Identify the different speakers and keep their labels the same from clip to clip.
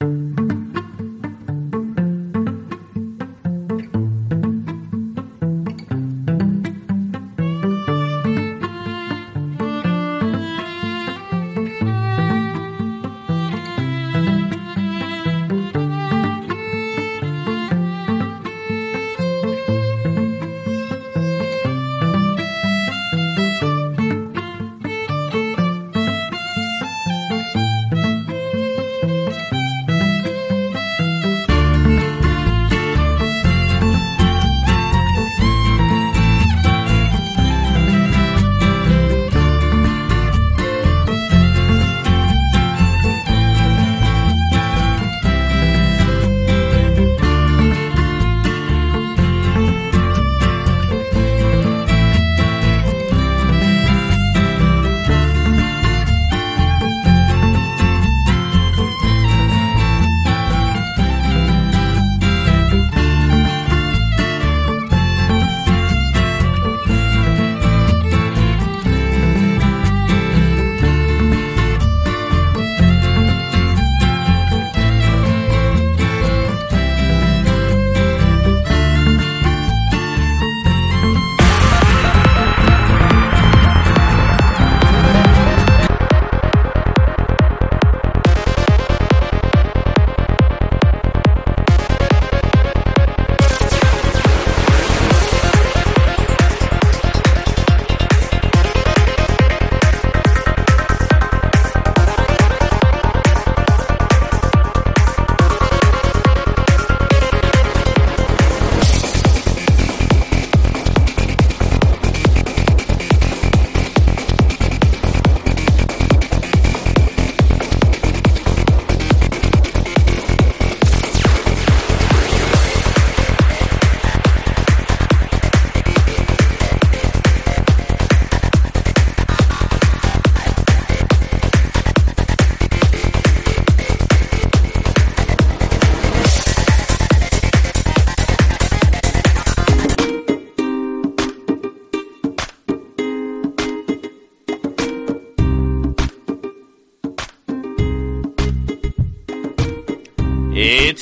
Speaker 1: It's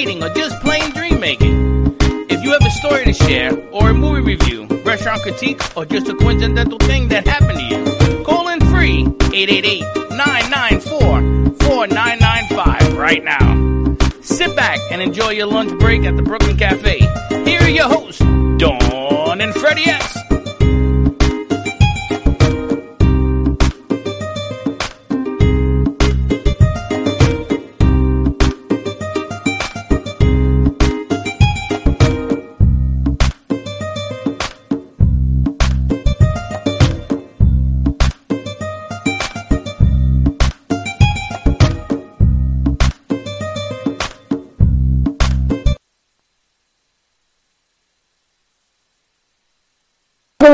Speaker 1: dating, or just plain dream making. If you have a story to share, or a movie review, restaurant critique, or just a coincidental thing that happened to you, call in free 888 994 4995 right now. Sit back and enjoy your lunch break at the Brooklyn Cafe. Here are your hosts, Dawn and Freddie S.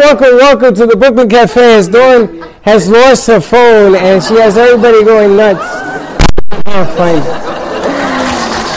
Speaker 2: welcome, welcome to the Brooklyn Cafe. As Dawn has lost her phone and she has everybody going nuts. Oh, fine.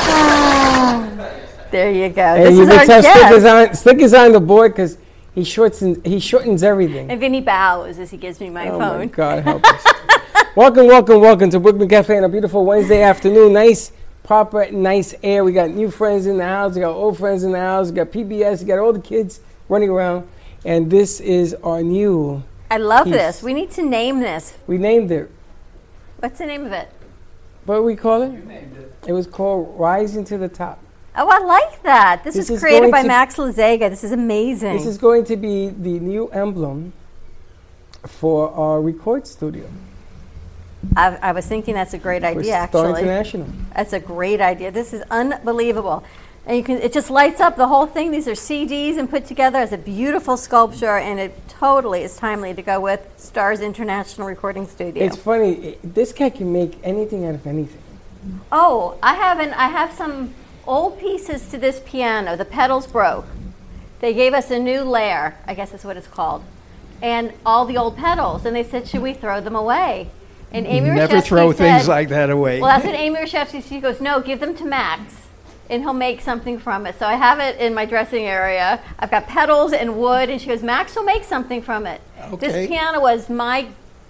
Speaker 3: Ah, there you go.
Speaker 2: And
Speaker 3: this
Speaker 2: you
Speaker 3: is
Speaker 2: can
Speaker 3: our
Speaker 2: tell Stick is on, Stick is on the board because he shortens, he shortens everything.
Speaker 3: And Vinny bows as he gives me my
Speaker 2: Oh my. God, help us. welcome, welcome, welcome to Brooklyn Cafe on a beautiful Wednesday afternoon. Nice, proper, nice air. We got new friends in the house. We got old friends in the house. We got PBS. We got all the kids running around. And this is our new,
Speaker 3: I love
Speaker 2: Peace.
Speaker 3: this. We need to name this.
Speaker 2: we named it.
Speaker 3: What's the name of it?
Speaker 2: What do we call it? it. was called Rising to the Top.
Speaker 3: Oh, I like that. This,
Speaker 2: This
Speaker 3: is
Speaker 2: is
Speaker 3: created by
Speaker 2: to-
Speaker 3: Max Lazega. This is amazing.
Speaker 2: This is going to be the new emblem for our record studio
Speaker 3: I, I was thinking that's a great
Speaker 2: for
Speaker 3: idea,
Speaker 2: Star
Speaker 3: actually.
Speaker 2: International.
Speaker 3: That's a great idea. This is unbelievable. And you can it just lights up the whole thing. These are CDs and put together as a beautiful sculpture and it totally is timely to go with Stars International Recording Studio.
Speaker 2: It's funny. i- This guy can make anything out of anything.
Speaker 3: oh, I have an I have some old pieces to this piano. The pedals broke. They gave us a new layer, I guess that's what it's called, and all the old pedals. And they said, should we throw them away? And Amy
Speaker 4: Never
Speaker 3: Reshevsky
Speaker 4: throw things like that away.
Speaker 3: Well, that's what Amy Reshevsky. She goes, no, give them to Max, and he'll make something from it. So I have it in my dressing area. I've got petals and wood, and she goes, Max will make something from it.
Speaker 4: Okay.
Speaker 3: This piano was my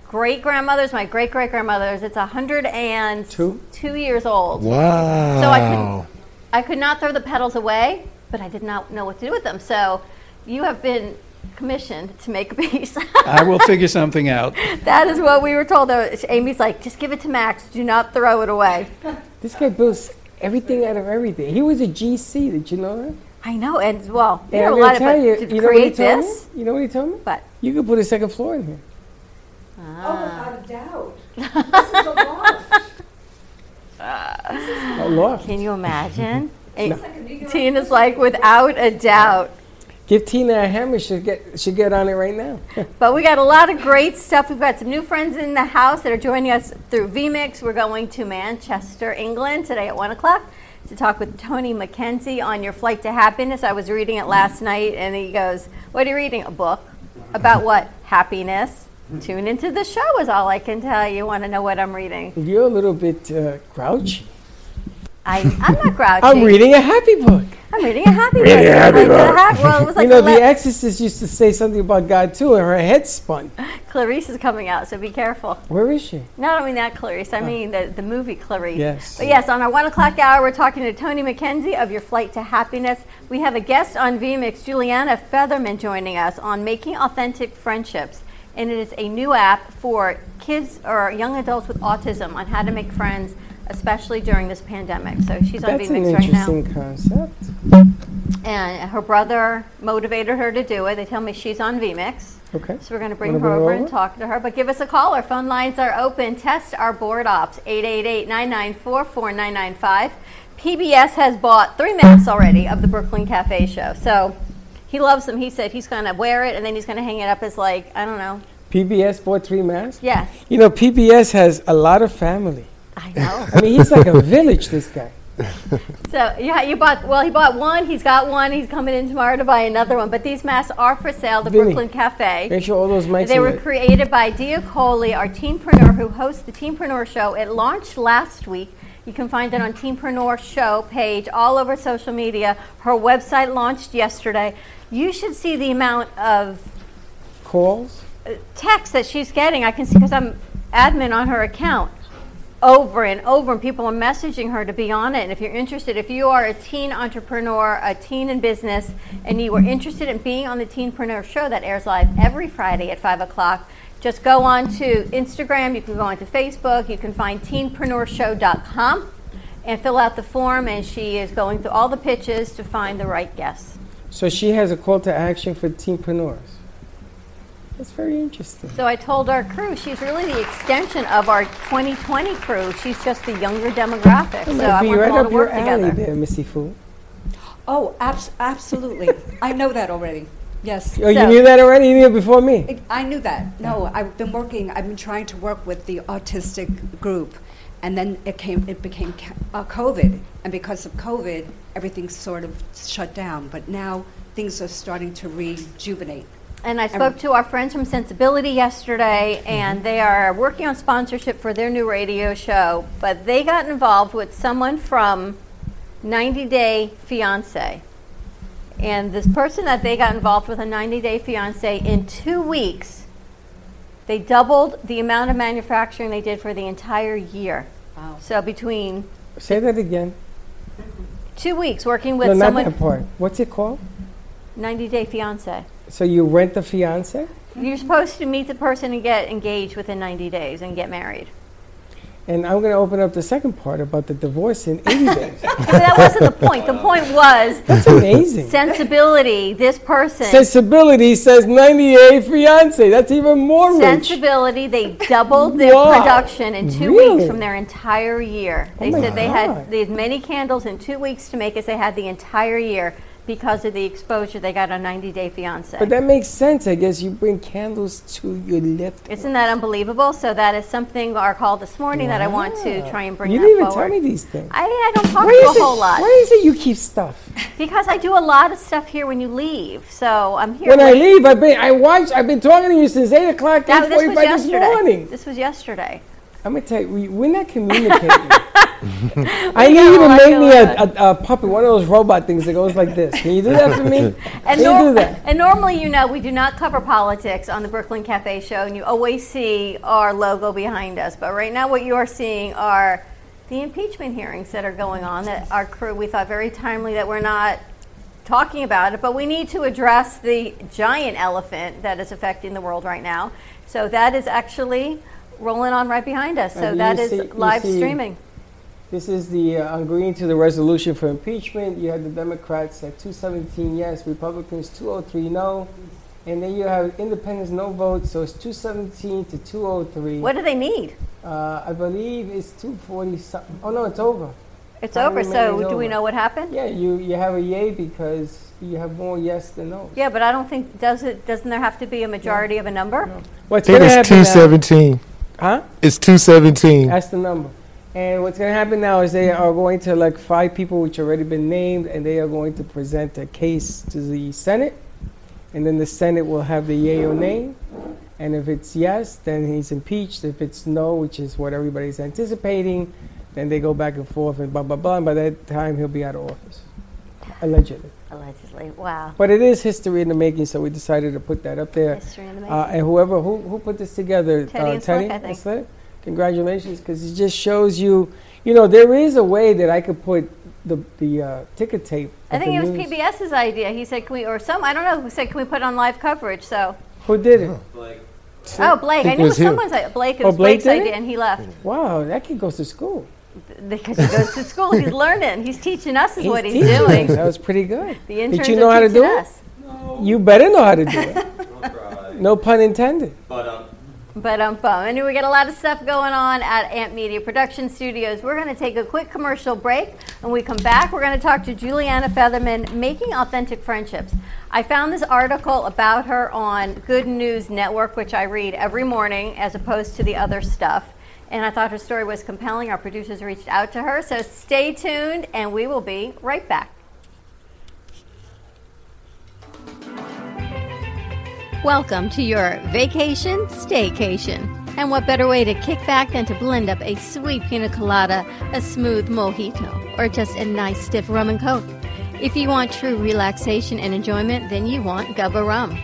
Speaker 3: great grandmother's, my great great grandmother's. It's a hundred and
Speaker 2: Two?
Speaker 3: two years old.
Speaker 5: Wow.
Speaker 3: So I could, I could not throw the petals away, but I did not know what to do with them. So you have been commissioned to make a piece.
Speaker 4: I will figure something out.
Speaker 3: that is what we were told. Though. Amy's like, just give it to Max. Do not throw it away.
Speaker 2: This guy builds everything out of everything. He was a GC. Did you know that?
Speaker 3: I know, and well, you
Speaker 2: And
Speaker 3: know,
Speaker 2: I'm
Speaker 3: a lot
Speaker 2: gonna
Speaker 3: of
Speaker 2: tell you,
Speaker 3: to
Speaker 2: you know what he
Speaker 3: create
Speaker 2: told
Speaker 3: this,
Speaker 2: me? You know what he told me?
Speaker 3: but
Speaker 2: You could put a second floor in here.
Speaker 6: Oh, without a doubt. This is a loft.
Speaker 2: A loft.
Speaker 3: can you imagine? And Tina's like, without a doubt.
Speaker 2: Give Tina a hammer. She'll get, she'll get on it right now.
Speaker 3: But we got a lot of great stuff. We've got some new friends in the house that are joining us through VMix. We're going to Manchester, England today at 1 o'clock to talk with Tony McKenzie on your flight to happiness. I was reading it last night and he goes, What are you reading? A book. About what? Happiness. Tune into the show, is all I can tell you. Want to know what I'm reading?
Speaker 2: You're a little bit uh, grouchy.
Speaker 3: I, I'm not grouchy.
Speaker 2: I'm reading a happy book.
Speaker 3: I'm reading a happy book.
Speaker 5: Reading a happy
Speaker 3: Like the
Speaker 5: book.
Speaker 3: hap- well, it was like
Speaker 2: you know,
Speaker 3: the
Speaker 2: The Exorcist used to say something about God too, and her head spun.
Speaker 3: Clarice is coming out, so be careful.
Speaker 2: Where is she?
Speaker 3: No, I don't mean that Clarice. I oh. mean the, the movie Clarice.
Speaker 2: Yes.
Speaker 3: But yes, on our one o'clock hour, we're talking to Tony McKenzie of Your Flight to Happiness. We have a guest on VMix, Juliana Featherman, joining us on Making Authentic Friendships. And it is a new app for kids or young adults with autism on how to make friends, especially during this pandemic. So she's on
Speaker 2: That's an
Speaker 3: VMix right now.
Speaker 2: interesting concept.
Speaker 3: And her brother motivated her to do it. They tell me she's on VMix.
Speaker 2: Okay.
Speaker 3: So we're going to bring
Speaker 2: Wanna
Speaker 3: her
Speaker 2: bring her
Speaker 3: over and
Speaker 2: over?
Speaker 3: talk to her. But give us a call. Our phone lines are open. Test our board ops 888-994-4995. PBS has bought three masks already of the Brooklyn Cafe show. So he loves them. He said he's going to wear it and then he's going to hang it up as like I don't know.
Speaker 2: PBS bought three masks.
Speaker 3: Yes,
Speaker 2: You know, PBS has a lot of family.
Speaker 3: I know.
Speaker 2: I mean, he's like a village. This guy.
Speaker 3: So yeah, you bought. Well, he bought one. He's got one. He's coming in tomorrow to buy another one. But these masks are for sale. The
Speaker 2: Vinny,
Speaker 3: Brooklyn Cafe.
Speaker 2: Make sure all those mics
Speaker 3: They were
Speaker 2: lit.
Speaker 3: created by Dia Coley, our teenpreneur who hosts the Teenpreneur Show. It launched last week. You can find it on Teenpreneur Show page all over social media. Her website launched yesterday. You should see the amount of
Speaker 2: calls.
Speaker 3: Uh, text that she's getting. I can see because I'm admin on her account over and over, and people are messaging her to be on it. And if you're interested, if you are a teen entrepreneur, a teen in business, and you are interested in being on the Teenpreneur Show that airs live every Friday at 5 o'clock, just go on to Instagram, you can go on to Facebook, you can find teenpreneurshow.com and fill out the form, and she is going through all the pitches to find the right guests.
Speaker 2: So she has a call to action for teenpreneurs. That's very interesting.
Speaker 3: So I told our crew she's really the extension of our 2020 crew. She's just the younger demographic.
Speaker 2: That
Speaker 3: So
Speaker 2: might
Speaker 3: I
Speaker 2: be
Speaker 3: want
Speaker 2: right
Speaker 3: them all to
Speaker 2: up your
Speaker 3: work
Speaker 2: alley
Speaker 3: together.
Speaker 2: there, Missy Fu.
Speaker 6: Oh, abs- absolutely. I know that already. Yes.
Speaker 2: Oh, you
Speaker 3: So-
Speaker 2: knew that already? You knew it before me?
Speaker 6: I- I knew that. No, I've been working, I've been trying to work with the autistic group. And then it came, it became ca- uh, COVID. And because of COVID, everything sort of shut down. But now things are starting to rejuvenate.
Speaker 3: And I spoke to our friends from Sensibility yesterday, and mm-hmm. they are working on sponsorship for their new radio show. But they got involved with someone from 90 Day Fiance. And this person that they got involved with a 90 Day Fiance in two weeks, they doubled the amount of manufacturing they did for the entire year.
Speaker 6: Wow.
Speaker 3: So between
Speaker 2: Say that again.
Speaker 3: two weeks working with
Speaker 2: no, not
Speaker 3: someone,
Speaker 2: that part. What's it called?
Speaker 3: 90 Day Fiance.
Speaker 2: So you rent the fiance?
Speaker 3: You're supposed to meet the person and get engaged within 90 days and get married.
Speaker 2: And I'm going to open up the second part about the divorce in 80 days.
Speaker 3: But that wasn't the point. The point was
Speaker 2: That's amazing.
Speaker 3: sensibility. This person,
Speaker 2: Sensibility says 90 Day Fiance. That's even more rich.
Speaker 3: sensibility. They doubled their
Speaker 2: Wow.
Speaker 3: production in two
Speaker 2: Really?
Speaker 3: weeks from their entire year. Oh they
Speaker 2: Oh
Speaker 3: said they
Speaker 2: God.
Speaker 3: had they had many candles in two weeks to make as they had the entire year because of the exposure they got a 90 Day Fiance.
Speaker 2: But that makes sense. I guess you bring candles to your left.
Speaker 3: Isn't that unbelievable? So that is something our call this morning that I want to try and bring
Speaker 2: You didn't even
Speaker 3: forward.
Speaker 2: tell me these things.
Speaker 3: I, I don't talk to
Speaker 2: is
Speaker 3: a
Speaker 2: it-
Speaker 3: whole lot
Speaker 2: Why is it you keep stuff?
Speaker 3: because I do a lot of stuff here when you leave. So I'm here.
Speaker 2: When I leave, I've been I watch. I've been talking to you since eight o'clock, eight forty-five this morning.
Speaker 3: This was yesterday.
Speaker 2: I'm gonna tell you, we, we're not communicating. I need you to make me a, a, a puppet, one of those robot things that goes like this. Can you do that for me?
Speaker 3: And, nor-
Speaker 2: do that?
Speaker 3: and normally, you know, we do not cover politics on the Brooklyn Cafe show, and you always see our logo behind us. But right now, what you are seeing are the impeachment hearings that are going on. That our crew, we thought very timely that we're not talking about it, but we need to address the giant elephant that is affecting the world right now. So that is actually rolling on right behind us. So
Speaker 2: And
Speaker 3: that
Speaker 2: you
Speaker 3: is
Speaker 2: see-
Speaker 3: live
Speaker 2: see-
Speaker 3: streaming.
Speaker 2: This is the uh, agreeing to the resolution for impeachment. You have the Democrats at 217 yes, Republicans 203 no, and then you have independents no votes. So it's 217 to 203.
Speaker 3: What do they need?
Speaker 2: Uh, I believe it's 240 something. Oh no, it's over.
Speaker 3: It's
Speaker 2: Time
Speaker 3: over. So
Speaker 2: is
Speaker 3: do we know what happened?
Speaker 2: Yeah, you you have a yay because you have more yes than no.
Speaker 3: Yeah, but I don't think does it. Doesn't there have to be a majority of a number?
Speaker 2: What's
Speaker 5: I think
Speaker 2: gonna
Speaker 5: it's
Speaker 2: happen now?
Speaker 5: 217.
Speaker 2: Huh?
Speaker 5: It's 217.
Speaker 2: That's the number. And what's going to happen now is they are going to elect five people which already been named, and they are going to present a case to the Senate, and then the Senate will have the yay or nay. And if it's yes, then he's impeached. If it's no, which is what everybody's anticipating, then they go back and forth and blah blah blah. And by that time, he'll be out of office, allegedly.
Speaker 3: Allegedly. Wow.
Speaker 2: But it is history in the making, so we decided to put that up there.
Speaker 3: History in the
Speaker 2: Uh,
Speaker 3: making.
Speaker 2: and whoever who, who put this together,
Speaker 3: Teddy
Speaker 2: uh,
Speaker 3: and Slick,
Speaker 2: Teddy
Speaker 3: I
Speaker 2: and
Speaker 3: think.
Speaker 2: Slick? Congratulations, because it just shows you, you know, there is a way that I could put the the uh, ticket tape.
Speaker 3: I think it was
Speaker 2: news.
Speaker 3: PBS's idea. He said, "Can we?" Or some I don't know. Who said, "Can we put on live coverage?" So,
Speaker 2: Who did it?
Speaker 3: oh, Blake. I
Speaker 5: think
Speaker 3: knew
Speaker 5: it
Speaker 3: it
Speaker 5: was
Speaker 3: was someone's idea. Blake. It
Speaker 2: Oh,
Speaker 3: was
Speaker 2: Blake
Speaker 3: Blake's
Speaker 2: did it?
Speaker 3: idea, and he left
Speaker 2: Wow, that kid goes to school.
Speaker 3: Because he goes to school. He's learning. He's teaching us is what he's
Speaker 2: teaching
Speaker 3: doing.
Speaker 2: That was pretty good.
Speaker 3: The interns
Speaker 2: Did you know
Speaker 3: are
Speaker 2: how to
Speaker 3: teaching
Speaker 2: do it?
Speaker 3: us.
Speaker 2: You better know how to do it.
Speaker 7: I'll try.
Speaker 2: No pun intended.
Speaker 7: But um,
Speaker 3: But um, bum. Anyway, we got a lot of stuff going on at Amp Media Production Studios. We're going to take a quick commercial break. When we come back, we're going to talk to Juliana Featherman, Making Authentic Friendships. I found this article about her on Good News Network, which I read every morning as opposed to the other stuff. And I thought her story was compelling. Our producers reached out to her. So stay tuned, and we will be right back. Welcome to your vacation staycation. And what better way to kick back than to blend up a sweet pina colada, a smooth mojito, or just a nice stiff rum and coke? If you want true relaxation and enjoyment, then you want Gubba Rum.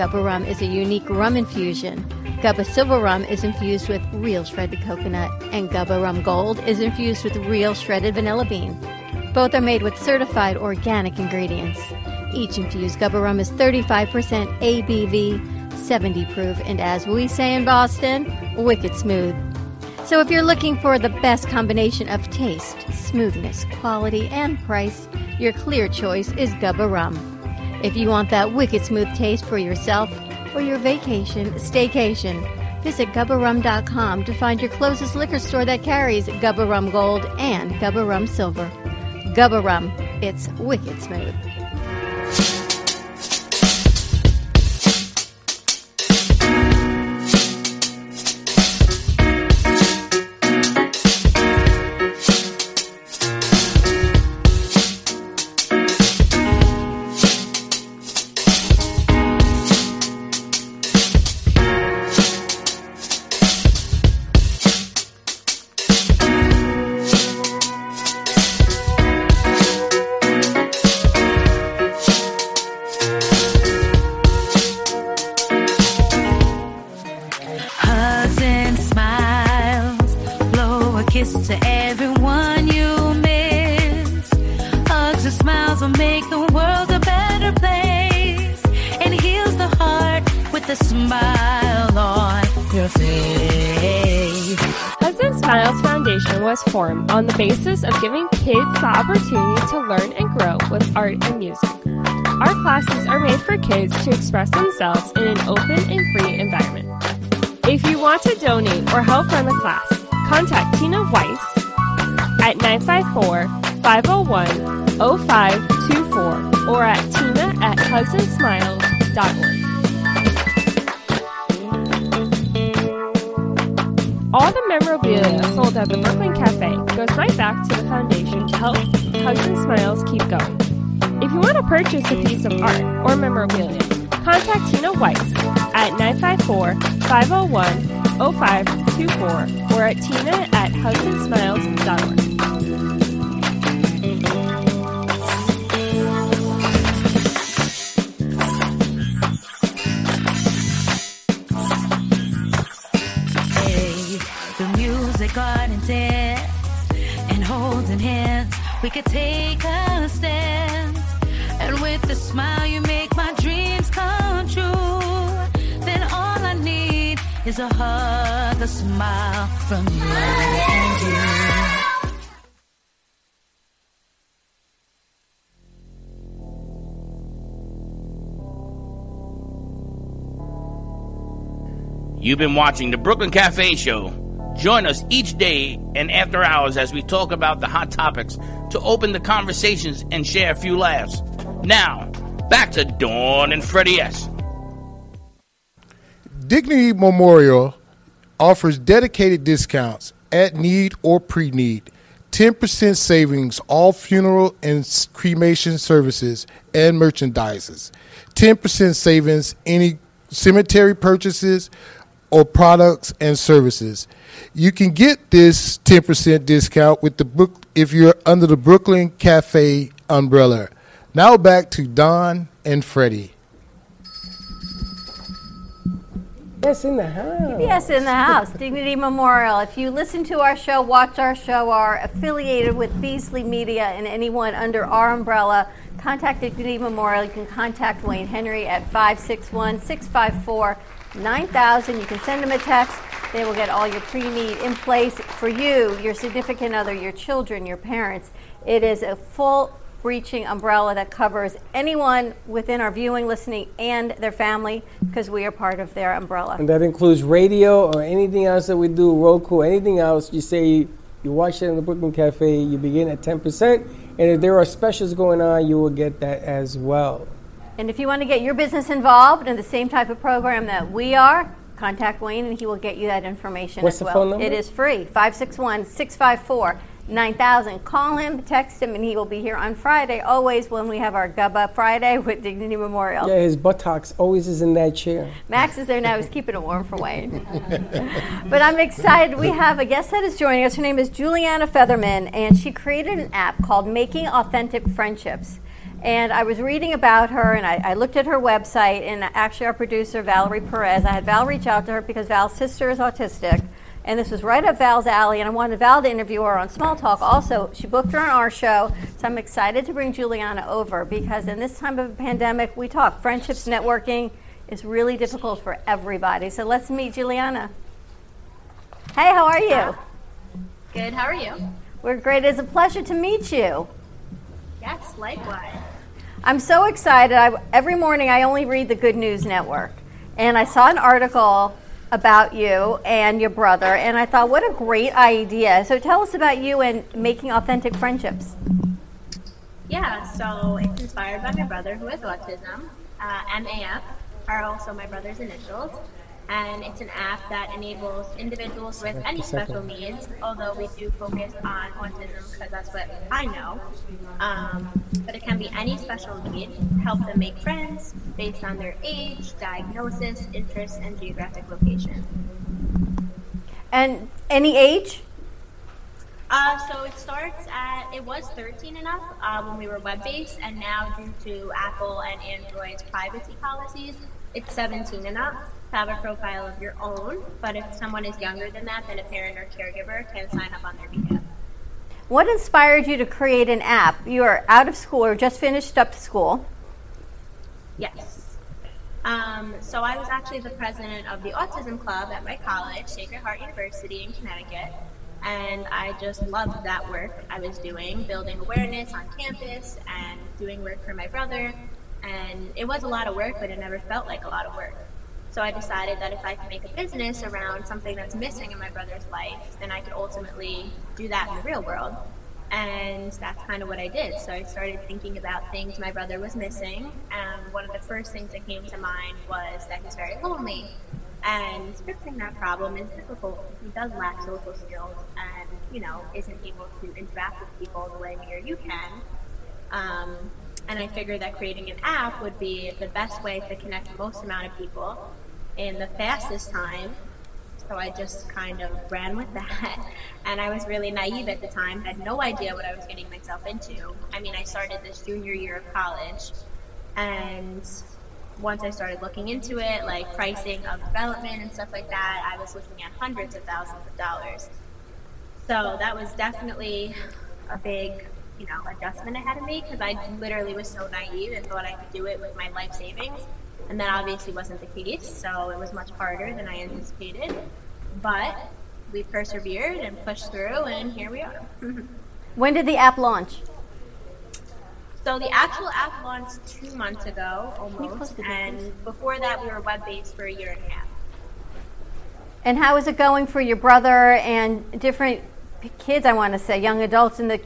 Speaker 3: Gubba Rum is a unique rum infusion. Gubba Silver Rum is infused with real shredded coconut, and Gubba Rum Gold is infused with real shredded vanilla bean. Both are made with certified organic ingredients. Each infused Gubba Rum is 35% ABV, 70 proof, and as we say in Boston, wicked smooth. So if you're looking for the best combination of taste, smoothness, quality, and price, your clear choice is Gubba Rum. If you want that wicked smooth taste for yourself or your vacation, staycation, visit gubbarum.com to find your closest liquor store that carries Gubba Rum Gold and Gubba Rum Silver. Gubba Rum, it's wicked smooth.
Speaker 8: 501-0524 or at tina at hugsandsmiles.org. All the memorabilia sold at the Brooklyn Cafe goes right back to the foundation to help Hugs and Smiles keep going. If you want to purchase a piece of art or memorabilia, contact Tina Weiss at 954-501-0524 or at tina at hugsandsmiles.org.
Speaker 9: we could take a stand. And with a smile, you make my dreams come true. Then all I need is a hug, a smile from you and you.
Speaker 1: You've been watching the Brooklyn Cafe Show. Join us each day and after hours as we talk about the hot topics to open the conversations and share a few laughs. Now, back to Dawn and Freddie S.
Speaker 5: Dignity Memorial offers dedicated discounts at need or pre need, 10% savings, all funeral and cremation services and merchandises, 10% savings, any cemetery purchases or products and services. You can get this 10% discount with the book if you're under the Brooklyn Cafe umbrella. Now back to Dawn and Freddie.
Speaker 2: Yes, in the house.
Speaker 3: Yes, in the house, Dignity Memorial. If you listen to our show, watch our show, are affiliated with Beasley Media and anyone under our umbrella, contact Dignity Memorial. You can contact Wayne Henry at 561 654 9000. You can send them a text. They will get all your pre need in place for you, your significant other, your children, your parents. It is a full breaching umbrella that covers anyone within our viewing, listening, and their family because we are part of their umbrella.
Speaker 2: And that includes radio or anything else that we do, Roku, anything else. You say you, watch it in the Brooklyn Cafe, you begin at 10%. And if there are specials going on, you will get that as well.
Speaker 3: And if you want to get your business involved in the same type of program that we are, contact Wayne and he will get you that information
Speaker 2: What's
Speaker 3: as
Speaker 2: the
Speaker 3: well.
Speaker 2: phone number?
Speaker 3: It is free 561 654 9000. Call him, text him, and he will be here on Friday, always when we have our Gubba Friday with Dignity Memorial.
Speaker 2: Yeah, his buttocks always is in that chair.
Speaker 3: Max is there now. He's keeping it warm for Wayne. but I'm excited. We have a guest that is joining us. Her name is Juliana Featherman, and she created an app called Making Authentic Friendships. And I was reading about her, and I, I looked at her website, and actually, our producer, Valerie Perez, I had Val reach out to her because Val's sister is autistic. And this was right up Val's alley, and I wanted Val to interview her on Small Talk. Also, she booked her on our show, so I'm excited to bring Juliana over because in this time of a pandemic, we talk friendships, networking is really difficult for everybody. So let's meet Juliana. Hey, how are you?
Speaker 7: Good, how are you?
Speaker 3: We're great. It's a pleasure to meet you.
Speaker 7: Yes, likewise.
Speaker 3: I'm so excited. I, every morning I only read the Good News Network. And I saw an article about you and your brother, and I thought, what a great idea. So tell us about you and making authentic friendships.
Speaker 7: Yeah, so it's inspired by my brother who has autism. Uh, MAF are also my brother's initials. And it's an app that enables individuals with any special needs, although we do focus on autism because that's what I know. Um, but it can be any special need, help them make friends based on their age, diagnosis, interests, and geographic location.
Speaker 3: And any age?
Speaker 7: Uh, so it starts at, it was 13 and up uh, when we were web based, and now due to Apple and Android's privacy policies, it's 17 and up. Have a profile of your own, but if someone is younger than that, then a parent or caregiver can sign up on their behalf.
Speaker 3: What inspired you to create an app? You are out of school or just finished up school.
Speaker 7: Yes. Um, so I was actually the president of the Autism Club at my college, Sacred Heart University in Connecticut, and I just loved that work I was doing, building awareness on campus and doing work for my brother. And it was a lot of work, but it never felt like a lot of work. So I decided that if I could make a business around something that's missing in my brother's life, then I could ultimately do that in the real world. and that's kind of what I did. So I started thinking about things my brother was missing, and one of the first things that came to mind was that he's very lonely. And fixing that problem is difficult he does lack social skills and, you know, isn't able to interact with people the way me or you can. Um, and I figured that creating an app would be the best way to connect the most amount of people in the fastest time. So I just kind of ran with that. And I was really naive at the time, had no idea what I was getting myself into. I mean, I started this junior year of college, and once I started looking into it, like pricing of development and stuff like that, I was looking at hundreds of thousands of dollars. So that was definitely a big, you know, adjustment I had to make because I literally was so naive and thought I could do it with my life savings. And that obviously wasn't the case, so it was much harder than I anticipated. But we persevered and pushed through, and here we are. Mm-hmm.
Speaker 3: When did the app launch?
Speaker 7: So the actual app launched two months ago, almost, and before that we were web based for a year and a half.
Speaker 3: And how is it going for your brother and different kids? I want to say young adults in the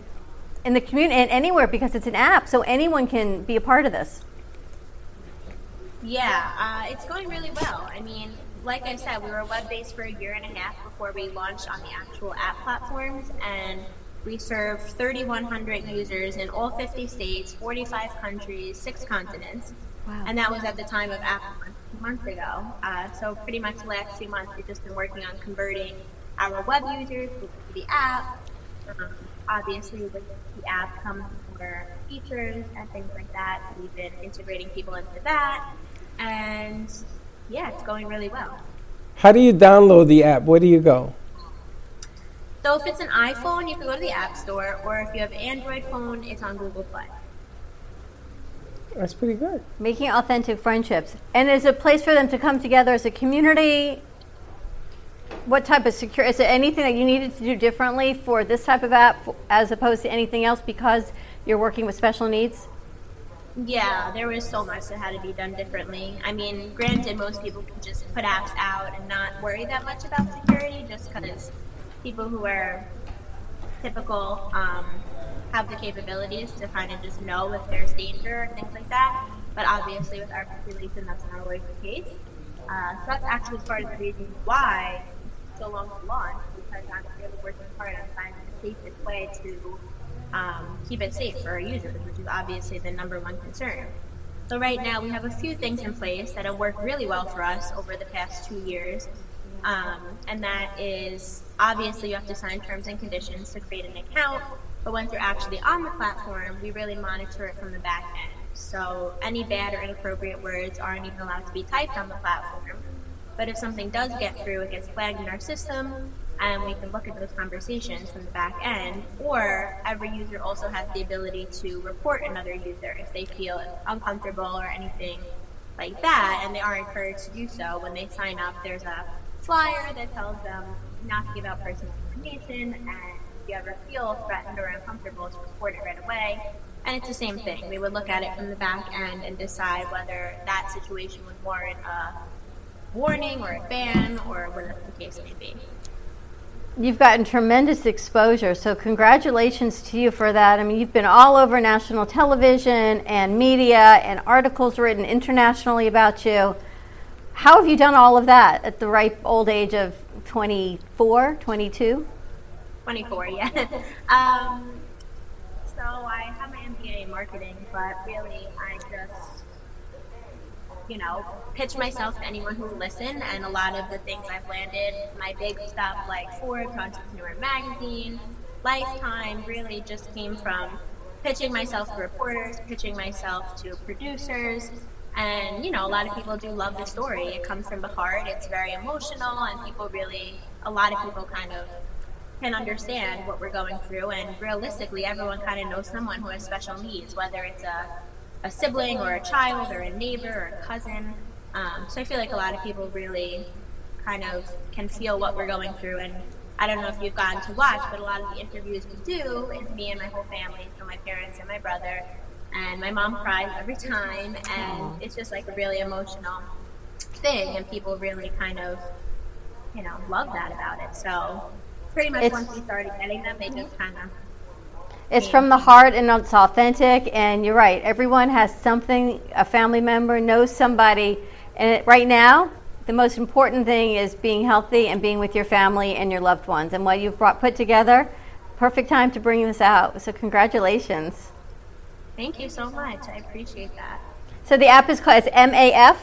Speaker 3: in the community and anywhere because it's an app, so anyone can be a part of this.
Speaker 7: Yeah, uh, it's going really well. I mean, like I said, we were web based for a year and a half before we launched on the actual app platforms, and we serve 3,100 users in all 50 states, 45 countries, six continents.
Speaker 3: Wow.
Speaker 7: And that was at the time of app two months ago. Uh, so pretty much the last two months, we've just been working on converting our web users to the app. Um, obviously, with the app comes more features and things like that. So we've been integrating people into that, and yeah, it's going really well.
Speaker 2: How do you download the app? Where do you go?
Speaker 7: So if it's an iPhone, you can go to the App Store, or if you have an Android phone, it's on Google Play.
Speaker 2: That's pretty good.
Speaker 3: Making authentic friendships. And is it a place for them to come together as a community? What type of secure is there anything that you needed to do differently for this type of app as opposed to anything else because you're working with special needs?
Speaker 7: Yeah, there was so much that had to be done differently. I mean, granted, most people can just put apps out and not worry that much about security just because people who are typical um, have the capabilities to kind of just know if there's danger and things like that. But obviously, with our population, that's not always the case. Uh, so that's actually part of the reason why long to launch because I'm really working hard on finding the safest way to um, keep it safe for our users, which is obviously the number one concern. So right now we have a few things in place that have worked really well for us over the past two years. Um, and that is obviously you have to sign terms and conditions to create an account, but once you're actually on the platform, we really monitor it from the back end. So any bad or inappropriate words aren't even allowed to be typed on the platform. But if something does get through, it gets flagged in our system, and we can look at those conversations from the back end. Or every user also has the ability to report another user if they feel uncomfortable or anything like that, and they are encouraged to do so. When they sign up, there's a flyer that tells them not to give out personal information, and if you ever feel threatened or uncomfortable, to report it right away. And it's the same thing. We would look at it from the back end and decide whether that situation would warrant a warning or a ban or whatever the case may be.
Speaker 3: You've gotten tremendous exposure, so congratulations to you for that. I mean, you've been all over national television and media and articles written internationally about you. How have you done all of that at the ripe old age of 24, 22?
Speaker 7: 24, yeah. um, so I have my MBA in marketing, but really I just, you know, pitch myself to anyone who will listen. And a lot of the things I've landed, my big stuff like Forbes, Entrepreneur Magazine, Lifetime, really just came from pitching myself to reporters, pitching myself to producers. And, you know, a lot of people do love the story. It comes from the heart, it's very emotional, and people really, a lot of people kind of can understand what we're going through. And realistically, everyone kind of knows someone who has special needs, whether it's a, a sibling or a child or a neighbor or a cousin. Um, so I feel like a lot of people really kind of can feel what we're going through. And I don't know if you've gotten to watch, but a lot of the interviews we do is me and my whole family, so my parents and my brother. And my mom cries every time, and it's just like a really emotional thing, and people really kind of, you know, love that about it. So pretty much
Speaker 3: It's-
Speaker 7: once we started getting them, they just kind of
Speaker 3: It's from the heart and it's authentic. And you're right. Everyone has something, a family member knows somebody. And it, right now, the most important thing is being healthy and being with your family and your loved ones. And what you've brought put together, perfect time to bring this out. So congratulations.
Speaker 7: Thank you so much. I appreciate that.
Speaker 3: So the app is called it's MAF.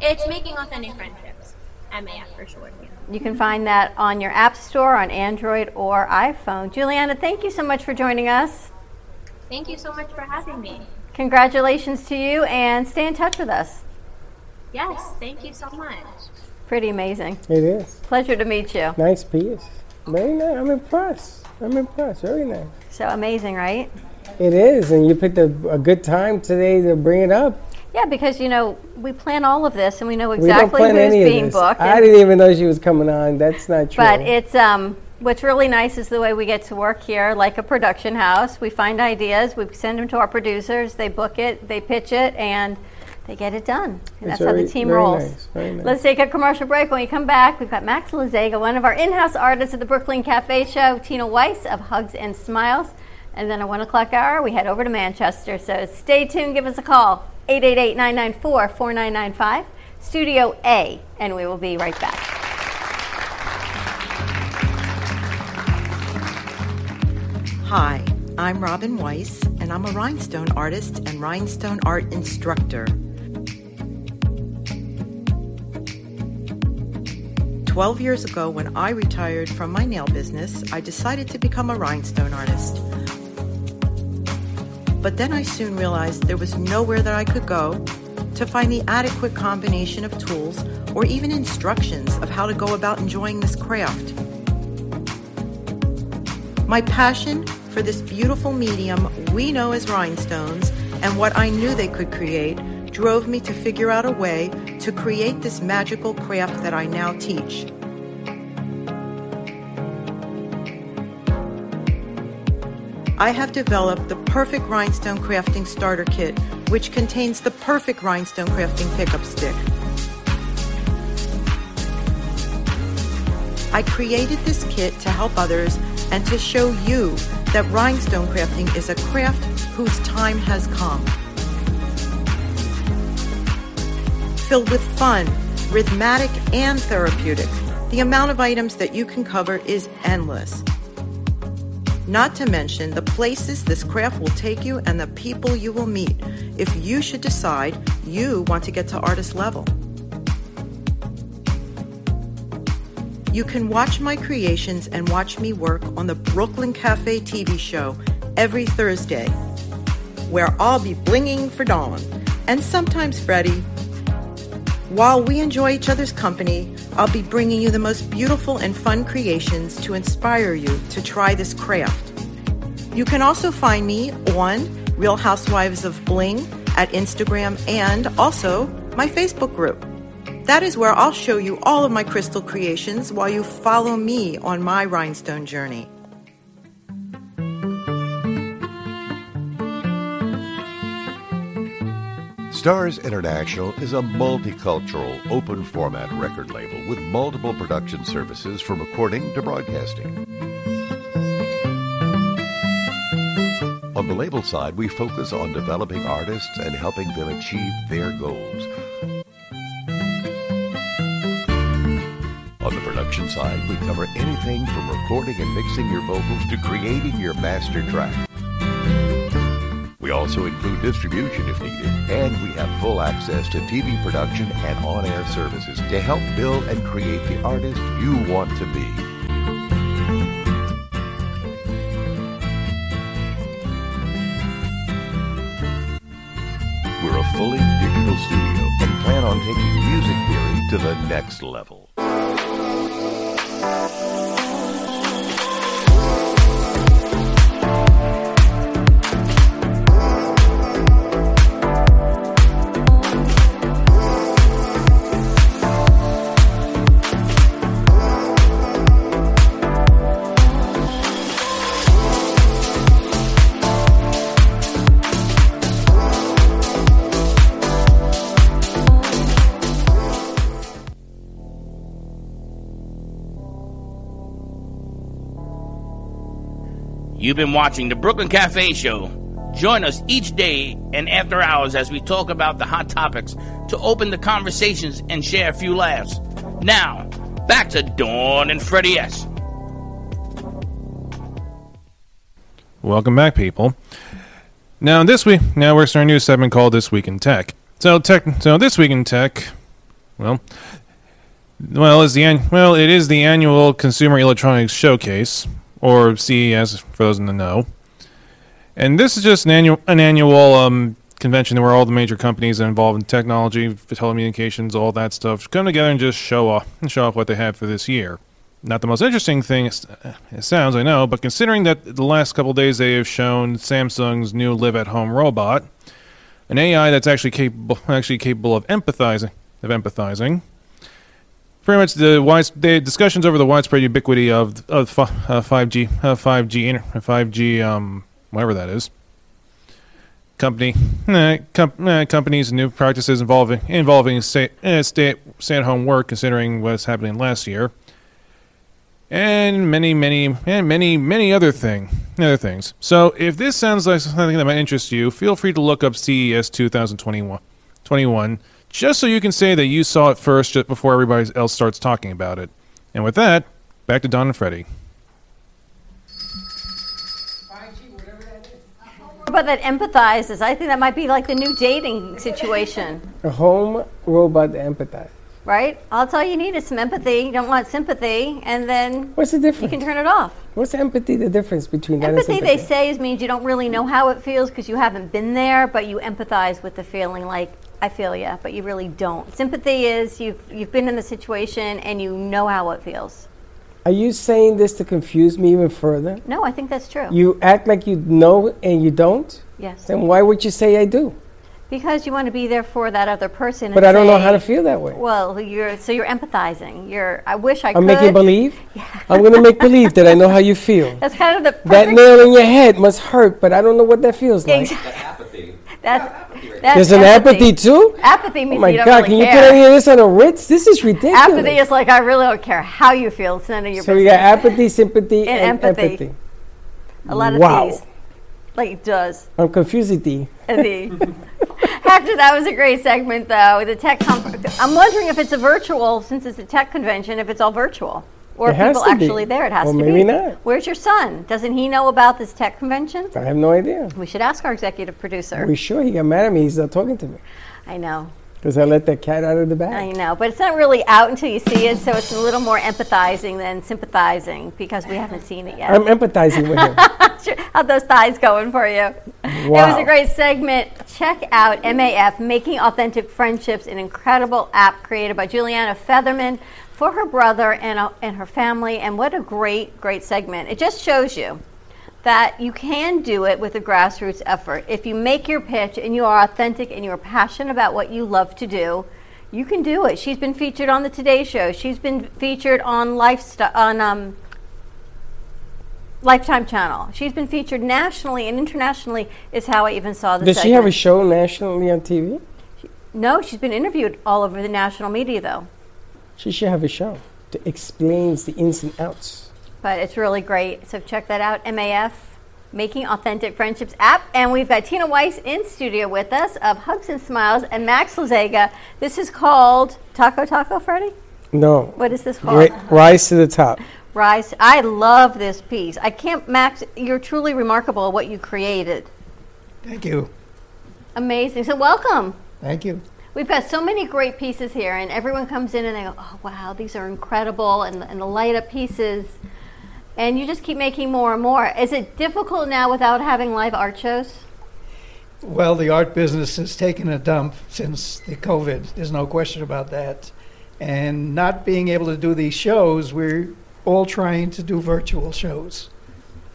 Speaker 7: It's making authentic friendships. MAF for short. Yeah.
Speaker 3: You can find that on your app store on Android or iPhone. Juliana, thank you so much for joining us.
Speaker 7: Thank you so much for having me.
Speaker 3: Congratulations to you and stay in touch with us.
Speaker 7: Yes, thank you so much.
Speaker 3: Pretty amazing.
Speaker 2: It is.
Speaker 3: Pleasure to meet you.
Speaker 2: Nice piece. Very nice. I'm impressed. I'm impressed. Very nice.
Speaker 3: So amazing, right?
Speaker 2: It is, and you picked a, a good time today to bring it up.
Speaker 3: Yeah, because you know we plan all of this and we know
Speaker 2: we
Speaker 3: exactly
Speaker 2: plan
Speaker 3: who's
Speaker 2: any
Speaker 3: being
Speaker 2: this.
Speaker 3: booked.
Speaker 2: I didn't even know she was coming on. That's not true.
Speaker 3: But it's um, what's really nice is the way we get to work here, like a production house. We find ideas, we send them to our producers, they book it, they pitch it, and they get it done. And
Speaker 2: It's
Speaker 3: that's how the team
Speaker 2: very
Speaker 3: rolls.
Speaker 2: nice, very nice.
Speaker 3: Let's take a commercial break. When we come back, we've got Max Lazega, one of our in-house artists at the Brooklyn Cafe Show, Tina Weiss of Hugs and Smiles. And then at 1 o'clock hour, we head over to Manchester. So stay tuned, give us a call, 888-994-4995, Studio A, and we will be right back.
Speaker 10: Hi, I'm Robin Weiss, and I'm a rhinestone artist and rhinestone art instructor. Twelve years ago, when I retired from my nail business, I decided to become a rhinestone artist. But then I soon realized there was nowhere that I could go to find the adequate combination of tools or even instructions of how to go about enjoying this craft. My passion for this beautiful medium we know as rhinestones and what I knew they could create drove me to figure out a way to create this magical craft that I now teach. I have developed the perfect rhinestone crafting starter kit, which contains the perfect rhinestone crafting pickup stick. I created this kit to help others and to show you that rhinestone crafting is a craft whose time has come. Filled with fun, rhythmic, and therapeutic, the amount of items that you can cover is endless. Not to mention the places this craft will take you and the people you will meet if you should decide you want to get to artist level. You can watch my creations and watch me work on the Brooklyn Cafe TV show every Thursday, where I'll be blinging for Dawn and sometimes Freddie. While we enjoy each other's company, I'll be bringing you the most beautiful and fun creations to inspire you to try this craft. You can also find me on Real Housewives of Bling at Instagram and also my Facebook group. That is where I'll show you all of my crystal creations while you follow me on my rhinestone journey.
Speaker 11: Stars International is a multicultural, open format record label with multiple production services from recording to broadcasting. On the label side, we focus on developing artists and helping them achieve their goals. On the production side, we cover anything from recording and mixing your vocals to creating your master track. We also include distribution if needed, and we have full access to TV production and on air services to help build and create the artist you want to be. We're a fully digital studio and plan on taking music theory to the next level.
Speaker 1: You've been watching the Brooklyn Cafe Show. Join us each day and after hours as we talk about the hot topics to open the conversations and share a few laughs. Now, back to Dawn and Freddie S.
Speaker 12: Welcome back, people. Now this week, now we're starting a new segment called "This Week in Tech." So, tech. So this week in tech, well, well is the well it is the annual Consumer Electronics Showcase, or CES for those in the know. And this is just an annual an annual um, convention where all the major companies involved in technology, telecommunications, all that stuff come together and just show off and show off what they have for this year. Not the most interesting thing it sounds, I know, but considering that the last couple days they have shown Samsung's new Live at Home robot, an AI that's actually capable actually capable of empathizing of empathizing. Pretty much the the discussions over the widespread ubiquity of of uh, five G uh, five G uh, five G um whatever that is. Company com- companies new practices involving involving stay, eh, stay, stay at home work considering what's happening last year. And many, many, and many, many other thing, other things. So, if this sounds like something that might interest you, feel free to look up CES 2021, 21, just so you can say that you saw it first, just before everybody else starts talking about it. And with that, back to Dawn and Freddie.
Speaker 3: But that empathizes. I think that might be like the new dating situation.
Speaker 2: A home robot that empathizes.
Speaker 3: Right? That's all you need is some empathy. You don't want sympathy, and then
Speaker 2: What's the difference?
Speaker 3: you can turn it off.
Speaker 2: What's empathy? The difference between that
Speaker 3: Empathy, they say, is means you don't really know how it feels because you haven't been there, but you empathize with the feeling. Like I feel you, but you really don't. Sympathy is you've you've been in the situation and you know how it feels.
Speaker 2: Are you saying this to confuse me even further?
Speaker 3: No, I think that's true.
Speaker 2: You act like you know and you don't.
Speaker 3: Yes.
Speaker 2: Then why would you say I do?
Speaker 3: Because you want to be there for that other person.
Speaker 2: But
Speaker 3: and
Speaker 2: I don't know how to feel that way.
Speaker 3: Well, you're so you're empathizing. You're. I wish I could.
Speaker 2: I'm
Speaker 3: could.
Speaker 2: making believe. Yeah. I'm going to make believe that I know how you feel.
Speaker 3: That's kind of the
Speaker 2: That nail in your head must hurt, but I don't know what that feels like.
Speaker 3: That's, that's
Speaker 2: There's an apathy too.
Speaker 3: Apathy
Speaker 2: Oh
Speaker 3: means
Speaker 2: my
Speaker 3: you don't
Speaker 2: God!
Speaker 3: really
Speaker 2: can you
Speaker 3: care.
Speaker 2: put any of this on a Ritz? This is ridiculous.
Speaker 3: Apathy is like I really don't care how you feel. It's none of your
Speaker 2: so we
Speaker 3: business.
Speaker 2: got apathy, sympathy,
Speaker 3: And
Speaker 2: and,
Speaker 3: empathy.
Speaker 2: empathy.
Speaker 3: a lot of
Speaker 2: wow.
Speaker 3: these, like it does.
Speaker 2: I'm confused.
Speaker 3: And the Hector, that was a great segment, though. The tech. Com- I'm wondering if it's a virtual, since it's a tech convention, if it's all virtual, or people
Speaker 2: to be.
Speaker 3: actually there. It has
Speaker 2: Or
Speaker 3: to
Speaker 2: maybe
Speaker 3: be.
Speaker 2: not.
Speaker 3: Where's your son? Doesn't he know about this tech convention?
Speaker 2: I have no idea.
Speaker 3: We should ask our executive producer.
Speaker 2: We sure he got mad at me. He's not talking to me
Speaker 3: I know.
Speaker 2: because I let that cat out of the bag.
Speaker 3: I know, but it's not really out until you see it, so it's a little more empathizing than sympathizing because we haven't seen it yet.
Speaker 2: I'm empathizing with him.
Speaker 3: Sure. How'd those thighs going for you? It was a great segment. Check out MAF, Making Authentic Friendships, an incredible app created by Juliana Featherman for her brother and, uh, and her family. And what a great, great segment. It just shows you that you can do it with a grassroots effort. If you make your pitch and you are authentic and you are passionate about what you love to do, you can do it. She's been featured on the Today Show. She's been featured on Lifestyle on um, Lifetime Channel. She's been featured nationally and internationally. Is how I even saw this.
Speaker 2: Does she have a show nationally on TV?
Speaker 3: No, she's been interviewed all over the national media though.
Speaker 2: She should have a show that explains the ins and outs.
Speaker 3: But it's really great. So check that out. MAF, Making Authentic Friendships app. And we've got Tina Weiss in studio with us of Hugs and Smiles and Max Lazega. This is called Taco Taco Freddy?
Speaker 2: No.
Speaker 3: What is this called?
Speaker 2: Ri- rise to the top.
Speaker 3: Rise. I love this piece. I can't, Max, you're truly remarkable what you created.
Speaker 4: Thank you.
Speaker 3: Amazing. So welcome.
Speaker 4: Thank you.
Speaker 3: We've got so many great pieces here, and everyone comes in and they go, "Oh wow, these are incredible!" And, and the light up pieces, and you just keep making more and more. Is it difficult now without having live art shows?
Speaker 4: Well, the art business has taken a dump since the COVID. There's no question about that. And not being able to do these shows, we're all trying to do virtual shows.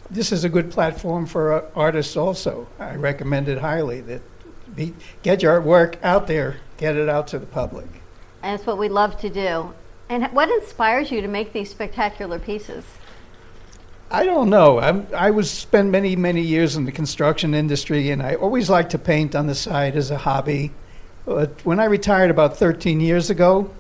Speaker 4: This is a good platform for uh, artists also. I recommend it highly that be, get your work out there, get it out to the public.
Speaker 3: And it's what we love to do. And what inspires you to make these spectacular pieces?
Speaker 4: I don't know. I'm, I was spent many many years in the construction industry, and I always liked to paint on the side as a hobby. But when I retired about 13 years ago,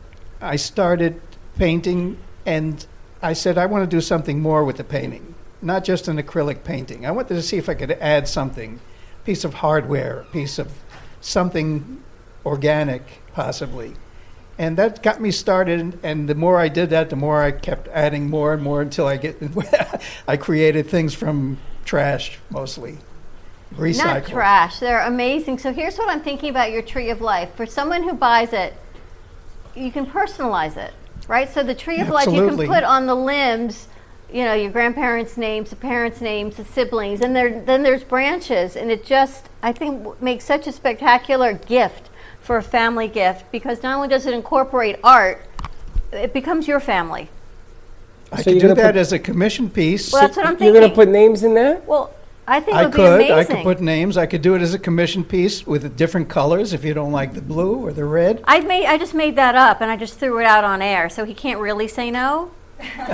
Speaker 4: I started painting, and I said I want to do something more with the painting. not just an acrylic painting. I wanted to see if I could add something, a piece of hardware, a piece of something organic, possibly. And that got me started. And the more I did that, the more I kept adding more and more until I get. I created things from trash mostly, recycled.
Speaker 3: Not trash. They're amazing. So here's what I'm thinking about your tree of life. For someone who buys it, you can personalize it, right? So the tree of life you can put on the limbs, you know, your grandparents' names, the parents' names, the siblings, and there, then there's branches, and it just I think w- makes such a spectacular gift for a family gift because not only does it incorporate art, it becomes your family.
Speaker 4: I
Speaker 2: So
Speaker 4: could
Speaker 2: you're
Speaker 4: do
Speaker 2: gonna
Speaker 4: that
Speaker 2: put-
Speaker 4: as a commission piece.
Speaker 3: Well, that's what I'm
Speaker 2: You're
Speaker 3: thinking.
Speaker 2: gonna put names in there?
Speaker 3: well, I think it
Speaker 4: I
Speaker 3: would
Speaker 4: could.
Speaker 3: be
Speaker 4: I could put names. I could do it as a commission piece with different colors if you don't like the blue or the red.
Speaker 3: I made I just made that up and I just threw it out on air, so he can't really say no.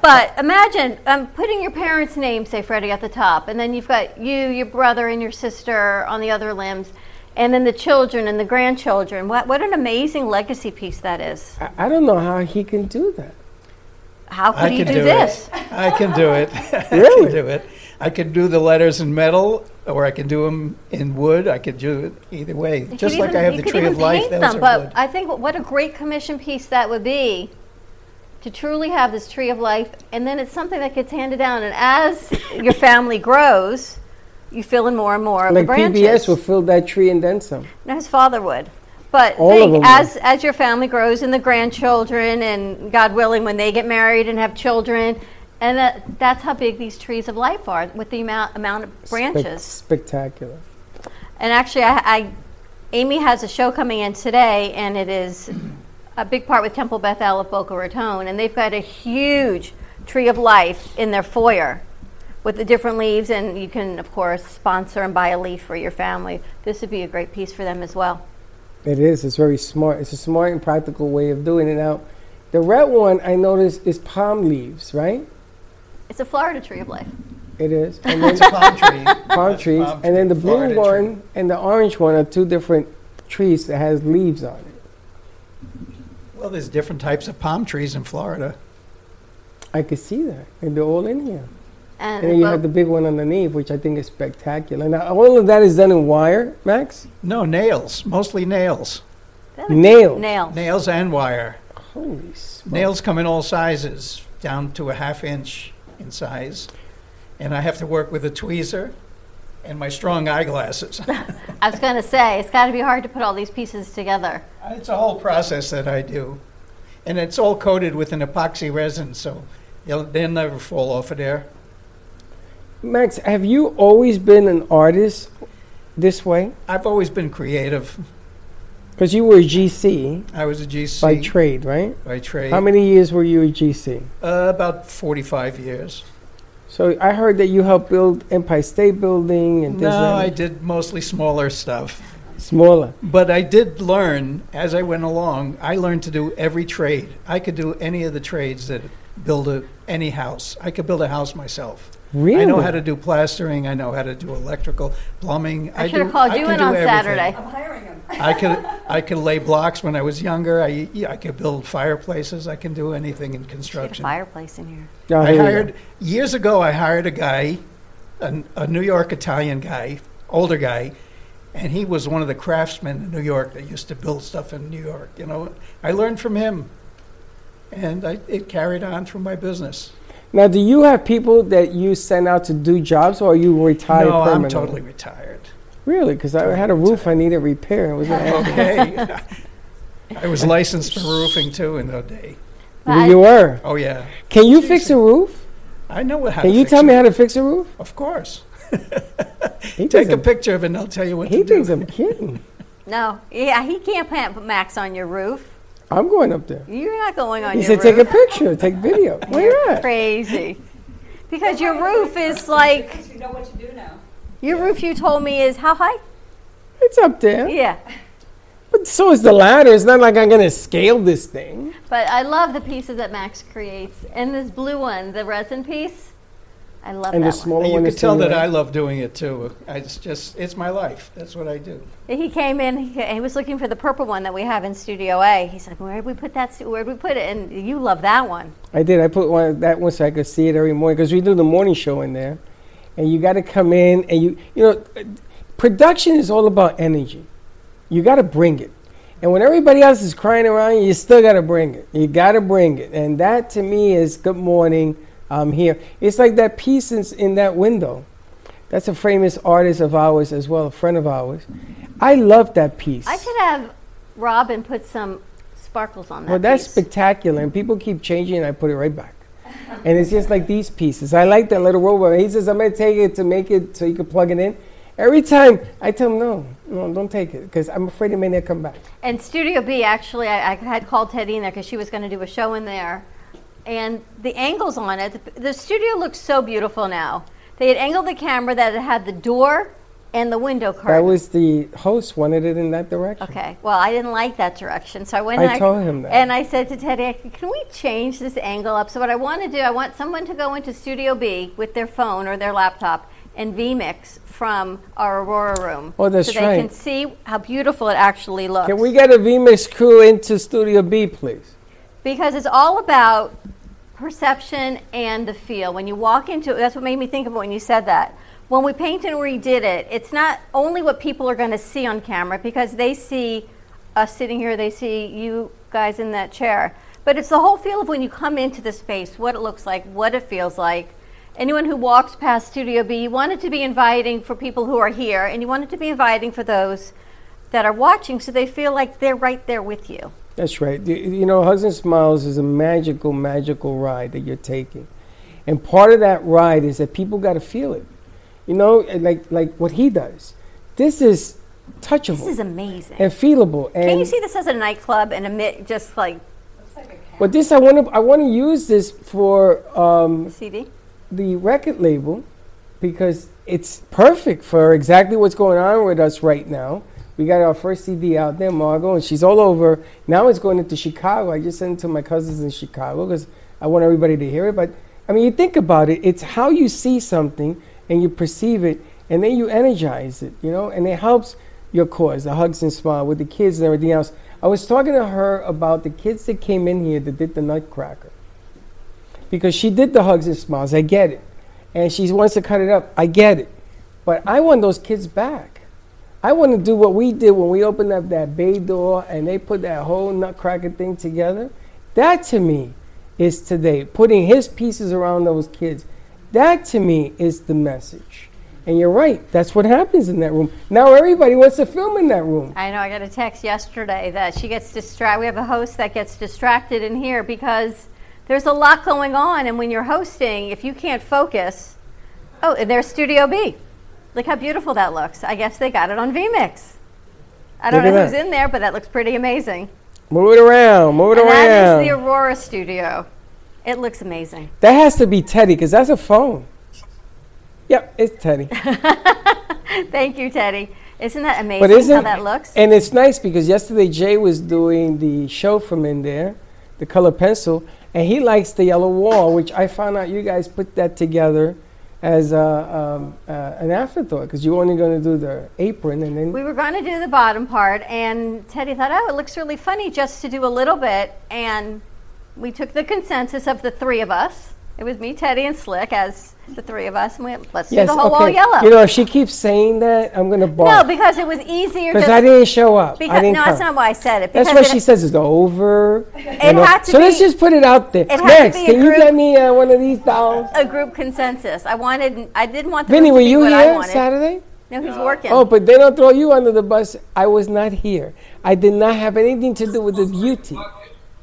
Speaker 3: but imagine um, putting your parents' name, say Freddie, at the top, and then you've got you, your brother, and your sister on the other limbs, and then the children and the grandchildren. What what an amazing legacy piece that is!
Speaker 2: I, I don't know how he can do that.
Speaker 3: How could
Speaker 4: I
Speaker 3: he
Speaker 4: can
Speaker 3: do,
Speaker 4: do
Speaker 3: this?
Speaker 4: I can do it.
Speaker 2: Really?
Speaker 4: I can do it. I could do the letters in metal, or I could do them in wood. I could do it either way.
Speaker 3: You
Speaker 4: Just like
Speaker 3: even-
Speaker 4: I have the
Speaker 3: could
Speaker 4: tree
Speaker 3: even
Speaker 4: of life.
Speaker 3: paint
Speaker 4: Those
Speaker 3: them,
Speaker 4: are
Speaker 3: but
Speaker 4: wood.
Speaker 3: I think what a great commission piece that would be to truly have this tree of life, and then it's something that gets handed down. And as your family grows, you fill in more and more of
Speaker 2: Like
Speaker 3: the branches.
Speaker 2: PBS will fill that tree and then some.
Speaker 3: No, his father would. But
Speaker 2: All of them
Speaker 3: as as your family grows and the grandchildren, and God willing, when they get married and have children, and that, that's how big these trees of life are with the amount amount of
Speaker 2: Spec-
Speaker 3: branches.
Speaker 2: spectacular.
Speaker 3: And actually, I, I Amy has a show coming in today, and it is a big part with Temple Bethel of Boca Raton, and they've got a huge tree of life in their foyer with the different leaves, and you can, of course, sponsor and buy a leaf for your family. This would be a great piece for them as well.
Speaker 2: It is. It's very smart. It's a smart and practical way of doing it. Now, the red one I noticed is palm leaves, right?
Speaker 3: It's a Florida tree of life.
Speaker 2: It is. And then
Speaker 4: It's a palm tree.
Speaker 2: palm
Speaker 4: That's
Speaker 2: trees,
Speaker 4: palm
Speaker 2: and then the blue
Speaker 4: Florida
Speaker 2: one
Speaker 4: tree.
Speaker 2: and the orange one are two different trees that has leaves on it.
Speaker 4: Well, there's different types of palm trees in Florida.
Speaker 2: I could see that, and they're all in here.
Speaker 3: And,
Speaker 2: And then you have the big one underneath, which I think is spectacular. Now, all of that is done in wire, Max.
Speaker 4: No, nails. Mostly nails.
Speaker 2: Nails.
Speaker 3: Nails.
Speaker 4: Nails and wire.
Speaker 2: Holy smokes.
Speaker 4: Nails come in all sizes, down to a half inch in size. And I have to work with a tweezer and my strong eyeglasses.
Speaker 3: I was going to say, it's got to be hard to put all these pieces together.
Speaker 4: Uh, it's a whole process that I do. And it's all coated with an epoxy resin, so they'll, they'll never fall off of there.
Speaker 2: Max, have you always been an artist this way?
Speaker 4: I've always been creative.
Speaker 2: Because you were a GC
Speaker 4: I was a GC
Speaker 2: by trade, right?
Speaker 4: by trade.
Speaker 2: How many years were you a GC?
Speaker 4: Uh, about 45 years.
Speaker 2: So I heard that you helped build Empire State Building and
Speaker 4: No, I did mostly smaller stuff.
Speaker 2: smaller.
Speaker 4: But I did learn as I went along. I learned to do every trade. I could do any of the trades that build a, any house. I could build a house myself.
Speaker 2: Really?
Speaker 4: I know how to do plastering. I know how to do electrical, plumbing.
Speaker 3: I, should
Speaker 4: do-
Speaker 3: have called
Speaker 4: I
Speaker 3: you in on
Speaker 4: everything.
Speaker 3: Saturday.
Speaker 6: I'm hiring him.
Speaker 4: I could I could lay blocks when I was younger. I yeah, I could build fireplaces. I can do anything in
Speaker 3: Get a
Speaker 4: construction.
Speaker 3: fireplace in here.
Speaker 2: Oh,
Speaker 4: I
Speaker 2: here
Speaker 4: hired years ago. I hired a guy, a, a New York Italian guy, older guy, and he was one of the craftsmen in New York that used to build stuff in New York. You know, I learned from him, and I, it carried on through my business.
Speaker 2: Now, do you have people that you send out to do jobs, or are you retired
Speaker 4: no, I'm
Speaker 2: permanently?
Speaker 4: totally retired.
Speaker 2: Really? Because I had a roof I needed repair. It was
Speaker 4: Okay, I was licensed for roofing too in that day.
Speaker 3: I-
Speaker 2: you were.
Speaker 4: Oh yeah,
Speaker 2: Can you fix a roof?
Speaker 4: I know how.
Speaker 2: Can
Speaker 4: to
Speaker 2: you
Speaker 4: fix
Speaker 2: tell me how to fix a roof?
Speaker 4: Of course.
Speaker 2: He
Speaker 4: Take a picture of it, and I'll tell you what
Speaker 2: He
Speaker 4: to do.
Speaker 2: thinks I'm kidding.
Speaker 3: No, yeah, he can't put Max on your roof.
Speaker 2: I'm going up there.
Speaker 3: You're not going on
Speaker 2: He
Speaker 3: your
Speaker 2: said, take a picture, take video. Where are you at?
Speaker 3: Crazy. Because your roof is like,
Speaker 6: You know what you do now.
Speaker 3: your roof you told me is how high?
Speaker 2: It's up there.
Speaker 3: Yeah.
Speaker 2: But so is the ladder. It's not like I'm going to scale this thing.
Speaker 3: But I love the pieces that Max creates. And this blue one, the resin piece, I love
Speaker 2: And the
Speaker 3: that
Speaker 2: smaller
Speaker 3: one.
Speaker 4: you
Speaker 2: one
Speaker 4: could
Speaker 2: is
Speaker 4: tell
Speaker 2: to the
Speaker 4: that I love doing it too. It's just, it's my life. That's what I do.
Speaker 3: He came in. He, he was looking for the purple one that we have in Studio A. He said, "Where did we put that? Where did we put it?" And you love that one.
Speaker 2: I did. I put one that one so I could see it every morning because we do the morning show in there, and you got to come in and you you know, uh, production is all about energy. You got to bring it, and when everybody else is crying around you, you still got to bring it. You got to bring it, and that to me is good morning. I'm here. It's like that piece in, in that window. That's a famous artist of ours as well, a friend of ours. I love that piece.
Speaker 3: I should have Robin put some sparkles on that.
Speaker 2: Well, that's
Speaker 3: piece.
Speaker 2: spectacular, and people keep changing, and I put it right back. And it's just like these pieces. I like that little robot. He says, I'm going to take it to make it so you can plug it in. Every time I tell him, no, no, don't take it, because I'm afraid it may not come back.
Speaker 3: And Studio B, actually, I, I had called Teddy in there because she was going to do a show in there. And the angles on it, the, the studio looks so beautiful now. They had angled the camera that it had the door and the window curtain.
Speaker 2: That was the host wanted it in that direction.
Speaker 3: Okay. Well, I didn't like that direction, so I went.
Speaker 2: I
Speaker 3: and
Speaker 2: told him that.
Speaker 3: And I said to Teddy, "Can we change this angle up?" So what I want to do, I want someone to go into Studio B with their phone or their laptop and vMix from our Aurora room.
Speaker 2: Oh, that's
Speaker 3: so they
Speaker 2: right.
Speaker 3: can see how beautiful it actually looks.
Speaker 2: Can we get a VMix crew into Studio B, please?
Speaker 3: because it's all about perception and the feel. When you walk into it, that's what made me think of it when you said that. When we painted and redid it, it's not only what people are going to see on camera because they see us sitting here, they see you guys in that chair, but it's the whole feel of when you come into the space, what it looks like, what it feels like. Anyone who walks past Studio B, you want it to be inviting for people who are here, and you want it to be inviting for those that are watching so they feel like they're right there with you.
Speaker 2: That's right. You, know, Hugs and Smiles is a magical, magical ride that you're taking. And part of that ride is that people got to feel it. You know, like like what he does. This is touchable
Speaker 3: This is amazing.
Speaker 2: and feelable. And
Speaker 3: Can you see this as a nightclub and emit just like
Speaker 2: But this, I want to, I want to use this for um,
Speaker 3: CD?
Speaker 2: the record label because it's perfect for exactly what's going on with us right now. We got our first CD out there, Margot, and she's all over. Now it's going into Chicago. I just sent it to my cousins in Chicago because I want everybody to hear it. But I mean, you think about it, it's how you see something and you perceive it, and then you energize it, you know, and it helps your cause, the hugs and smile with the kids and everything else. I was talking to her about the kids that came in here that did the Nutcracker because she did the hugs and smiles. I get it. And she wants to cut it up. I get it. But I want those kids back. I want to do what we did when we opened up that bay door and they put that whole nutcracker thing together. That to me is today, putting his pieces around those kids. That to me is the message. And you're right, that's what happens in that room. Now everybody wants to film in that room.
Speaker 3: I know I got a text yesterday that she gets distracted. We have a host that gets distracted in here because there's a lot going on. And when you're hosting, if you can't focus, oh, and there's Studio B. Look how beautiful that looks. I guess they got it on vMix. I don't
Speaker 2: Look
Speaker 3: know who's
Speaker 2: that.
Speaker 3: in there, but that looks pretty amazing.
Speaker 2: Move it around, move it
Speaker 3: and that
Speaker 2: around.
Speaker 3: is the Aurora Studio. It looks amazing.
Speaker 2: that has to be Teddy because that's a phone. Yep, it's Teddy.
Speaker 3: Thank you, Teddy. Isn't that amazing
Speaker 2: But isn't
Speaker 3: how that looks?
Speaker 2: And it's nice because yesterday Jay was doing the show from in there, the color pencil, and he likes the yellow wall, which I found out you guys put that together as a, um, uh, an afterthought because you're only going to do the apron and then
Speaker 3: We were going to do the bottom part, and Teddy thought, oh, it looks really funny just to do a little bit. And we took the consensus of the three of us. It was me, Teddy, and Slick as the three of us, and we went, let's do the whole wall yellow.
Speaker 2: You know, if she keeps saying that, I'm going to
Speaker 3: no,
Speaker 2: bark
Speaker 3: because it was easier.
Speaker 2: because I didn't show up. I
Speaker 3: Because, no, that's not why I said it.
Speaker 2: That's
Speaker 3: it-
Speaker 2: she says is over.
Speaker 3: It had to
Speaker 2: so let's just put it out there.
Speaker 3: it
Speaker 2: Next,
Speaker 3: be
Speaker 2: can you get me uh, one of these dolls?
Speaker 3: a group consensus. I wanted, I didn't want the
Speaker 2: Vinny, were
Speaker 3: to be
Speaker 2: you here. Saturday?
Speaker 3: No, he's working.
Speaker 2: Oh, but they don't throw you under the bus. I was not here. I did not have anything to do with the beauty.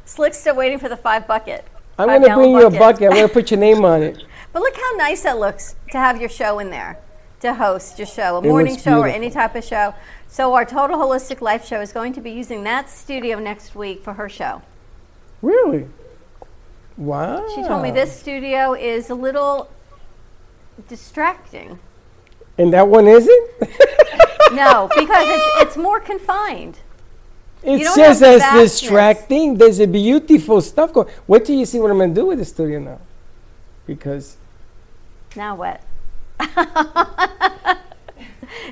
Speaker 3: Slick's still waiting for the five bucket.
Speaker 2: I'm going to bring you a bucket. I'm going to put your name on it.
Speaker 3: But look how nice that looks to have your show in there, to host your show, a
Speaker 2: It
Speaker 3: morning show or any type of show. So our Total Holistic Life show is going to be using that studio next week for her show.
Speaker 2: Really? Wow.
Speaker 3: She told me this studio is a little distracting.
Speaker 2: And that one isn't?
Speaker 3: No, because it's, it's more confined. You
Speaker 2: It's just as
Speaker 3: vastness.
Speaker 2: distracting. There's a beautiful stuff going. What do you see what I'm going to do with the studio now. Because
Speaker 3: Now what?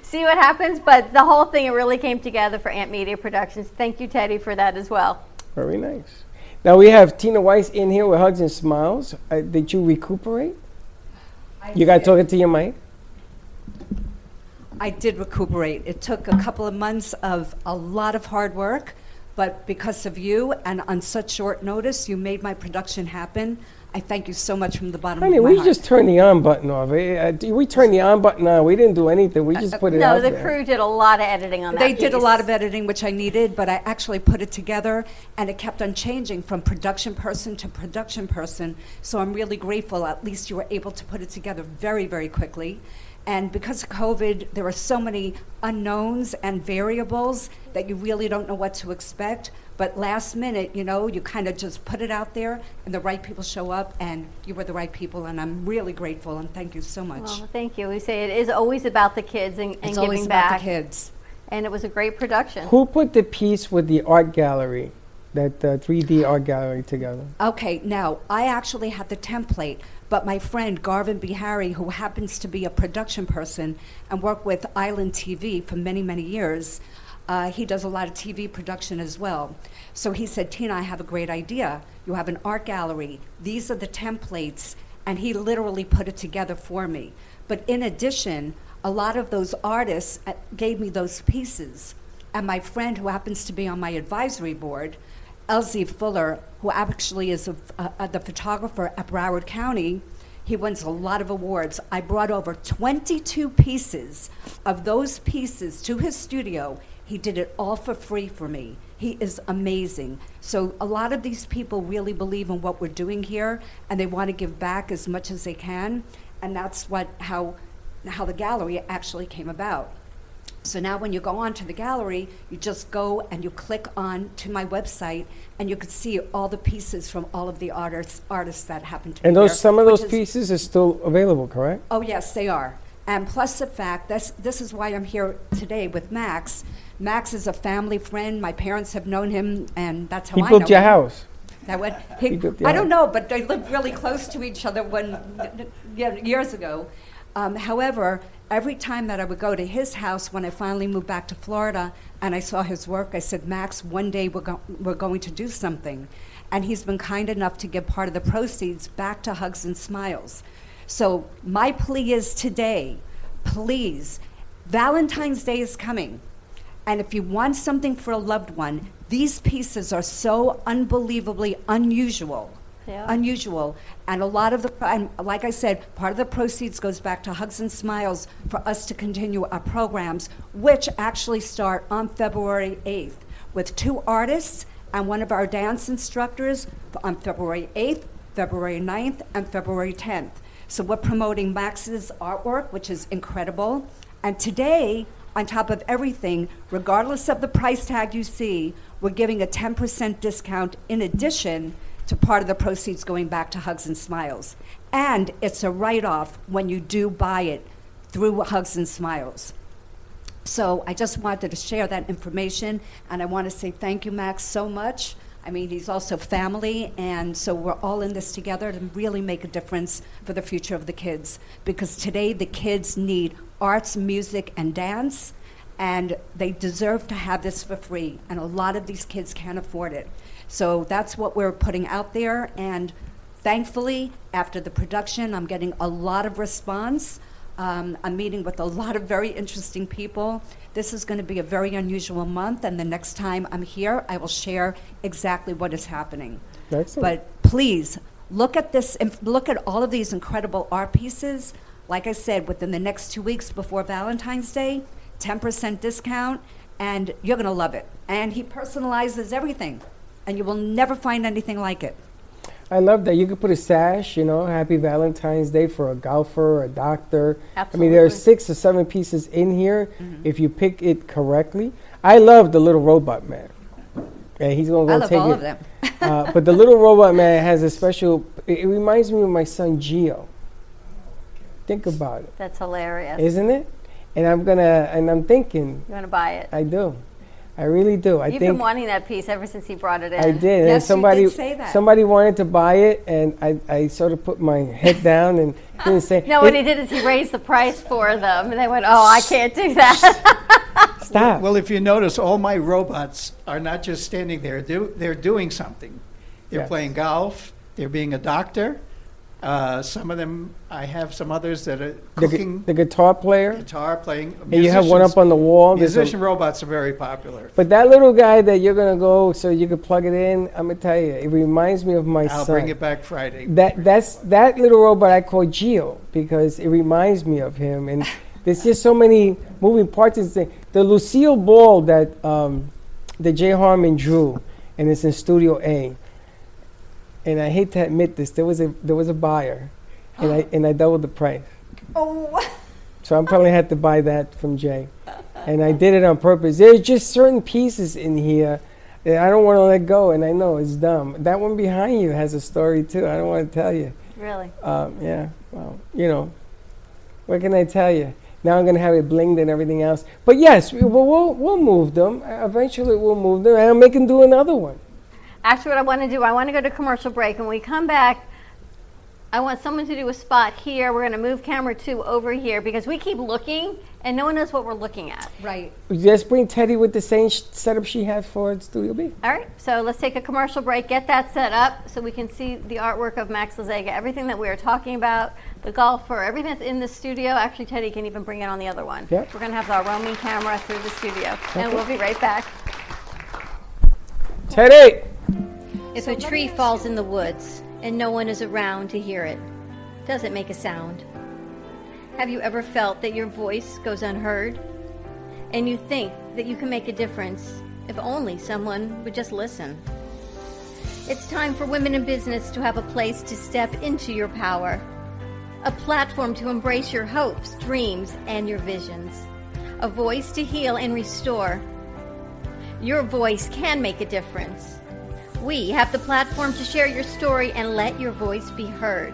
Speaker 3: See what happens? But the whole thing, it really came together for Ant Media Productions. Thank you, Teddy, for that as well.
Speaker 2: Very nice. Now we have Tina Weiss in here with hugs and smiles. Uh, did you recuperate? you got to talk it to your mic.
Speaker 6: I did recuperate. It took a couple of months of a lot of hard work, but because of you and on such short notice, you made my production happen. I thank you so much from the bottom
Speaker 2: Honey,
Speaker 6: of my
Speaker 2: we
Speaker 6: heart.
Speaker 2: just turned the on button off. Eh, uh, we turned the on button on. We didn't do anything. We just put it
Speaker 3: no,
Speaker 2: out
Speaker 3: the
Speaker 2: there.
Speaker 3: crew did a lot of editing on that.
Speaker 6: They did a
Speaker 3: piece.
Speaker 6: lot of editing, which I needed, but I actually put it together, and it kept on changing from production person to production person. So I'm really grateful. At least you were able to put it together very, very quickly. And because of COVID, there are so many unknowns and variables that you really don't know what to expect. But last minute, you know, you kind of just put it out there, and the right people show up, and you were the right people. And I'm really grateful, and thank you so much.
Speaker 3: Well, thank you. We say it is always about the kids and, and
Speaker 6: It's
Speaker 3: giving
Speaker 6: always about the
Speaker 3: back.
Speaker 6: kids.
Speaker 3: And it was a great production.
Speaker 2: Who put the piece with the art gallery, that uh, 3D art gallery together?
Speaker 6: Okay, now I actually had the template, but my friend Garvin Bihari, who happens to be a production person and worked with Island TV for many, many years, uh, he does a lot of TV production as well. So he said, Tina, I have a great idea. You have an art gallery. These are the templates. And he literally put it together for me. But in addition, a lot of those artists uh, gave me those pieces. And my friend, who happens to be on my advisory board, Elsie Fuller, who actually is a, uh, the photographer at Broward County, he wins a lot of awards. I brought over 22 pieces of those pieces to his studio. He did it all for free for me. He is amazing. So a lot of these people really believe in what we're doing here, and they want to give back as much as they can, and that's what how how the gallery actually came about. So now when you go on to the gallery, you just go and you click on to my website and you can see all the pieces from all of the artists artists that happen to
Speaker 2: And
Speaker 6: be
Speaker 2: those
Speaker 6: there,
Speaker 2: some of those pieces are still available, correct?
Speaker 6: Oh yes, they are. And plus the fact this this is why I'm here today with Max. Max is a family friend. My parents have known him, and that's how
Speaker 2: He
Speaker 6: I
Speaker 2: built
Speaker 6: know
Speaker 2: your
Speaker 6: him.
Speaker 2: house.
Speaker 6: That what
Speaker 2: He
Speaker 6: he, I don't
Speaker 2: house.
Speaker 6: know, but they lived really close to each other when years ago. Um, however, every time that I would go to his house when I finally moved back to Florida and I saw his work, I said, Max, one day we're, go- we're going to do something. And he's been kind enough to give part of the proceeds back to Hugs and Smiles. So my plea is today, please, Valentine's Day is coming. And if you want something for a loved one, these pieces are so unbelievably unusual.
Speaker 3: Yeah.
Speaker 6: Unusual. And a lot of the, and like I said, part of the proceeds goes back to Hugs and Smiles for us to continue our programs, which actually start on February 8th with two artists and one of our dance instructors on February 8th, February 9th, and February 10th. So we're promoting Max's artwork, which is incredible. And today, on top of everything, regardless of the price tag you see, we're giving a 10% discount in addition to part of the proceeds going back to Hugs and Smiles. And it's a write off when you do buy it through Hugs and Smiles. So I just wanted to share that information, and I want to say thank you, Max, so much. I mean, he's also family, and so we're all in this together to really make a difference for the future of the kids. Because today, the kids need arts, music, and dance, and they deserve to have this for free. And a lot of these kids can't afford it. So that's what we're putting out there, and thankfully, after the production, I'm getting a lot of response. Um, I'm meeting with a lot of very interesting people. This is going to be a very unusual month, and the next time I'm here, I will share exactly what is happening.
Speaker 2: Excellent.
Speaker 6: But please look at this. inf- Look at all of these incredible art pieces. Like I said, within the next two weeks before Valentine's Day, 10% discount, and you're going to love it. And he personalizes everything, and you will never find anything like it.
Speaker 2: I love that. You could put a sash, you know, Happy Valentine's Day for a golfer or a doctor. Absolutely. I mean, there are six or seven pieces in here Mhm. if you pick it correctly. I love the little robot man. And he's going to go
Speaker 6: I love
Speaker 2: take
Speaker 6: all
Speaker 2: it.
Speaker 6: of them.
Speaker 2: uh, but the little robot man has a special, it, it reminds me of my son Gio. Think about it,
Speaker 3: That's hilarious.
Speaker 2: isn't it? And I'm going to, and I'm thinking,
Speaker 3: you want to buy it?
Speaker 2: I do. I really do. I
Speaker 3: You've
Speaker 2: think
Speaker 3: been wanting that piece ever since he brought it in.
Speaker 2: I did. and
Speaker 6: Yes, you
Speaker 2: somebody
Speaker 6: did say that.
Speaker 2: somebody wanted to buy it, and I, I sort of put my head down and didn't say.
Speaker 3: No, what
Speaker 2: "It-
Speaker 3: he did is he raised the price for them, and they went, "Oh, I can't do that."
Speaker 2: Stop.
Speaker 4: Well, if you notice, all my robots are not just standing there, do, they're doing something. They're
Speaker 2: Yes.
Speaker 4: playing golf, they're being a doctor. Uh, some of them, I have some others that are
Speaker 2: the, gu-
Speaker 4: cooking
Speaker 2: the guitar player,
Speaker 4: guitar, playing.
Speaker 2: and you have one
Speaker 4: musicians-
Speaker 2: up on the wall. There's a-
Speaker 4: Musician robots are very popular.
Speaker 2: but that little guy that you're gonna go so you can plug it in, I'm gonna tell you, it reminds me of my
Speaker 4: I'll
Speaker 2: son.
Speaker 4: bring it back Friday.
Speaker 2: That that's that little robot I call Geo because it reminds me of him, and there's just so many moving parts. in this thing. The Lucille Ball that um, that Jay Harmon drew, and it's in Studio A. And I hate to admit this, there was a there was a buyer, and I and I doubled the price.
Speaker 6: Oh,
Speaker 2: So I probably had to buy that from Jay. And I did it on purpose. There's just certain pieces in here that I don't want to let go, and I know it's dumb. That one behind you has a story too. I don't want to tell you.
Speaker 3: really?
Speaker 2: Um, yeah, well, you know, what can I tell you? Now I'm gonna have it blinged and everything else. But yes, we, we'll, we'll we'll move them. Uh, Eventually, we'll move them, and I'll make them do another one.
Speaker 3: Actually, what I want to do, I want to go to commercial break, and when we come back, I want someone to do a spot here. We're going to move camera two over here because we keep looking, and no one knows what we're looking at.
Speaker 6: right.
Speaker 2: Just bring Teddy with the same sh- setup she had for Studio B.
Speaker 3: All right, so let's take a commercial break, get that set up so we can see the artwork of Max Lazega, everything that we are talking about, the golfer, everything that's in the studio. Actually, Teddy can even bring it on the other one.
Speaker 2: Yep.
Speaker 3: We're going to have our roaming camera through the studio, and we'll be right back.
Speaker 2: Teddy.
Speaker 3: If a tree falls in the woods and no one is around to hear it, does it make a sound? Have you ever felt that your voice goes unheard? And you think that you can make a difference if only someone would just listen? It's time for women in business to have a place to step into your power, a platform to embrace your hopes, dreams, and your visions, a voice to heal and restore. Your voice can make a difference. We have the platform to share your story and let your voice be heard.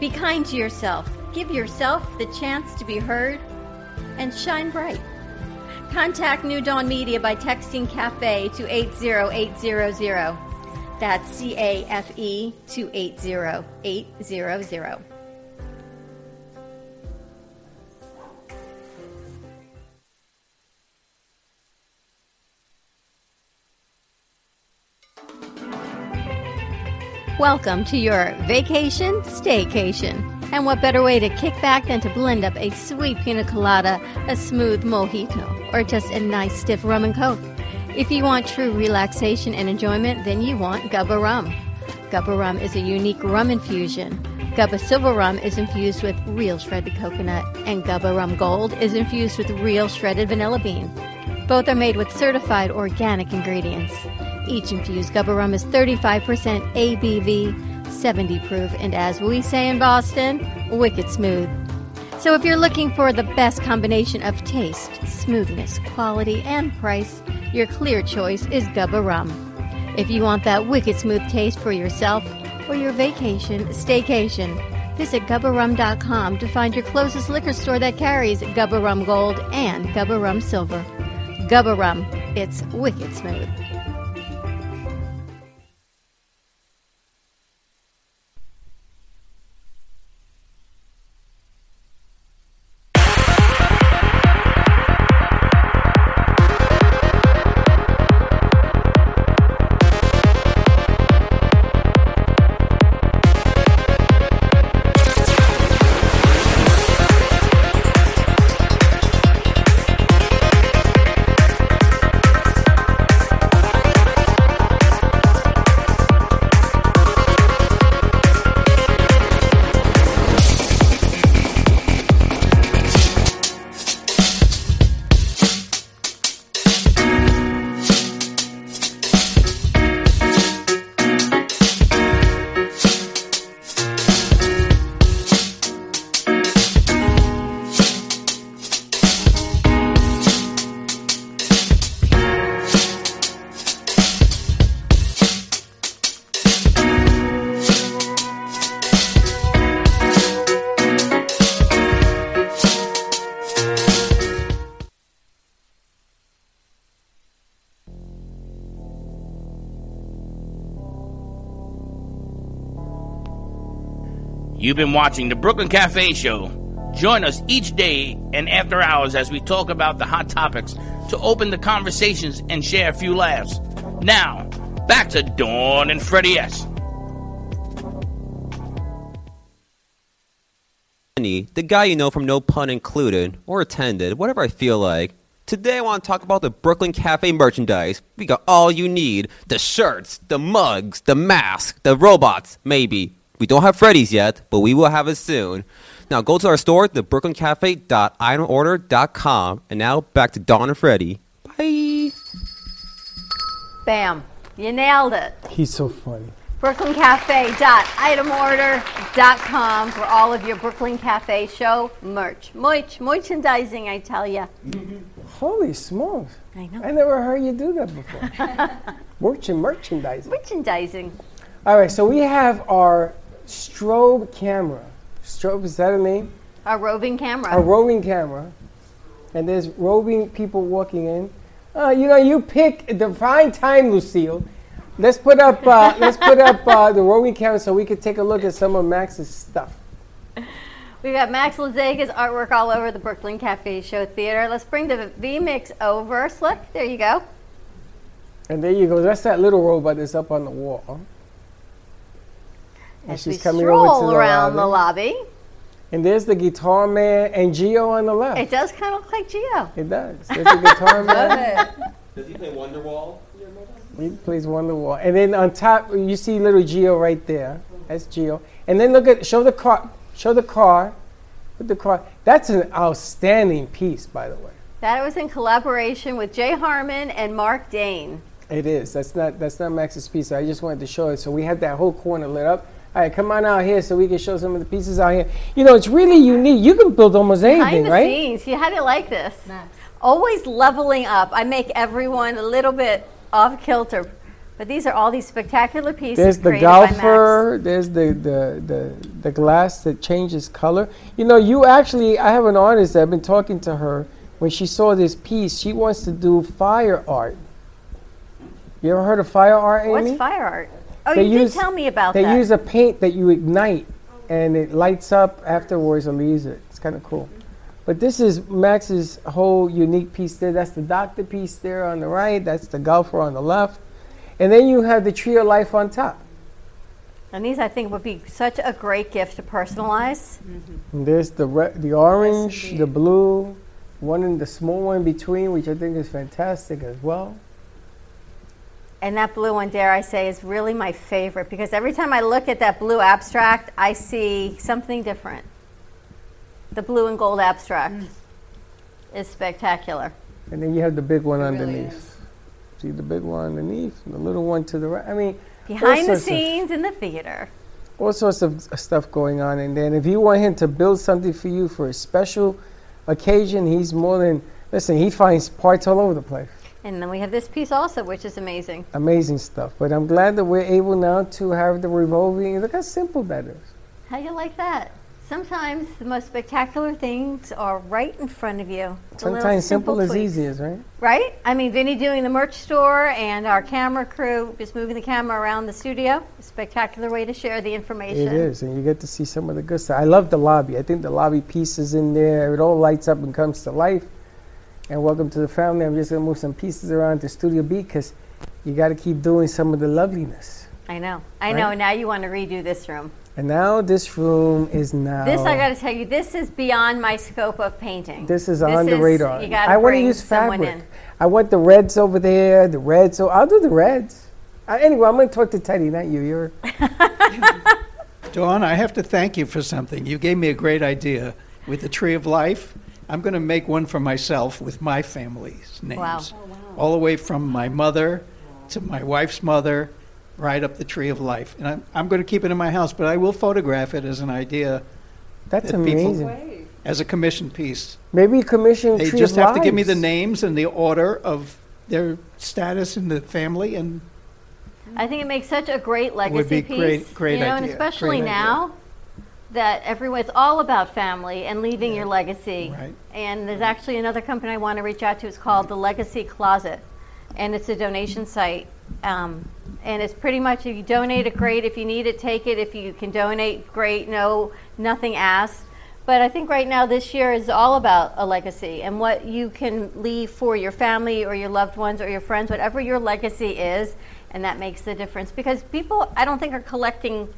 Speaker 3: Be kind to yourself. Give yourself the chance to be heard and shine bright. Contact New Dawn Media by texting CAFE to 80800. That's C A F E to 80800. Welcome to your vacation staycation. And what better way to kick back than to blend up a sweet pina colada, a smooth mojito, or just a nice stiff rum and coke? If you want true relaxation and enjoyment, then you want Gubba Rum. Gubba Rum is a unique rum infusion. Gubba Silver Rum is infused with real shredded coconut, and Gubba Rum Gold is infused with real shredded vanilla bean. Both are made with certified organic ingredients. Each infused Gubba Rum is 35% ABV, 70 proof, and as we say in Boston, wicked smooth. So if you're looking for the best combination of taste, smoothness, quality, and price, your clear choice is Gubba Rum. If you want that wicked smooth taste for yourself or your vacation, staycation, visit gubbarum.com to find your closest liquor store that carries Gubba Rum Gold and Gubba Rum Silver. Gubba Rum, it's wicked smooth.
Speaker 1: You've been watching the Brooklyn Cafe Show. Join us each day and after hours as we talk about the hot topics to open the conversations and share a few laughs. Now, back to Dawn and Freddie S.
Speaker 13: the guy you know from No Pun Included, or attended, whatever I feel like. Today I want to talk about the Brooklyn Cafe merchandise. We got all you need the shirts, the mugs, the masks, the robots, maybe. We don't have Freddy's yet, but we will have it soon. Now go to our store, thebrooklyncafe.itemorder.com. And now back to Dawn and Freddy. Bye.
Speaker 3: Bam. You nailed it.
Speaker 2: He's so funny.
Speaker 3: BrooklynCafe.itemorder.com for all of your Brooklyn Cafe show merch. Merch, merchandising, I tell you. Mm-hmm.
Speaker 2: Holy smokes.
Speaker 3: I know.
Speaker 2: I never heard you do that before. Merchant merchandising.
Speaker 3: Merchandising.
Speaker 2: All right, so we have our strobe camera. Strobe, is that a name?
Speaker 3: A roving camera.
Speaker 2: A roving camera. And there's roving people walking in. Uh, you know, you pick the prime time, Lucille. Let's put up. Uh, let's put up uh, the roving camera so we can take a look at some of Max's stuff.
Speaker 3: We've got Max Lazega's artwork all over the Brooklyn Cafe Show Theater. Let's bring the V-Mix over. Look, there you go.
Speaker 2: And there you go. That's that little robot that's up on the wall. And
Speaker 3: As we stroll around the lobby.
Speaker 2: And there's the guitar man and Geo on the left.
Speaker 3: It does kind of look like Geo.
Speaker 2: It does. There's the guitar man.
Speaker 3: Love it.
Speaker 13: Does he play Wonderwall?
Speaker 2: He plays Wonderwall. And then on top, you see little Geo right there. That's Geo. And then look at, show the car, show the car, put the car. That's an outstanding piece, by the way.
Speaker 3: That was in collaboration with Jay Harmon and Mark Dane.
Speaker 2: It is. That's not, that's not Max's piece. I just wanted to show it. So we had that whole corner lit up. All right, come on out here so we can show some of the pieces out here. You know, it's really unique. You can build almost anything,
Speaker 3: Behind the
Speaker 2: right?
Speaker 3: scenes, you had it like this. Always leveling up. I make everyone a little bit off kilter, but these are all these spectacular pieces
Speaker 2: There's the
Speaker 3: created by Max.
Speaker 2: golfer. There's the, the, the, the glass that changes color. You know, you actually, I have an artist that I've been talking to her. When she saw this piece, she wants to do fire art. You ever heard of fire art, Amy?
Speaker 3: What's fire art? Oh,
Speaker 2: They
Speaker 3: you
Speaker 2: use-
Speaker 3: did tell me about
Speaker 2: They
Speaker 3: that.
Speaker 2: use a paint that you ignite and it lights up afterwards or leaves it. It's kind of cool. But this is Max's whole unique piece there. That's the doctor piece there on the right. That's the golfer on the left. And then you have the tree of life on top.
Speaker 3: and these, I think, would be such a great gift to personalize. Mm-hmm.
Speaker 2: And there's the re- the orange, the blue, one in the small one in between, which I think is fantastic as well.
Speaker 3: And that blue one, dare I say, is really my favorite because every time I look at that blue abstract, I see something different. The blue and gold abstract
Speaker 2: Mm.
Speaker 3: is spectacular.
Speaker 2: And then you have the big one underneath. See the big one underneath, and the little one to the right. I mean,
Speaker 3: Behind the
Speaker 2: sorts of-
Speaker 3: scenes in the theater.
Speaker 2: all sorts of stuff going on. And then if you want him to build something for you for a special occasion, he's more than listen. He finds parts all over the place.
Speaker 3: And then we have this piece also, which is amazing.
Speaker 2: Amazing stuff. But I'm glad that we're able now to have the revolving. Look how simple that is.
Speaker 3: How you like that? Sometimes the most spectacular things are right in front of you.
Speaker 2: Sometimes simple is
Speaker 3: tweaks.
Speaker 2: easiest, right?
Speaker 3: Right? I mean, Vinny doing the merch store and our camera crew just moving the camera around the studio. Spectacular way to share the information.
Speaker 2: It is, and you get to see some of the good stuff. I love the lobby. I think the lobby piece is in there. It all lights up and comes to life. And welcome to the family. I'm just gonna move some pieces around to Studio B because you got to keep doing some of the loveliness.
Speaker 3: I know. I
Speaker 2: Right?
Speaker 3: know. Now you want to redo this room.
Speaker 2: And now this room is now.
Speaker 3: This, I got to tell you, this is beyond my scope of painting.
Speaker 2: This is on the radar.
Speaker 3: You got
Speaker 2: I
Speaker 3: to
Speaker 2: want to
Speaker 3: bring
Speaker 2: use
Speaker 3: someone
Speaker 2: fabric.
Speaker 3: in.
Speaker 2: I want the reds over there, the reds. So I'll do the reds. Uh, anyway, I'm going to talk to Teddy, not you. You're.
Speaker 4: Dawn, I have to thank you for something. You gave me a great idea with the Tree of Life. I'm going to make one for myself with my family's names.
Speaker 3: Oh, wow.
Speaker 4: All the way from my mother to my wife's mother, right up the Tree of Life. And I'm, I'm going to keep it in my house, but I will photograph it as an idea.
Speaker 2: That's
Speaker 4: that people-
Speaker 2: amazing.
Speaker 4: as a commission piece.
Speaker 2: Maybe commission
Speaker 4: They
Speaker 2: Tree
Speaker 4: just
Speaker 2: of
Speaker 4: have to give me the names and the order of their status in the family, and
Speaker 3: I think it makes such a great legacy
Speaker 4: would be
Speaker 3: piece.
Speaker 4: great- great
Speaker 3: you know, and
Speaker 4: idea,
Speaker 3: especially
Speaker 4: great idea.
Speaker 3: That everyone it's all about family and leaving your legacy.
Speaker 4: Right.
Speaker 3: And there's actually another company I want to reach out to. It's called the Legacy Closet, and it's a donation site. Um, and it's pretty much if you donate it, great. If you need it, take it. If you can donate, great. No, nothing asked. But I think right now this year is all about a legacy and what you can leave for your family or your loved ones or your friends, whatever your legacy is, and that makes the difference. Because people, I don't think, are collecting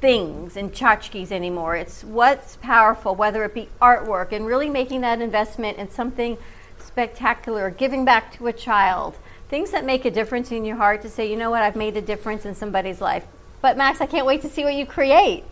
Speaker 3: things and tchotchkes anymore. It's what's powerful, whether it be artwork and really making that investment in something spectacular, giving back to a child, things that make a difference in your heart to say, you know what, I've made a difference in somebody's life. But Max, I can't wait to see what you create.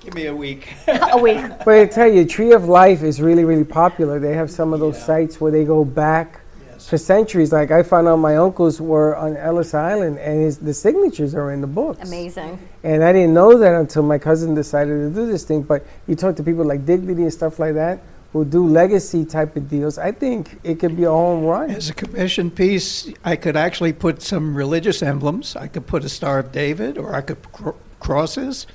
Speaker 4: Give me a week.
Speaker 3: a week.
Speaker 2: But I tell you, Tree of Life is really, really popular. They have some of those sites where they go back for centuries. Like I found out my uncles were on Ellis Island, and his, the signatures are in the books.
Speaker 3: Amazing.
Speaker 2: And I didn't know that until my cousin decided to do this thing. But you talk to people like Dignity and stuff like that who do legacy type of deals. I think it could be a home run.
Speaker 4: As a commission piece, I could actually put some religious emblems. I could put a Star of David, or I could cr- crosses,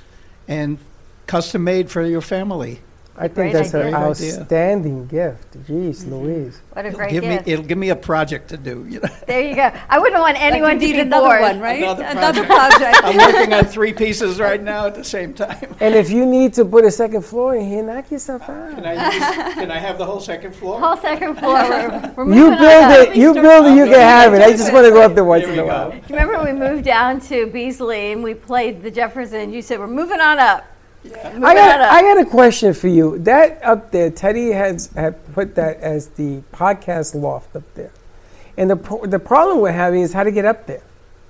Speaker 4: and custom made for your family.
Speaker 2: I think
Speaker 3: Great
Speaker 2: that's an
Speaker 3: idea.
Speaker 2: outstanding gift. Jeez mm-hmm. Louise.
Speaker 3: What a
Speaker 4: It'll
Speaker 3: great
Speaker 4: give
Speaker 3: gift.
Speaker 4: me it'll give me a project to do. You know,
Speaker 3: there you go. I wouldn't want anyone to
Speaker 6: need
Speaker 3: be
Speaker 6: another
Speaker 3: bored.
Speaker 6: one, right?
Speaker 4: Another
Speaker 6: Another
Speaker 4: project.
Speaker 6: project.
Speaker 4: I'm working on three pieces right now at the same time.
Speaker 2: And if you need to put a second floor in here, knock yourself uh, out.
Speaker 4: Can I use, can I have the whole second floor?
Speaker 3: Whole second floor. We're, we're
Speaker 2: You
Speaker 3: on
Speaker 2: build
Speaker 3: up.
Speaker 2: it. You build it. You can have it. I just want to go up there once
Speaker 4: There
Speaker 2: in
Speaker 4: we
Speaker 2: a while.
Speaker 4: go.
Speaker 3: Do you remember when we moved down to Beasley and we played the Jefferson? You said we're moving on up.
Speaker 2: I got. I got a question for you. That up there, Teddy has had put that as the podcast loft up there, and the pro- the problem we're having is how to get up there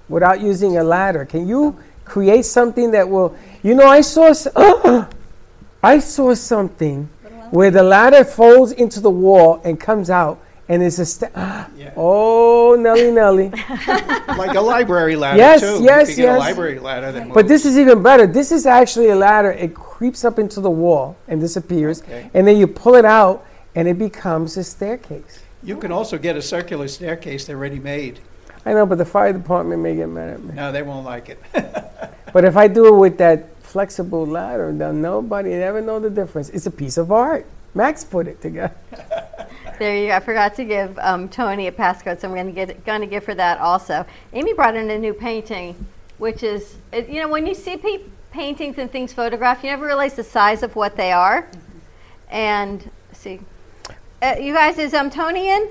Speaker 2: without using a ladder. Can you create something that will? You know, I saw s- I saw something where the ladder folds into the wall and comes out, and it's a sta- oh Nelly Nelly.
Speaker 4: like a library ladder
Speaker 2: Yes,
Speaker 4: too.
Speaker 2: yes,
Speaker 4: if you get
Speaker 2: yes.
Speaker 4: a library ladder, then
Speaker 2: But this is even better. This is actually a ladder. It creeps up into the wall and disappears,
Speaker 4: Okay.
Speaker 2: and then you pull it out, and it becomes a staircase.
Speaker 4: you can also get a circular staircase. They're ready made.
Speaker 2: I know, but the fire department may get mad at me.
Speaker 4: No, they won't like it.
Speaker 2: But if I do it with that flexible ladder, then nobody ever know the difference. It's a piece of art. Max put it together.
Speaker 3: There you go. I forgot to give um, Tony a passcode, so I'm going to get going to give her that also. Amy brought in a new painting, which is it, you know when you see pe- paintings and things photographed, you never realize the size of what they are. And let's see, uh, you guys, is um Tony in?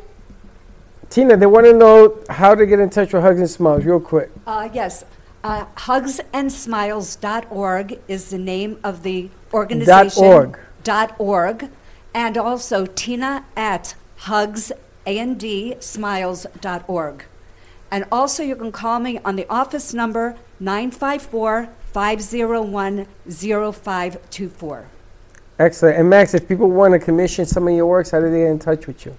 Speaker 2: Tina, they want to know how to get in touch with Hugs and Smiles, real quick.
Speaker 6: Uh, yes. Uh, hugsandsmiles.org is the name of the organization.
Speaker 2: Dot org.
Speaker 6: Dot org. And also Tina at hugsandsmiles.org. A-N-D, And also you can call me on the office number 954-501-0524.
Speaker 2: Excellent. And Max, if people want to commission some of your works, how do they get in touch with you?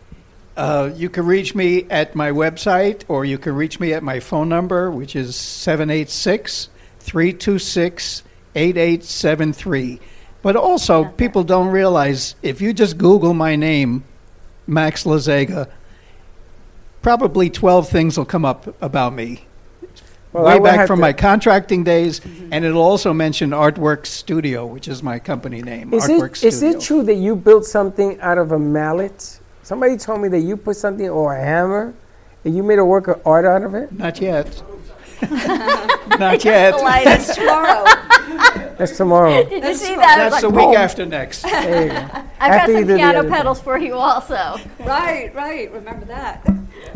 Speaker 4: Uh, you can reach me at my website, or you can reach me at my phone number, which is 786 326 8873. But also, people don't realize if you just Google my name, Max Lazega, probably 12 things will come up about me.
Speaker 2: Well,
Speaker 4: Way back from
Speaker 2: to-
Speaker 4: my contracting days, mm-hmm. and it'll also mention Artwork Studio, which is my company name.
Speaker 2: Is
Speaker 4: Artwork
Speaker 2: it, is
Speaker 4: Studio.
Speaker 2: it true that you built something out of a mallet? Somebody told me that you put something or a hammer and you made a work of art out of it?
Speaker 4: Not yet. Not yet.
Speaker 6: That's tomorrow.
Speaker 2: That's tomorrow.
Speaker 3: Did you see that? It was
Speaker 4: That's the
Speaker 3: like,
Speaker 4: week
Speaker 3: boom.
Speaker 4: after next.
Speaker 2: There you go.
Speaker 3: I've got
Speaker 2: After
Speaker 3: some
Speaker 2: do the
Speaker 3: piano
Speaker 2: other
Speaker 3: pedals for you also.
Speaker 6: right, right. Remember that.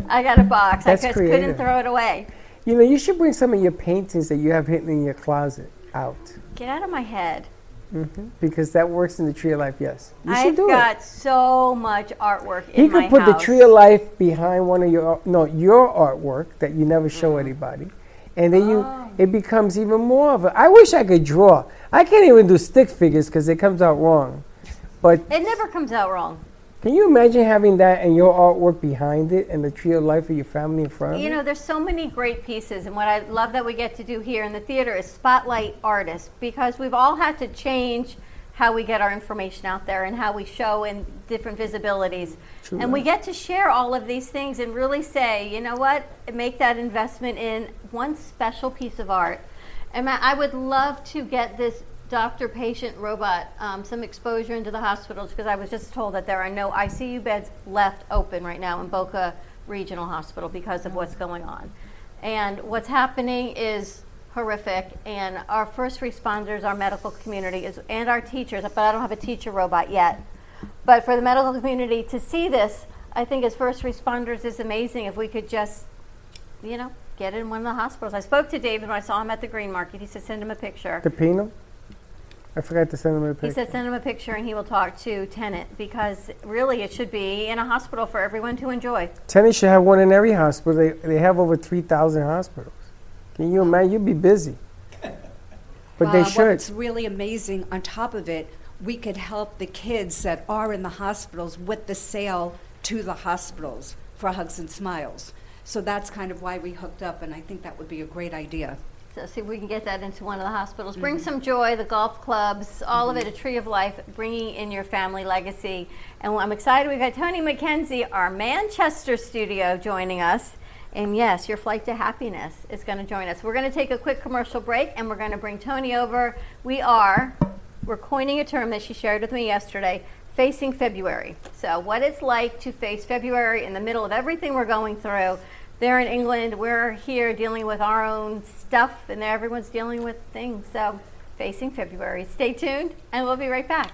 Speaker 3: I got a box.
Speaker 2: That's
Speaker 3: I just
Speaker 2: creative.
Speaker 3: couldn't throw it away.
Speaker 2: You know, you should bring some of your paintings that you have hidden in your closet out
Speaker 3: Get out of my head. Mm-hmm.
Speaker 2: because that works in the Tree of Life, yes. You should
Speaker 3: I've
Speaker 2: do
Speaker 3: got
Speaker 2: it.
Speaker 3: so much artwork
Speaker 2: He
Speaker 3: in my
Speaker 2: could put
Speaker 3: house.
Speaker 2: the Tree of Life behind one of your, no, your artwork that you never show mm-hmm. anybody. And then you, ah. it becomes even more of a, I wish I could draw. I can't even do stick figures because it comes out wrong. But
Speaker 3: It never comes out wrong.
Speaker 2: Can you imagine having that and your artwork behind it and the tree of life of your family in front of
Speaker 3: You
Speaker 2: it?
Speaker 3: know, there's so many great pieces, and what I love that we get to do here in the theater is spotlight artists because we've all had to change how we get our information out there and how we show in different visibilities.
Speaker 2: True
Speaker 3: and we get to share all of these things and really say, you know what, make that investment in one special piece of art. And I would love to get this doctor patient robot um, some exposure into the hospitals because I was just told that there are no ICU beds left open right now in Boca Regional Hospital because of what's going on. And what's happening is horrific. And our first responders, our medical community, is, and our teachers, but I don't have a teacher robot yet. But for the medical community to see this, I think as first responders is amazing if we could just, you know, get in one of the hospitals. I spoke to David when I saw him at the Green Market. He said, send him a picture.
Speaker 2: The Pino? I forgot to send him a picture.
Speaker 3: He said, send him a picture and he will talk to Tenet because really it should be in a hospital for everyone to enjoy.
Speaker 2: Tenny should have one in every hospital. They, they have over 3,000 hospitals. Can you imagine? You'd be busy. But they
Speaker 6: Uh,
Speaker 2: should.
Speaker 6: What's really amazing, on top of it, we could help the kids that are in the hospitals with the sale to the hospitals for Hugs and Smiles. So that's kind of why we hooked up, and I think that would be a great idea.
Speaker 3: So see if we can get that into one of the hospitals. Bring some joy, the golf clubs, all of it, a tree of life, bringing in your family legacy. And I'm excited. We've got Tony McKenzie, our Manchester studio, joining us. And yes, your flight to happiness is going to join us. We're going to take a quick commercial break, and we're going to bring Tony over. We are we're coining a term that she shared with me yesterday. Facing February. So, what it's like to face February in the middle of everything we're going through. They're in England, we're here dealing with our own stuff, and everyone's dealing with things. So, facing February. Stay tuned, and we'll be right back.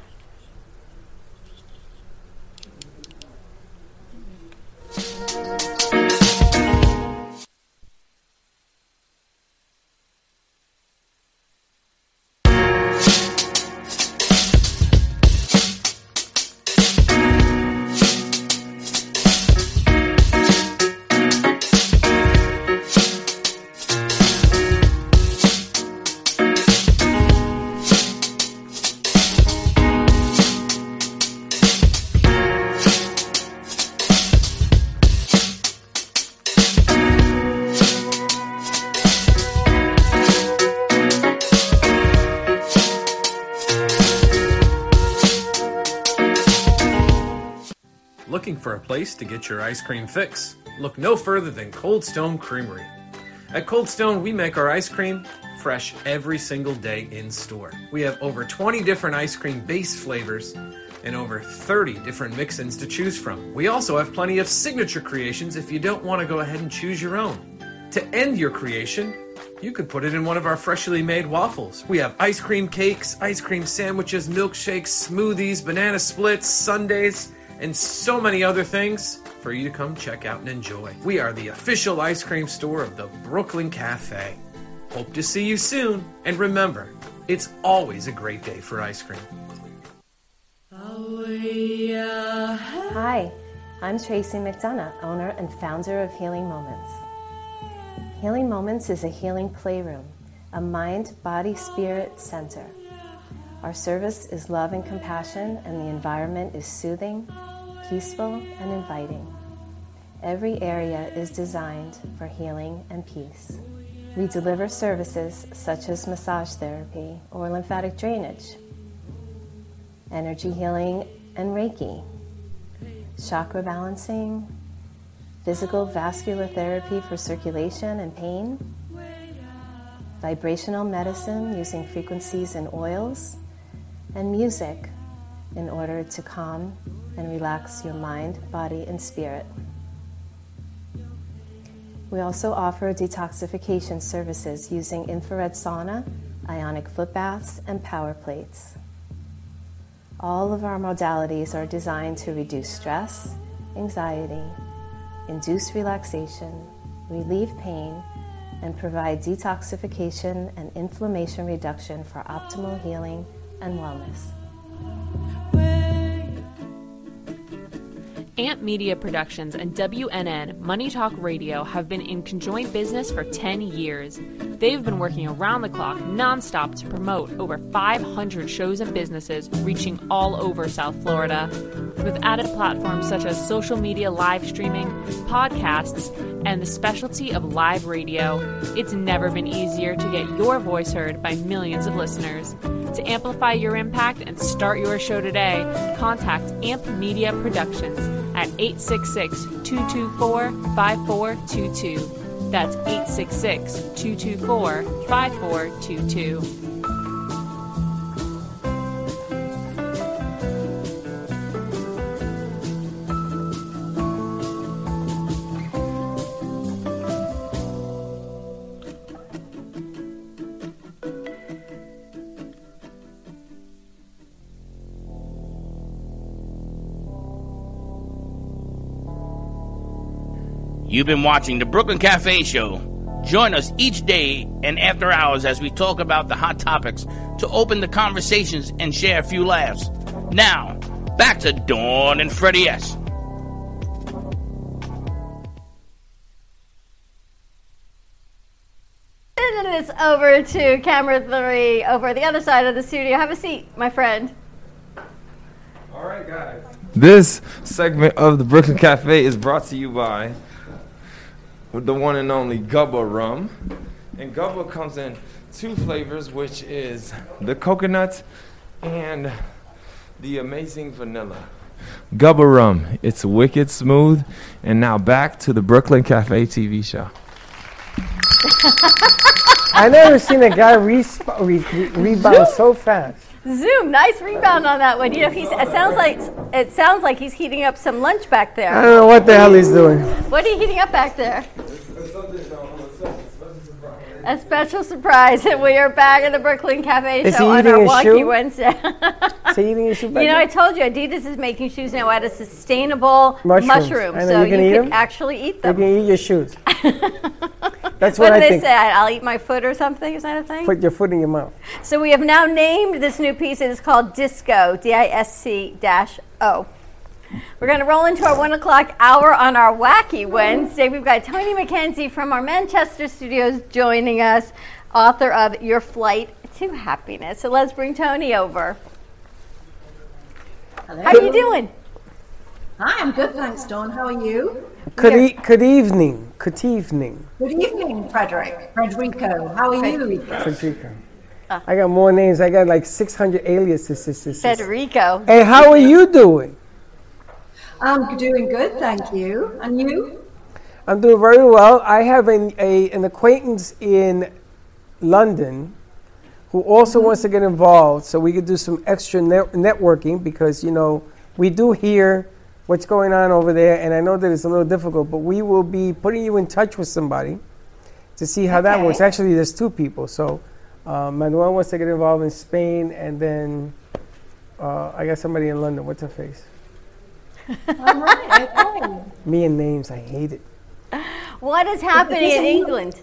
Speaker 14: Place to get your ice cream fix? Look no further than Cold Stone Creamery. At Cold Stone, we make our ice cream fresh every single day in store. We have over 20 different ice cream base flavors and over 30 different mix ins to choose from. We also have plenty of signature creations if you don't want to go ahead and choose your own. To end your creation, you could put it in one of our freshly made waffles. We have ice cream cakes, ice cream sandwiches, milkshakes, smoothies, banana splits, sundaes, and so many other things for you to come check out and enjoy. We are the official ice cream store of the Brooklyn Cafe. Hope to see you soon, and remember, it's always a great day for ice cream.
Speaker 15: Hi, I'm Tracy McDonough, owner and founder of Healing Moments. Healing Moments is a healing playroom, a mind, body, spirit center. Our service is love and compassion, and the environment is soothing, peaceful, and inviting. Every area is designed for healing and peace. We deliver services such as massage therapy or lymphatic drainage, energy healing and Reiki, chakra balancing, physical vascular therapy for circulation and pain, vibrational medicine using frequencies and oils, and music in order to calm and relax your mind, body, and spirit. We also offer detoxification services using infrared sauna, ionic foot baths, and power plates. All of our modalities are designed to reduce stress, anxiety, induce relaxation, relieve pain, and provide detoxification and inflammation reduction for optimal healing and wellness.
Speaker 8: Amp Media Productions and WNN Money Talk Radio have been in conjoint business for 10 years. They've been working around the clock nonstop to promote over 500 shows and businesses reaching all over South Florida. With added platforms such as social media live streaming, podcasts, and the specialty of live radio, it's never been easier to get your voice heard by millions of listeners. To amplify your impact and start your show today, contact Amp Media Productions at 866 224 5422. That's 866 224 5422.
Speaker 1: You've been watching the Brooklyn Cafe Show. Join us each day and after hours as we talk about the hot topics to open the conversations and share a few laughs. Now, back to Dawn and Freddie S.
Speaker 3: And it's over to camera three over the other side of the studio. Have a seat, my friend.
Speaker 16: All right, guys. This segment of the Brooklyn Cafe is brought to you by the one and only Gubba Rum. And Gubba comes in two flavors, which is the coconut and the amazing vanilla. Gubba Rum. It's wicked smooth. And now back to the Brooklyn Cafe TV show.
Speaker 2: I never seen a guy re- re- rebound so fast.
Speaker 3: Zoom, nice rebound on that one. You know, he's, it sounds like it sounds like he's heating up some lunch back there.
Speaker 2: I don't know what the hell he's doing.
Speaker 3: What are you heating up back there? A special surprise. We are back at the Brooklyn Cafe
Speaker 2: Is
Speaker 3: show on our Wonky? Wednesday.
Speaker 2: Is he eating his shoe
Speaker 3: You know? I told you Adidas is making shoes now out of sustainable
Speaker 2: Mushrooms.
Speaker 3: mushrooms, so
Speaker 2: you can eat them?
Speaker 3: actually eat
Speaker 2: You can eat your shoes. That's
Speaker 3: what
Speaker 2: what,
Speaker 3: do
Speaker 2: I
Speaker 3: they
Speaker 2: think.
Speaker 3: say? I'll eat my foot or something. Is that a thing?
Speaker 2: Put your foot in your mouth.
Speaker 3: So we have now named this new piece. It is called Disco, D-I-S-C dash O. We're going to roll into our one o'clock hour on our wacky Wednesday. We've got Tony McKenzie from our Manchester studios joining us, author of Your Flight to Happiness. So let's bring Tony over. How are you doing?
Speaker 17: Hi, I'm good, thanks, Dawn. How are you?
Speaker 2: Good, e- good evening. Good evening.
Speaker 17: Good evening, Frederick. Frederico, how are you?
Speaker 2: Federico. Ah. I got more names. I got like 600 aliases.
Speaker 3: Federico.
Speaker 2: Hey, how are you doing?
Speaker 17: I'm doing good, thank you. And you?
Speaker 2: I'm doing very well. I have an, a, an acquaintance in London who also mm-hmm. wants to get involved so we could do some extra net- networking because, you know, we do hear what's going on over there, and I know that it's a little difficult, but we will be putting you in touch with somebody to see how that works. Actually, there's two people. So uh, Manuel wants to get involved in Spain, and then uh, I got somebody in London. What's her face?
Speaker 17: All right, okay.
Speaker 2: Me and names. I hate it.
Speaker 3: What is happening in England?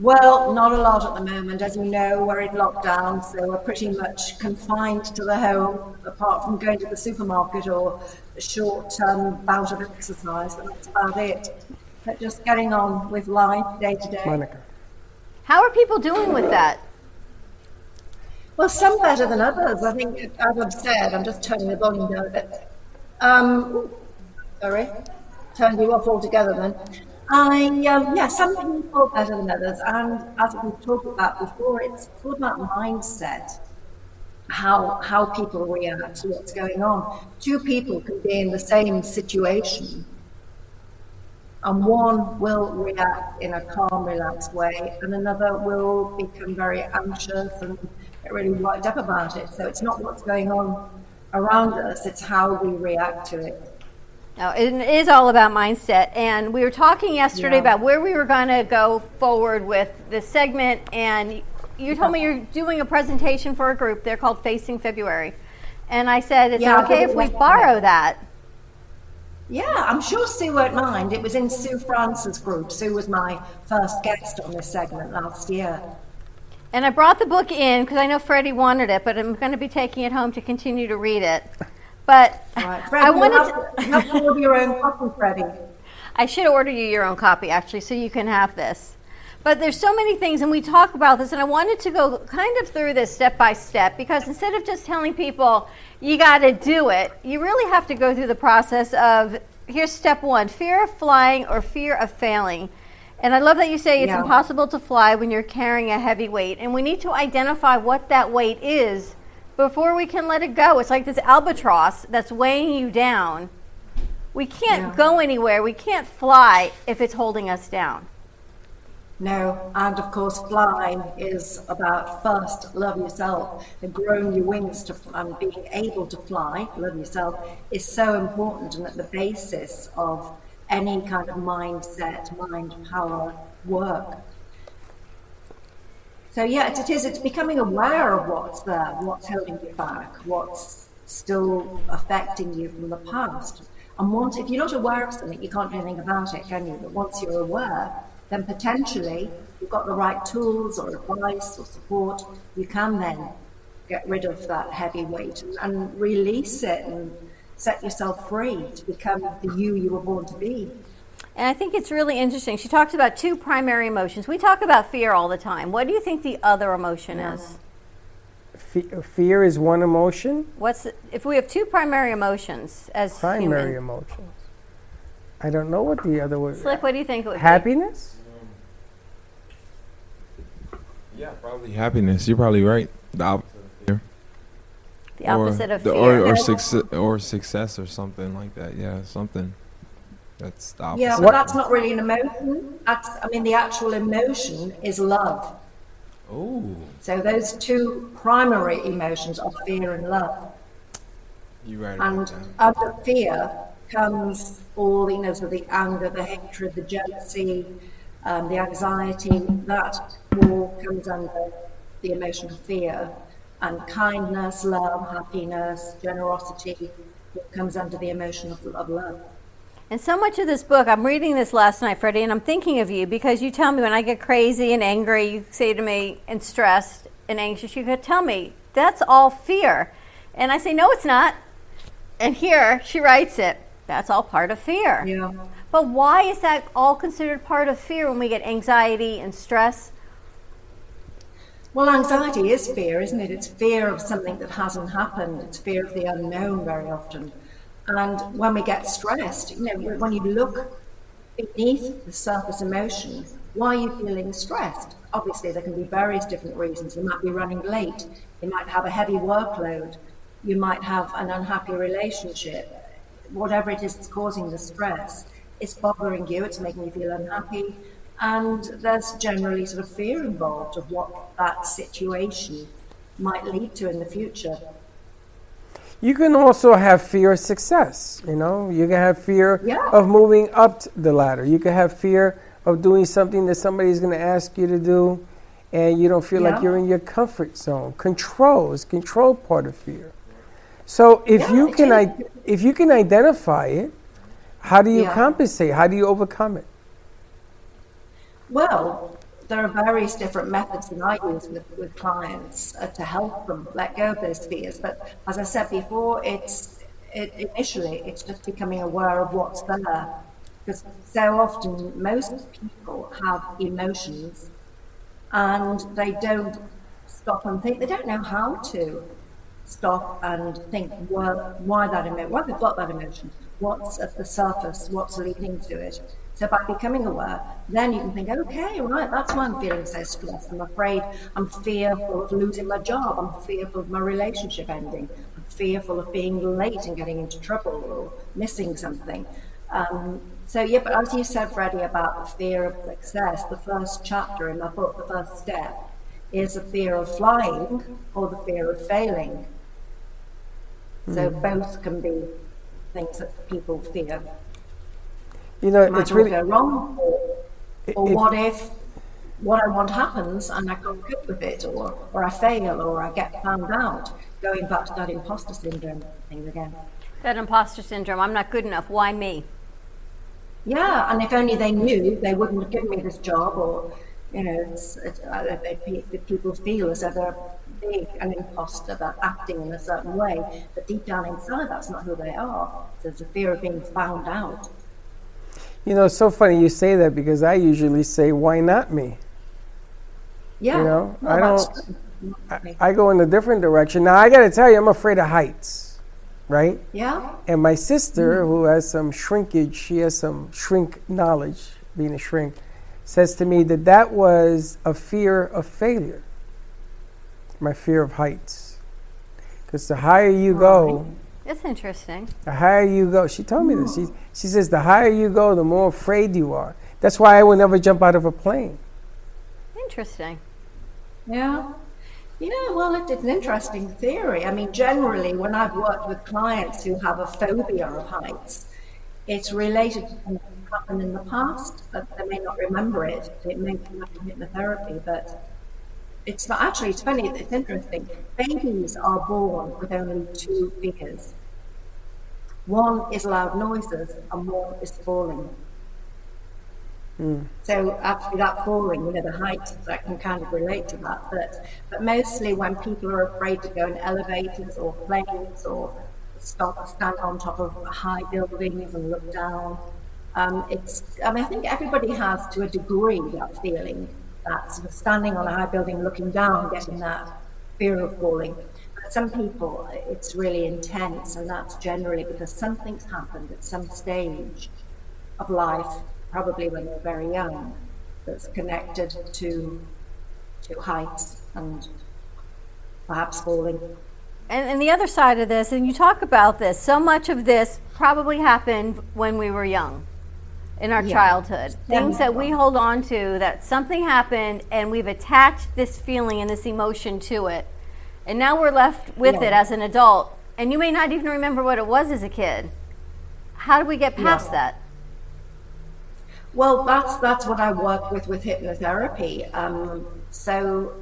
Speaker 17: Well, not a lot at the moment. As you know, we're in lockdown, so we're pretty much confined to the home, apart from going to the supermarket or a short um, bout of exercise. But that's about it. But just getting on with life day to day.
Speaker 2: Monica.
Speaker 3: How are people doing with that?
Speaker 17: Well, some better than others. I think, as I've said, I'm just turning the volume down a bit. Um, sorry, turned you off altogether then. I, um, yeah, some people better than others. And as we've talked about before, it's all about mindset. How, how people react to what's going on. Two people can be in the same situation, and one will react in a calm, relaxed way, and another will become very anxious and get really worked up about it. So it's not what's going on around us, it's how we react to it.
Speaker 3: No, it is all about mindset. And we were talking yesterday
Speaker 17: Yeah.
Speaker 3: about where we were going to go forward with this segment. And you told me you're doing a presentation for a group. They're called Facing February. And I said, is
Speaker 17: Yeah,
Speaker 3: it okay if we borrow that?
Speaker 17: Yeah, I'm sure Sue won't mind. It was in Sue Francis' group. Sue was my first guest on this segment last year.
Speaker 3: And I brought the book in because I know Freddie wanted it, but I'm going to be taking it home to continue to read it. But
Speaker 17: Right.
Speaker 3: I
Speaker 17: Freddie,
Speaker 3: wanted
Speaker 17: have,
Speaker 3: to.
Speaker 17: you have to order your own copy, Freddie.
Speaker 3: I should order you your own copy actually, so you can have this. But there's so many things, and we talk about this, and I wanted to go kind of through this step by step because instead of just telling people you got to do it, you really have to go through the process of here's step one: fear of flying or fear of failing. And I love that you say it's
Speaker 17: Yeah.
Speaker 3: impossible to fly when you're carrying a heavy weight, and we need to identify what that weight is before we can let it go. It's like this albatross that's weighing you down. We can't go anywhere. We can't fly if it's holding us down.
Speaker 17: No, and of course, flying is about first love yourself and growing your wings to and being able to fly. Love yourself is so important and at the basis of any kind of mindset, mind power work. So yeah, it is. It's becoming aware of what's there, what's holding you back, what's still affecting you from the past. And once, if you're not aware of something, you can't do anything about it, can you? But once you're aware, then potentially you've got the right tools or advice or support, you can then get rid of that heavy weight and, and release it and set yourself free to become the you you were born to be.
Speaker 3: And I think it's really interesting. She talks about two primary emotions. We talk about fear all the time. What do you think the other emotion is?
Speaker 2: Fe- fear is one emotion.
Speaker 3: What's the, if we have two primary emotions as
Speaker 2: Primary
Speaker 3: human?
Speaker 2: emotions. I don't know what the other was.
Speaker 3: Slick, what do you think it would be?
Speaker 2: Happiness.
Speaker 16: Yeah, probably happiness. You're probably right. The opposite of fear.
Speaker 3: The opposite
Speaker 16: or
Speaker 3: of
Speaker 16: the- Or, or, success, or success or something like that. Yeah, something. That's the opposite.
Speaker 17: Yeah, but that's not really an emotion. That's, I mean, the actual emotion is love.
Speaker 16: Oh.
Speaker 17: So those two primary emotions are fear and love.
Speaker 16: You right
Speaker 17: And under fear comes all, you know, so the anger, the hatred, the jealousy, um, the anxiety, that all comes under the emotion of fear. And kindness, love, happiness, generosity comes under the emotion of, of love.
Speaker 3: And so much of this book, I'm reading this last night, Freddie, and I'm thinking of you because you tell me when I get crazy and angry, you say to me, and stressed and anxious, you could tell me, that's all fear. And I say, no, it's not. And here she writes it, that's all part of fear.
Speaker 17: Yeah.
Speaker 3: But why is that all considered part of fear when we get anxiety and stress?
Speaker 17: Well, anxiety is fear, isn't it? It's fear of something that hasn't happened. It's fear of the unknown very often. And when we get stressed, you know, when you look beneath the surface emotion, why are you feeling stressed? Obviously, there can be various different reasons. You might be running late. You might have a heavy workload. You might have an unhappy relationship. Whatever it is that's causing the stress, it's bothering you. It's making you feel unhappy. And there's generally sort of fear involved of what that situation might lead to in the future.
Speaker 2: You can also have fear of success. You know, you can have fear
Speaker 17: Yeah.
Speaker 2: of moving up the ladder. You can have fear of doing something that somebody's going to ask you to do, and you don't feel like you're in your comfort zone. Control is control part of fear. So if
Speaker 17: Yeah,
Speaker 2: you can. I- if you can identify it, how do you
Speaker 17: Yeah.
Speaker 2: compensate? How do you overcome it?
Speaker 17: Well, there are various different methods that I use with, with clients uh, to help them let go of those fears. But as I said before, it's it, initially it's just becoming aware of what's there. Because so often most people have emotions and they don't stop and think. They don't know how to stop and think well, why that emotion, why they've got that emotion, what's at the surface, what's leading to it. So by becoming aware, then you can think, okay, right, that's why I'm feeling so stressed. I'm afraid, I'm fearful of losing my job. I'm fearful of my relationship ending. I'm fearful of being late and getting into trouble or missing something. Um, so yeah, but as you said, Freddie, about the fear of success, the first chapter in my book, the first step, is the fear of flying or the fear of failing. So
Speaker 2: Mm.
Speaker 17: both can be things that people fear.
Speaker 2: You know,
Speaker 17: Might
Speaker 2: it's really
Speaker 17: go wrong, or, or
Speaker 2: it-
Speaker 17: what if what I want happens and I can't cope with it, or or I fail, or I get found out. Going back to that imposter syndrome thing again.
Speaker 3: That imposter syndrome, I'm not good enough. Why me?
Speaker 17: Yeah, and if only they knew, they wouldn't have given me this job, or you know, it's, it's, uh, they, the people feel as though they're being an imposter, they're acting in a certain way, but deep down inside, that's not who they are. There's a fear of being found out.
Speaker 2: You know, it's so funny you say that because I usually say, "Why not me?"
Speaker 17: Yeah,
Speaker 2: You know,
Speaker 17: no,
Speaker 2: I don't. I, I go in a different direction. Now I got to tell you, I'm afraid of heights, right?
Speaker 17: Yeah.
Speaker 2: And my sister, who has some shrinkage, she has some shrink knowledge, being a shrink, says to me that that was a fear of failure. My fear of heights, because the higher you go,
Speaker 3: That's interesting.
Speaker 2: the higher you go, she told me this. She, she says, the higher you go, the more afraid you are. That's why I will never jump out of a plane.
Speaker 3: Interesting.
Speaker 17: Yeah. Yeah, well, it, it's an interesting theory. I mean, generally, when I've worked with clients who have a phobia of heights, it's related to something that happened in the past, but they may not remember it. It may come up in hypnotherapy, but it's not actually, it's funny, it's interesting. Babies are born with only two fears One is loud noises, and one is falling.
Speaker 2: Mm.
Speaker 17: So actually, that falling, you know, the height, I can kind of relate to that. But but mostly when people are afraid to go in elevators or planes or stop stand on top of high buildings and look down, um, it's. I mean, I think everybody has to a degree that feeling that sort of standing on a high building, looking down, getting that fear of falling. Some people, it's really intense, and that's generally because something's happened at some stage of life probably when they're very young, that's connected to to heights and perhaps falling.
Speaker 3: And, and the other side of this, and you talk about this, so much of this probably happened when we were young, in our
Speaker 17: Yeah.
Speaker 3: childhood. Things that we hold on to, that something happened and we've attached this feeling and this emotion to it. And now we're left with
Speaker 17: Yeah.
Speaker 3: it as an adult. And you may not even remember what it was as a kid. How do we get past
Speaker 17: Yeah.
Speaker 3: that?
Speaker 17: Well, that's that's what I work with with hypnotherapy. Um, so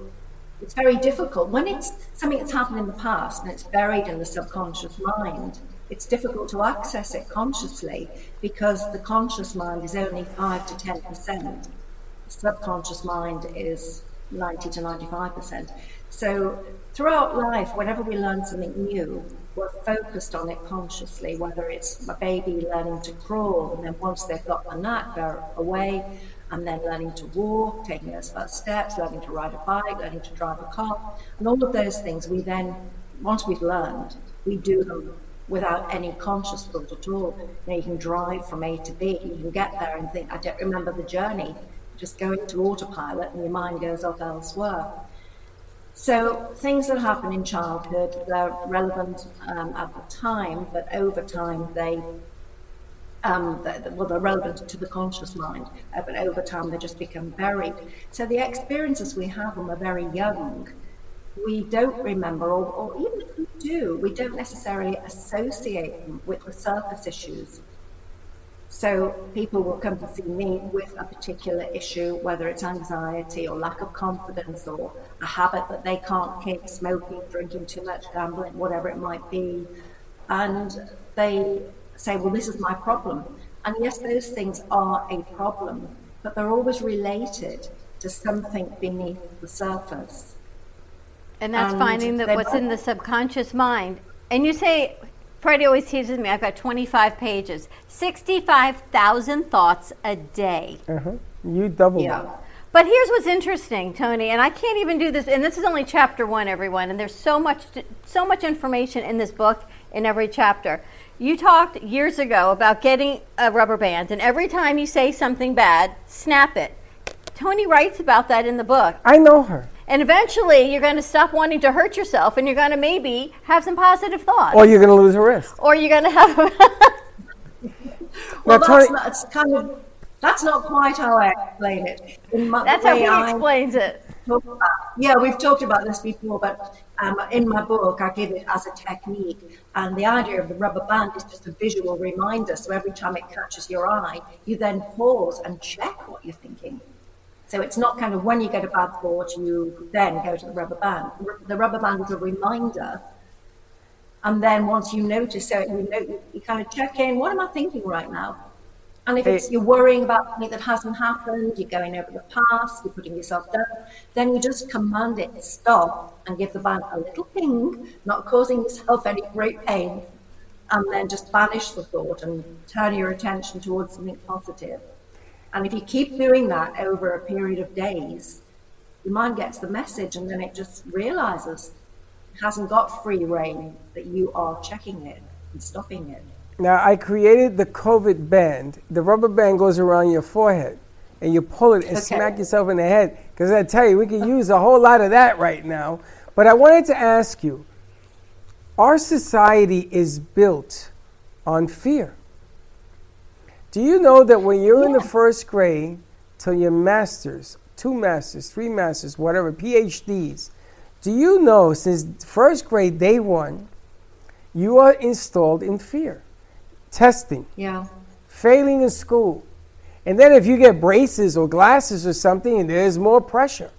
Speaker 17: it's very difficult when it's something that's happened in the past and it's buried in the subconscious mind. It's difficult to access it consciously because the conscious mind is only five to ten percent. The subconscious mind is ninety to ninety-five percent. So throughout life, whenever we learn something new, we're focused on it consciously, whether it's a baby learning to crawl, and then once they've got the knack, they're away, and then learning to walk, taking those first steps, learning to ride a bike, learning to drive a car, and all of those things we then, once we've learned, we do them without any conscious thought at all. You, know, you can drive from A to B, you can get there and think, I don't remember the journey. Just going to autopilot and your mind goes off elsewhere. So things that happen in childhood, they're relevant um, at the time, but over time they, um, they- well, they're relevant to the conscious mind, uh, but over time they just become buried. So the experiences we have when we're very young, we don't remember, or, or even if we do, we don't necessarily associate them with the surface issues. So people will come to see me with a particular issue, whether it's anxiety or lack of confidence or a habit that they can't kick, smoking, drinking too much, gambling, whatever it might be. And they say, well, this is my problem. And yes, those things are a problem, but they're always related to something beneath the surface.
Speaker 3: And that's
Speaker 17: And
Speaker 3: finding that what's
Speaker 17: both-
Speaker 3: in the subconscious mind. And you say, Freddie always teases me, I've got 25 pages, 65,000 thoughts a day.
Speaker 2: Uh-huh. You double
Speaker 3: Yeah. But here's what's interesting, Tony, and I can't even do this. And this is only chapter one, everyone. And there's so much, so much information in this book in every chapter. You talked years ago about getting a rubber band, and every time you say something bad, snap it. Tony writes about that in the book.
Speaker 2: I know her.
Speaker 3: And eventually, you're going to stop wanting to hurt yourself, and you're going to maybe have some positive thoughts.
Speaker 2: Or you're going to lose a wrist.
Speaker 3: Or you're going to have.
Speaker 17: Well,
Speaker 2: Now,
Speaker 17: that's
Speaker 2: Tony-
Speaker 17: not, it's kind of that's not quite how I explain it. My,
Speaker 3: That's how he
Speaker 17: I
Speaker 3: explains it.
Speaker 17: about- yeah, we've talked about this before, but um, in my book, I give it as a technique. And the idea of the rubber band is just a visual reminder. So every time it catches your eye, you then pause and check what you're thinking. So it's not kind of when you get a bad thought, you then go to the rubber band. The rubber band is a reminder. And then once you notice it, you, know, you kind of check in, what am I thinking right now? And if it's, you're worrying about something that hasn't happened, you're going over the past, you're putting yourself down, then you just command it to stop and give the band a little ping, not causing yourself any great pain, and then just banish the thought and turn your attention towards something positive. And if you keep doing that over a period of days, your mind gets the message and then it just realizes it hasn't got free reign, that you are checking it and stopping it.
Speaker 2: Now, I created the COVID band. The rubber band goes around your forehead, and you pull it and
Speaker 17: Okay.
Speaker 2: smack yourself in the head. Because I tell you, we could use a whole lot of that right now. But I wanted to ask you our society is built on fear. Do you know that when you're in the first grade till your masters, two masters, three masters, whatever, PhDs, do you know since first grade, day one, you are installed in fear? Testing,
Speaker 17: Yeah.
Speaker 2: failing in school. And then if you get braces or glasses or something, and there's more pressure.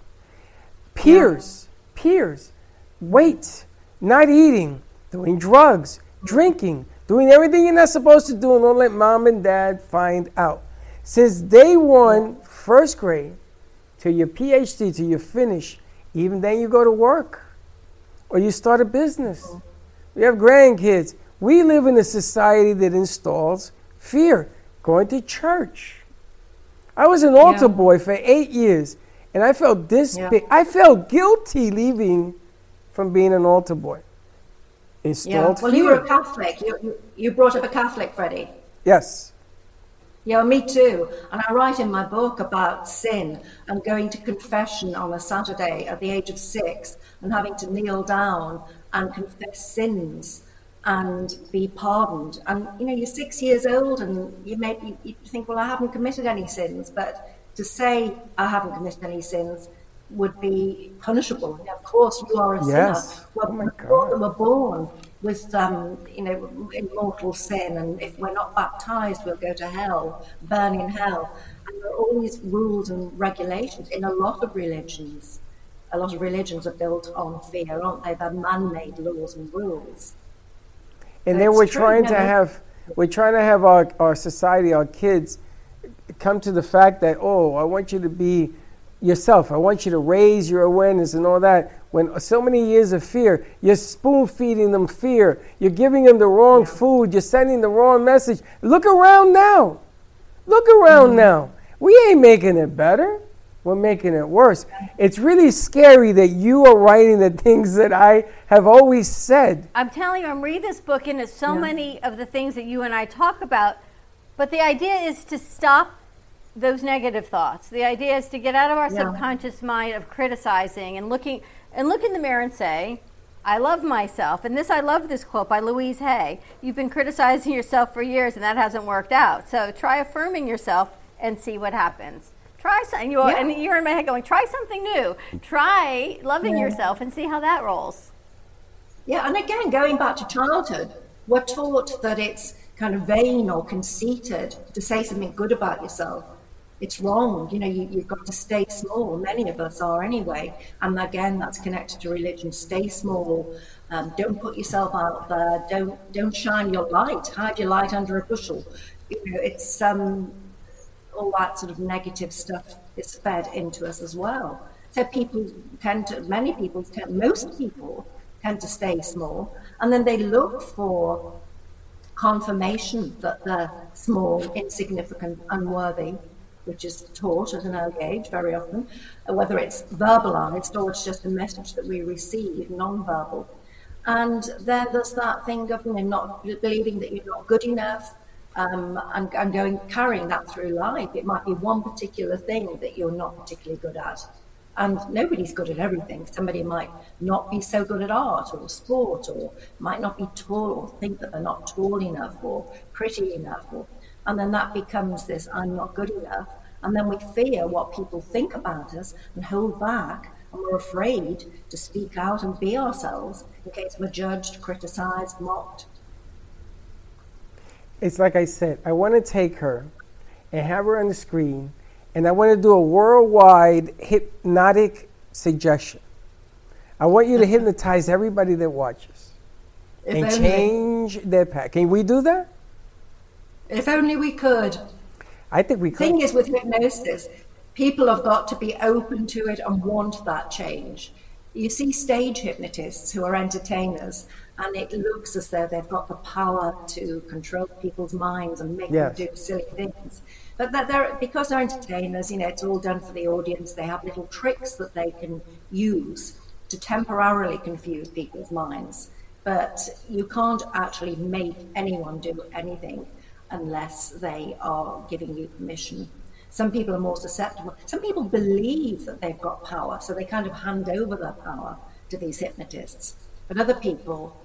Speaker 2: Peers, peers, weight, not eating, doing drugs, drinking, doing everything you're not supposed to do, and don't let mom and dad find out. Since day one, first grade, till your PhD, till you finish, even then you go to work or you start a business. Oh. We have grandkids. We live in a society that installs fear. Going to church. I was an altar
Speaker 17: Yeah.
Speaker 2: boy for eight years, and I felt this
Speaker 17: Yeah.
Speaker 2: big. I felt guilty leaving from being an altar boy.
Speaker 17: Yeah.
Speaker 2: Installed
Speaker 17: Well,
Speaker 2: fear.
Speaker 17: you were a Catholic. You, you, you brought up a Catholic, Freddie.
Speaker 2: yes.
Speaker 17: Yeah, me too. And I write in my book about sin and going to confession on a Saturday at the age of six and having to kneel down and confess sins and be pardoned. And you know, you're six years old and you may you, think, well, I haven't committed any sins, but to say I haven't committed any sins would be punishable. Of course, you are a
Speaker 2: Yes.
Speaker 17: sinner. Well, we're, we're born with, um, you know, in mortal sin, and if we're not baptized, we'll go to hell, burn in hell. And there are all these rules and regulations in a lot of religions. A lot of religions are built on fear, aren't they? They're man-made laws and rules.
Speaker 2: And then we're
Speaker 17: true,
Speaker 2: trying to have we're trying to have our, our society, our kids, come to the fact that oh, I want you to be yourself. I want you to raise your awareness and all that. When so many years of fear, you're spoon feeding them fear. You're giving them the wrong food. You're sending the wrong message. Look around now. Look around mm-hmm. now. We ain't making it better. We're making it worse. It's really scary that you are writing the things that I have always said.
Speaker 3: I'm telling you, I'm reading this book, and it's so many of the things that you and I talk about. But the idea is to stop those negative thoughts. The idea is to get out of our
Speaker 17: Yeah.
Speaker 3: subconscious mind of criticizing and looking and look in the mirror and say, I love myself. And this, I love this quote by Louise Hay. You've been criticizing yourself for years, and that hasn't worked out. So try affirming yourself and see what happens. Try something. You,
Speaker 17: Yeah.
Speaker 3: And you're in my head going, try something new. Try loving
Speaker 17: Yeah.
Speaker 3: yourself and see how that rolls.
Speaker 17: Yeah, and again, going back to childhood, we're taught that it's kind of vain or conceited to say something good about yourself. It's wrong. You know, you, you've got to stay small. Many of us are anyway. And again, that's connected to religion. Stay small. Um, don't put yourself out there. Don't don't shine your light. Hide your light under a bushel. You know, it's um, all that sort of negative stuff is fed into us as well. So people tend to, many people tend, most people tend to stay small, and then they look for confirmation that they're small, insignificant, unworthy, which is taught at an early age very often, whether it's verbalized or it's just a message that we receive, non-verbal. And then there's that thing of you know, not believing that you're not good enough, um, and, and going carrying that through life. It might be one particular thing that you're not particularly good at. And nobody's good at everything. Somebody might not be so good at art or sport, or might not be tall, or think that they're not tall enough or pretty enough. Or, and then that becomes this I'm not good enough. And then we fear what people think about us and hold back. And we're afraid to speak out and be ourselves in case we're judged, criticized, mocked.
Speaker 2: It's like I said, I want to take her and have her on the screen, and I want to do a worldwide hypnotic suggestion. I want you to hypnotize everybody that watches
Speaker 17: If
Speaker 2: and
Speaker 17: only.
Speaker 2: change their path. Can we do that?
Speaker 17: If only we could.
Speaker 2: I think we could.
Speaker 17: thing is with hypnosis, people have got to be open to it and want that change. You see stage hypnotists who are entertainers, and it looks as though they've got the power to control people's minds and make
Speaker 2: Yes.
Speaker 17: them do silly things. But that they're because they're entertainers, you know, it's all done for the audience. They have little tricks that they can use to temporarily confuse people's minds. But you can't actually make anyone do anything unless they are giving you permission. Some people are more susceptible. Some people believe that they've got power, so they kind of hand over their power to these hypnotists. But other people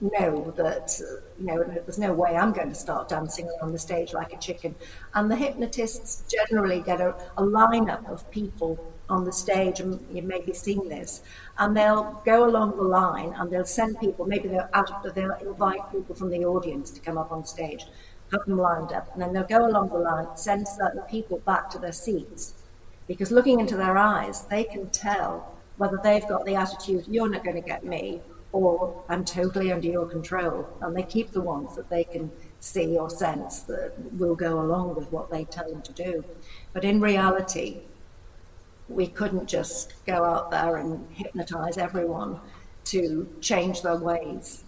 Speaker 17: know that, you know, there's no way I'm going to start dancing on the stage like a chicken. And the hypnotists generally get a, a lineup of people on the stage, and you may be seeing this, and they'll go along the line and they'll send people, maybe they'll, they'll invite people from the audience to come up on stage, have them lined up, and then they'll go along the line, send certain people back to their seats. Because looking into their eyes, they can tell whether they've got the attitude, you're not going to get me, or I'm totally under your control. And they keep the ones that they can see or sense that will go along with what they tell them to do. But in reality, we couldn't just go out there and hypnotize everyone to change their ways.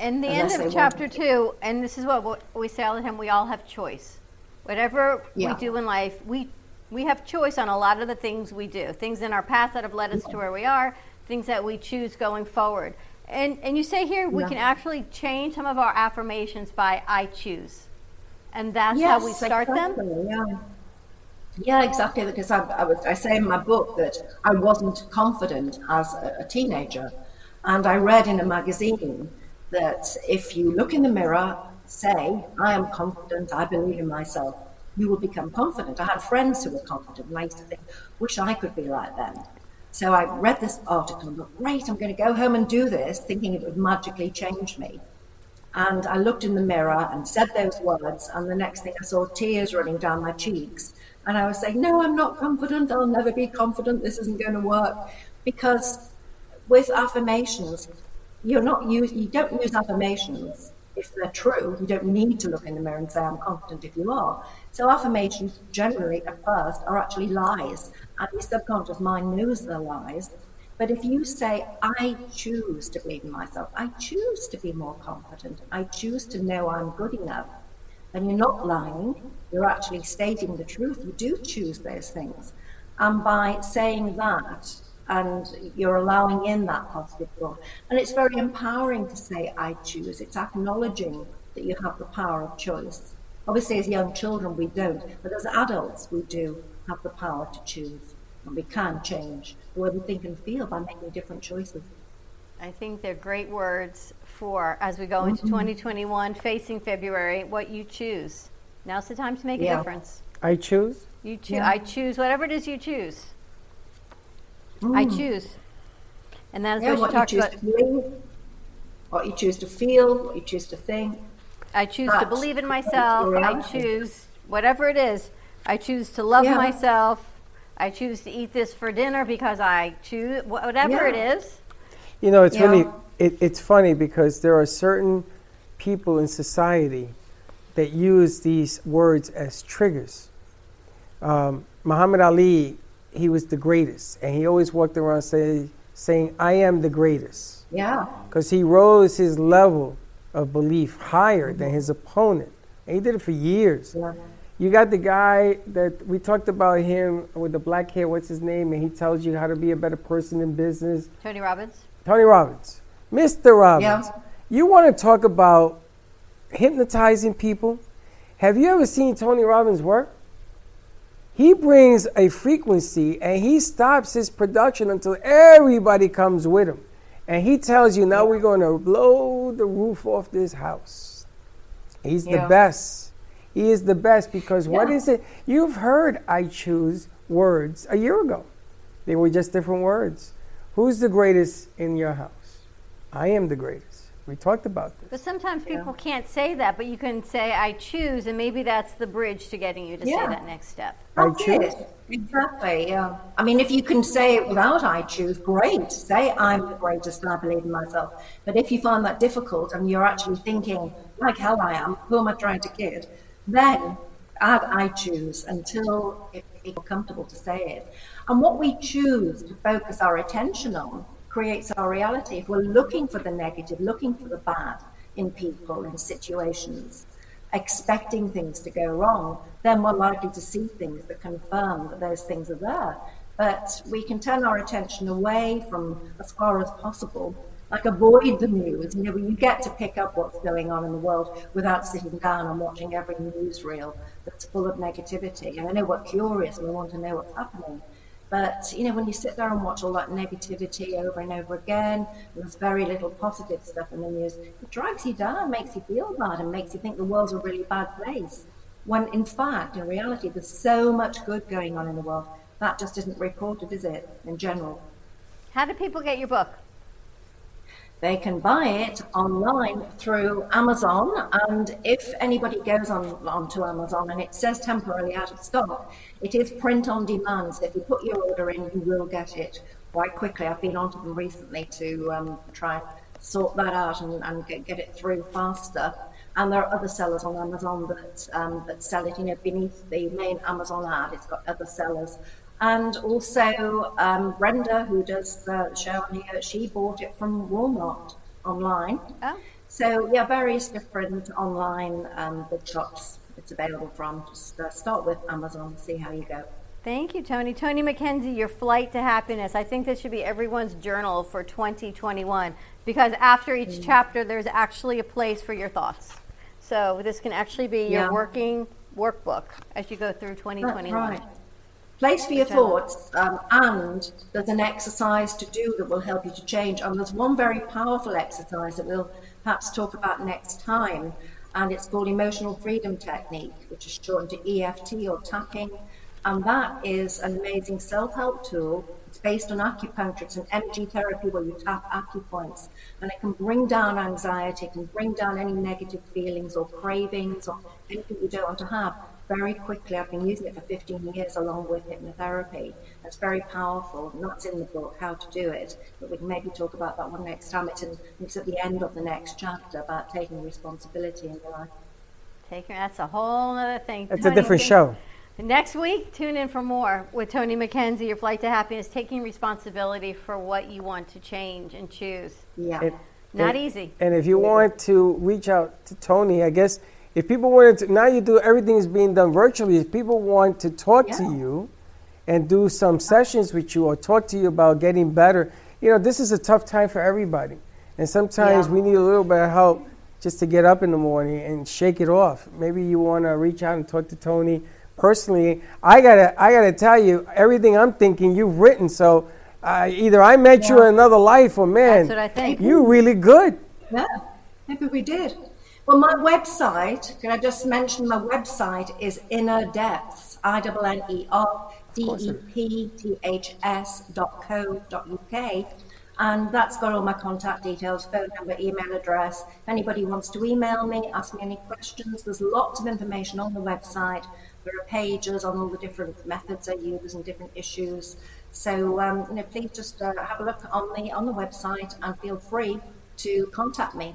Speaker 3: In the end of
Speaker 17: want
Speaker 3: chapter two, and this is what we say all the time: we all have choice. Whatever
Speaker 17: Yeah.
Speaker 3: we do in life, we we have choice on a lot of the things we do. Things in our past that have led us to where we are. Things that we choose going forward. And and you say here we
Speaker 17: Yeah.
Speaker 3: can actually change some of our affirmations by "I choose," and that's
Speaker 17: yes,
Speaker 3: how we start them.
Speaker 17: Yeah. Yeah, exactly. Because I, I, was, I say in my book that I wasn't confident as a, a teenager, and I read in a magazine that if you look in the mirror, say, "I am confident. I believe in myself," you will become confident. I had friends who were confident, and I used to think, "Wish I could be like them." So I read this article and thought, "Great, I'm going to go home and do this," thinking it would magically change me. And I looked in the mirror and said those words, and the next thing I saw tears running down my cheeks. And I was saying, No, I'm not confident. I'll never be confident. This isn't going to work. Because with affirmations, you're not use, you don't use affirmations if they're true. You don't need to look in the mirror and say, I'm confident if you are. So affirmations generally at first are actually lies. And your subconscious mind knows they're lies. But if you say, I choose to believe in myself, I choose to be more confident, I choose to know I'm good enough, then you're not lying, you're actually stating the truth. You do choose those things. And by saying that, and you're allowing in that positive thought, and it's very empowering to say, I choose. It's acknowledging that you have the power of choice. Obviously, as young children, we don't, but as adults, we do have the power to choose. And we can't change the way we think and feel by making different choices.
Speaker 3: I think they're great words for as we go into
Speaker 17: Mhm.
Speaker 3: 2021, facing February. What you choose. Now's the time to make a difference.
Speaker 2: I choose.
Speaker 3: You choose.
Speaker 17: Yeah.
Speaker 3: I choose whatever it is you choose. I
Speaker 17: Mm.
Speaker 3: choose. And that's
Speaker 17: Yeah,
Speaker 3: what she
Speaker 17: what you
Speaker 3: talks
Speaker 17: choose
Speaker 3: about.
Speaker 17: to believe, what you choose to feel, what you choose to think.
Speaker 3: I choose to believe in myself. I choose whatever it is. I choose to love
Speaker 17: Yeah.
Speaker 3: myself. I choose to eat this for dinner because I choose whatever
Speaker 17: Yeah.
Speaker 3: it is.
Speaker 2: You know, it's
Speaker 3: Yeah.
Speaker 2: really it, it's funny because there are certain people in society that use these words as triggers. Um, Muhammad Ali, he was the greatest, and he always walked around say, saying, "I am the greatest,"
Speaker 17: Yeah.
Speaker 2: because he rose his level of belief higher than his opponent, and he did it for years.
Speaker 17: Yeah.
Speaker 2: You got the guy that we talked about him with the black hair. What's his name? And he tells you how to be a better person in business.
Speaker 3: Tony Robbins.
Speaker 2: Tony Robbins. Mr. Robbins.
Speaker 17: Yeah.
Speaker 2: You want to talk about hypnotizing people? Have you ever seen Tony Robbins work? He brings a frequency and he stops his production until everybody comes with him. And he tells you, now we're going to blow the roof off this house. He's the best. He is the best because what
Speaker 17: Yeah.
Speaker 2: is it? You've heard I choose words a year ago. They were just different words. Who's the greatest in your house? I am the greatest. We talked about this.
Speaker 3: But sometimes people can't say that, but you can say I choose, and maybe that's the bridge to getting you to
Speaker 17: Yeah.
Speaker 3: say that next step.
Speaker 2: I
Speaker 17: That's
Speaker 2: choose.
Speaker 17: it. Exactly, yeah. I mean, if you can say it without I choose, great. Say I'm the greatest and I believe in myself. But if you find that difficult and you're actually thinking, like hell I am, who am I trying to kid? Then add I choose until it feels comfortable to say it. And what we choose to focus our attention on creates our reality. If we're looking for the negative, looking for the bad in people, in situations, expecting things to go wrong, then we're likely to see things that confirm that those things are there. But we can turn our attention away from as far as possible, like avoid the news. You know, you get to pick up what's going on in the world without sitting down and watching every newsreel that's full of negativity. And I know we're curious and we want to know what's happening. But you know, when you sit there and watch all that negativity over and over again, there's very little positive stuff in the news. It drags you down, makes you feel bad, and makes you think the world's a really bad place. When in fact, in reality, there's so much good going on in the world. That just isn't reported, is it? In general.
Speaker 3: How do people get your book?
Speaker 17: They can buy it online through Amazon, and if anybody goes on onto Amazon and it says temporarily out of stock, it is print on demand. So if you put your order in, you will get it quite quickly. I've been onto them recently to um, try and sort that out and, and get, get it through faster. And there are other sellers on Amazon that um, that sell it. You know, beneath the main Amazon ad, it's got other sellers. And also, um, Brenda, who does the show on here, she bought it from Walmart online.
Speaker 3: Oh.
Speaker 17: So yeah, various different online um, bookshops it's available from. Just uh, start with Amazon, see how you go.
Speaker 3: Thank you, Tony. Tony McKenzie, your flight to happiness. I think this should be everyone's journal for 2021 because after each
Speaker 17: Mm.
Speaker 3: chapter, there's actually a place for your thoughts. So this can actually be your working workbook as you go through 2021.
Speaker 17: That's right. Place for your
Speaker 3: Which I love.
Speaker 17: thoughts, um, and there's an exercise to do that will help you to change. And there's one very powerful exercise that we'll perhaps talk about next time, and it's called Emotional Freedom Technique, which is shortened to EFT or tapping. And that is an amazing self help tool. It's based on acupuncture, it's an energy therapy where you tap acupoints, and it can bring down anxiety, it can bring down any negative feelings or cravings or anything you don't want to have very quickly. I've been using it for 15 years along with hypnotherapy. It's very powerful, and that's in the book, how to do it. But we can maybe talk about that one next time. It's, in, it's at the end of the next chapter about taking responsibility in your life.
Speaker 3: Taking that's a whole other thing.
Speaker 2: That's a different show.
Speaker 3: Next week, tune in for more with Tony McKenzie, your flight to happiness, taking responsibility for what you want to change and choose.
Speaker 17: Yeah.
Speaker 2: And-
Speaker 3: Not
Speaker 2: and-
Speaker 3: easy.
Speaker 2: And if you want to reach out to Tony, I guess if people wanted to, now you do everything is being done virtually. If people want to talk to you and do some sessions with you or talk to you about getting better, you know, this is a tough time for everybody. And sometimes
Speaker 17: Yeah.
Speaker 2: we need a little bit of help just to get up in the morning and shake it off. Maybe you want to reach out and talk to Tony personally. I gotta, I gotta tell you, everything I'm thinking, you've written. So uh, either I met you in another life, or man,
Speaker 17: That's what I think.
Speaker 2: you really good.
Speaker 17: Yeah, maybe we did. Well, my website, can I just mention my website is Inner Depths, I N N E R D E P T H S dot co dot UK. And that's got all my contact details, phone number, email address. If anybody wants to email me, ask me any questions, there's lots of information on the website. There are pages on all the different methods I use and different issues. So, um, you know, please just uh, have a look on the on the website and feel free to contact me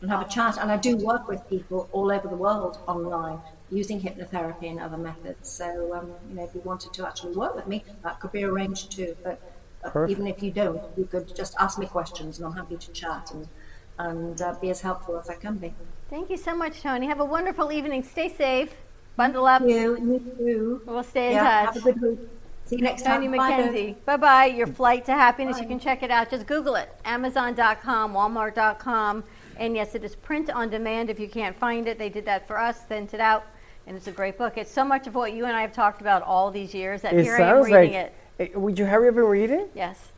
Speaker 17: and have a chat. And I do work with people all over the world online using hypnotherapy and other methods. So, um, you know, if you wanted to actually work with me, that could be arranged too. But uh,
Speaker 2: Perfect.
Speaker 17: even if you don't, you could just ask me questions, and I'm happy to chat and and uh, be as helpful as I can be.
Speaker 3: Thank you so much, Tony. Have a wonderful evening. Stay safe. Bundle up.
Speaker 17: You, you too.
Speaker 3: We'll stay in
Speaker 17: Yeah,
Speaker 3: touch.
Speaker 17: have a good week. See you next
Speaker 3: Tony
Speaker 17: time. Bye,
Speaker 3: McKenzie. Bye bye. Your flight to happiness. You can check it out. Just Google it. Amazon.com, Walmart.com. And yes, it is print on demand. If you can't find it, they did that for us, sent it out. And it's a great book. It's so much of what you and I have talked about all these years that
Speaker 2: It
Speaker 3: here I am
Speaker 2: sounds
Speaker 3: reading
Speaker 2: like.
Speaker 3: it.
Speaker 2: Eh, Would you hurry up and read it?
Speaker 3: Yes.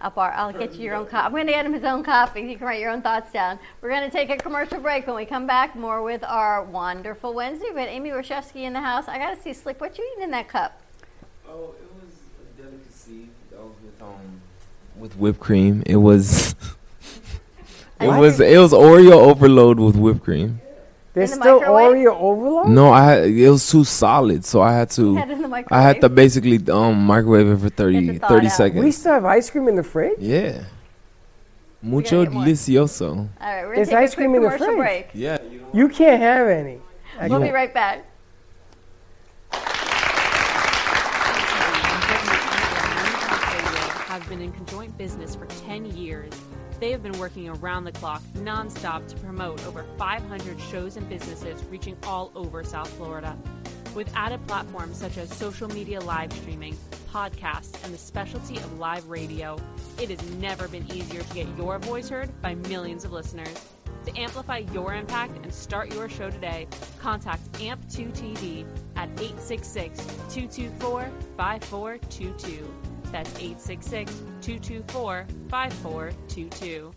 Speaker 3: I'll, bar- I'll get you your own copy. I'm going to get him his own copy. You can write your own thoughts down. We're going to take a commercial break. When we come back, more with our wonderful Wednesday. We had Amy Rashevsky in the house. I got to see Slick. What you eating in that cup?
Speaker 16: Oh, it was a delicacy that was with um with whipped cream. It was it
Speaker 2: What?
Speaker 16: was it was Oreo overload with whipped cream.
Speaker 2: There's still Oreo overload.
Speaker 16: No, I had, it was too solid, so I had to
Speaker 2: had it in the
Speaker 16: I had to basically um microwave it for 30, 30 seconds.
Speaker 2: We still have ice cream in the fridge.
Speaker 16: yeah. Mucho delicioso.
Speaker 3: All right, we're going
Speaker 2: There's
Speaker 3: take
Speaker 2: ice
Speaker 3: a
Speaker 2: cream in the fridge.
Speaker 3: break.
Speaker 16: Yeah.
Speaker 2: You can't have any.
Speaker 3: We'll be right back.
Speaker 18: have been in conjoint business for 10 years. They have been working around the clock, nonstop, to promote over 500 shows and businesses reaching all over South Florida. With added platforms such as social media live streaming, podcasts, and the specialty of live radio, it has never been easier to get your voice heard by millions of listeners. To amplify your impact and start your show today, contact AMP2TV at 866 224 5422. That's 866 224 5422.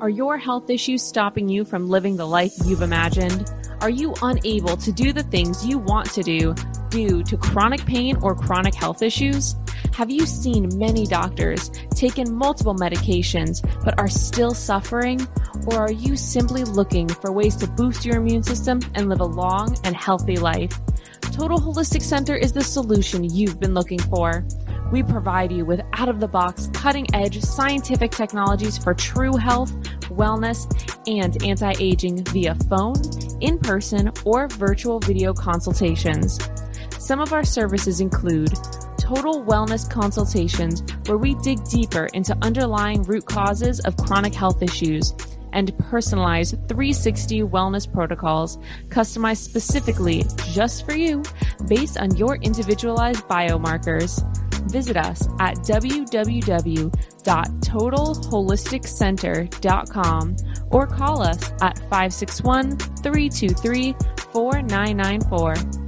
Speaker 18: Are your health issues stopping you from living the life you've imagined? Are you unable to do the things you want to do due to chronic pain or chronic health issues?
Speaker 8: Have you seen many doctors, taken multiple medications, but are still suffering? Or are you simply looking for ways to boost your immune system and live a long and healthy life? Total Holistic Center is the solution you've been looking for. We provide you with out of the box, cutting edge scientific technologies for true health, wellness, and anti aging via phone, in person, or virtual video consultations. Some of our services include total wellness consultations, where we dig deeper into underlying root causes of chronic health issues, and personalized 360 wellness protocols customized specifically just for you based on your individualized biomarkers. Visit us at www.totalholisticcenter.com or call us at 561 323 4994.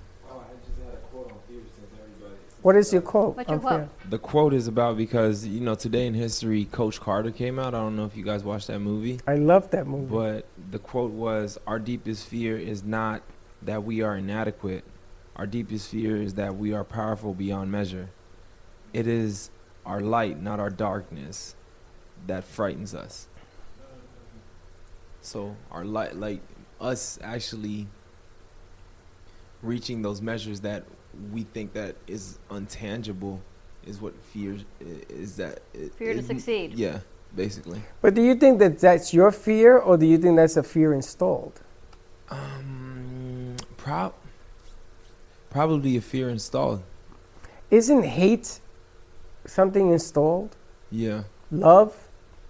Speaker 2: What is your quote?
Speaker 3: What's your
Speaker 2: Unfair.
Speaker 16: The quote is about because you know today in history, Coach Carter came out. I don't know if you guys watched that movie.
Speaker 2: I love that movie.
Speaker 16: But the quote was, "Our deepest fear is not that we are inadequate. Our deepest fear is that we are powerful beyond measure. It is our light, not our darkness, that frightens us. So our light, like us, actually reaching those measures that we think that is untangible, is what fear is. That it-
Speaker 3: Fear to
Speaker 16: it-
Speaker 3: succeed.
Speaker 16: Yeah, basically.
Speaker 2: But do you think that that's your fear, or do you think that's a fear installed?
Speaker 16: Um, prob- probably a fear installed.
Speaker 2: Isn't hate something installed?
Speaker 16: Yeah.
Speaker 2: Love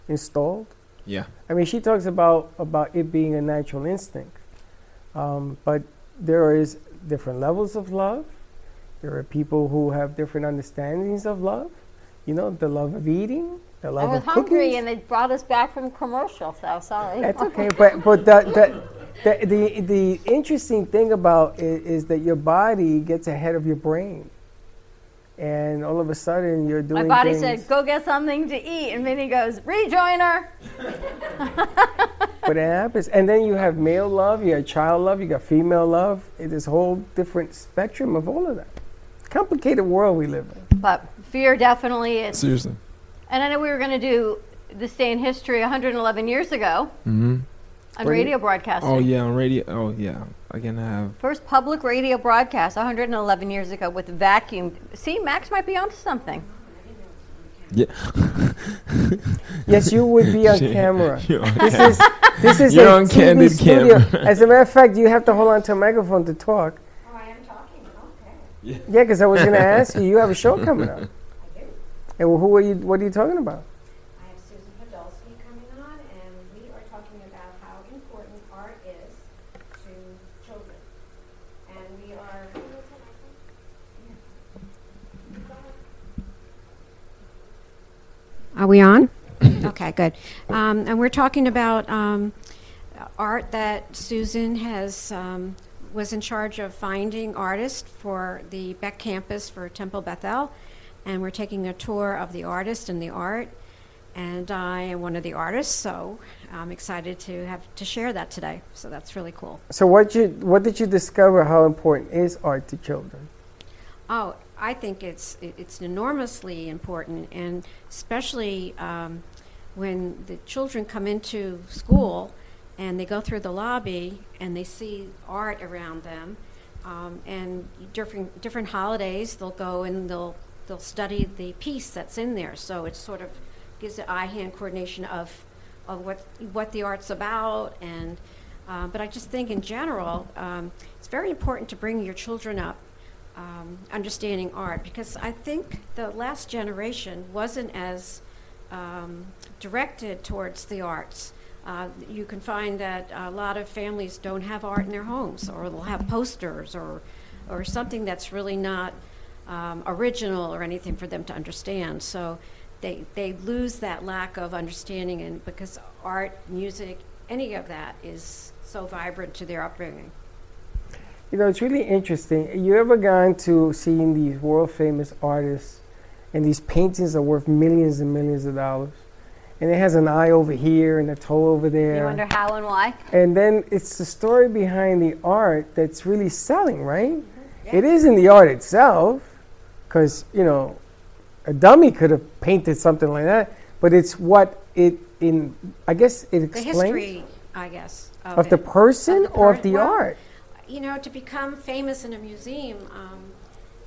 Speaker 2: installed?
Speaker 16: Yeah.
Speaker 2: I mean, she talks about about it being a natural instinct, um, but there is different levels of love. There are people who have different understandings of love. You know, the love of eating, the love I
Speaker 3: was
Speaker 2: of
Speaker 3: hungry
Speaker 2: cookies.
Speaker 3: and they brought us back from commercial, so sorry.
Speaker 2: That's okay, but but the the, the the the interesting thing about it is that your body gets ahead of your brain, and all of a sudden you're doing.
Speaker 3: My
Speaker 2: body
Speaker 3: said, "Go get something to eat," and Minnie goes, "Rejoiner."
Speaker 2: but it happens, and then you have male love, you have child love, you got female love. It is a whole different spectrum of all of that. Complicated world we live in.
Speaker 3: But fear definitely is.
Speaker 16: Seriously.
Speaker 3: And I know we were going to do this day in history 111 years ago
Speaker 16: Mm-hmm.
Speaker 3: on radio broadcasting.
Speaker 16: Oh yeah, on radio. Oh yeah, I can have.
Speaker 3: First public radio broadcast 111 years ago with vacuum. See, Max might be onto something.
Speaker 16: Yeah.
Speaker 2: Yes, you would be on camera.
Speaker 16: you're on
Speaker 2: this
Speaker 16: cam-
Speaker 2: is this is
Speaker 16: You're
Speaker 2: a
Speaker 16: on
Speaker 2: TV
Speaker 16: candid
Speaker 2: studio.
Speaker 16: camera.
Speaker 2: As a matter of fact, you have to hold on to a microphone to talk.
Speaker 19: Oh, I am talking. Okay.
Speaker 16: Yeah.
Speaker 2: Yeah, because I was going to ask you. You have a show coming up. I do. And who are you? What are you talking about?
Speaker 19: I have Susan Podolsky coming on, and we are talking about how important art is to children. And we are. Are we on? okay, good. Um, and we're talking about um, art that Susan has um, was in charge of finding artists for the Beck campus for Temple Bethel, and we're taking a tour of the artist and the art. And I am one of the artists, so I'm excited to have to share that today. So that's really cool.
Speaker 2: So what you what did you discover? How important is art to children?
Speaker 19: Oh, I think it's it's enormously important, and especially um, when the children come into school and they go through the lobby and they see art around them, um, and different different holidays they'll go and they'll they'll study the piece that's in there. So it sort of gives the eye-hand coordination of of what what the art's about and Uh, but I just think in general, um, it's very important to bring your children up um, understanding art because I think the last generation wasn't as um, directed towards the arts. Uh, you can find that a lot of families don't have art in their homes, or they'll have posters, or or something that's really not um, original or anything for them to understand. So they they lose that lack of understanding, and because art, music, any of that is so vibrant to their upbringing.
Speaker 2: You know, it's really interesting. You ever gone to seeing these world famous artists and these paintings are worth millions and millions of dollars? And it has an eye over here and a toe over there.
Speaker 3: You wonder how and why?
Speaker 2: And then it's the story behind the art that's really selling, right? It isn't the art itself, because, you know, a dummy could have painted something like that, but it's what it, in, I guess it explains The
Speaker 19: history, I guess, of,
Speaker 2: Of the person or of the
Speaker 19: well,
Speaker 2: art?
Speaker 19: You know, to become famous in a museum um,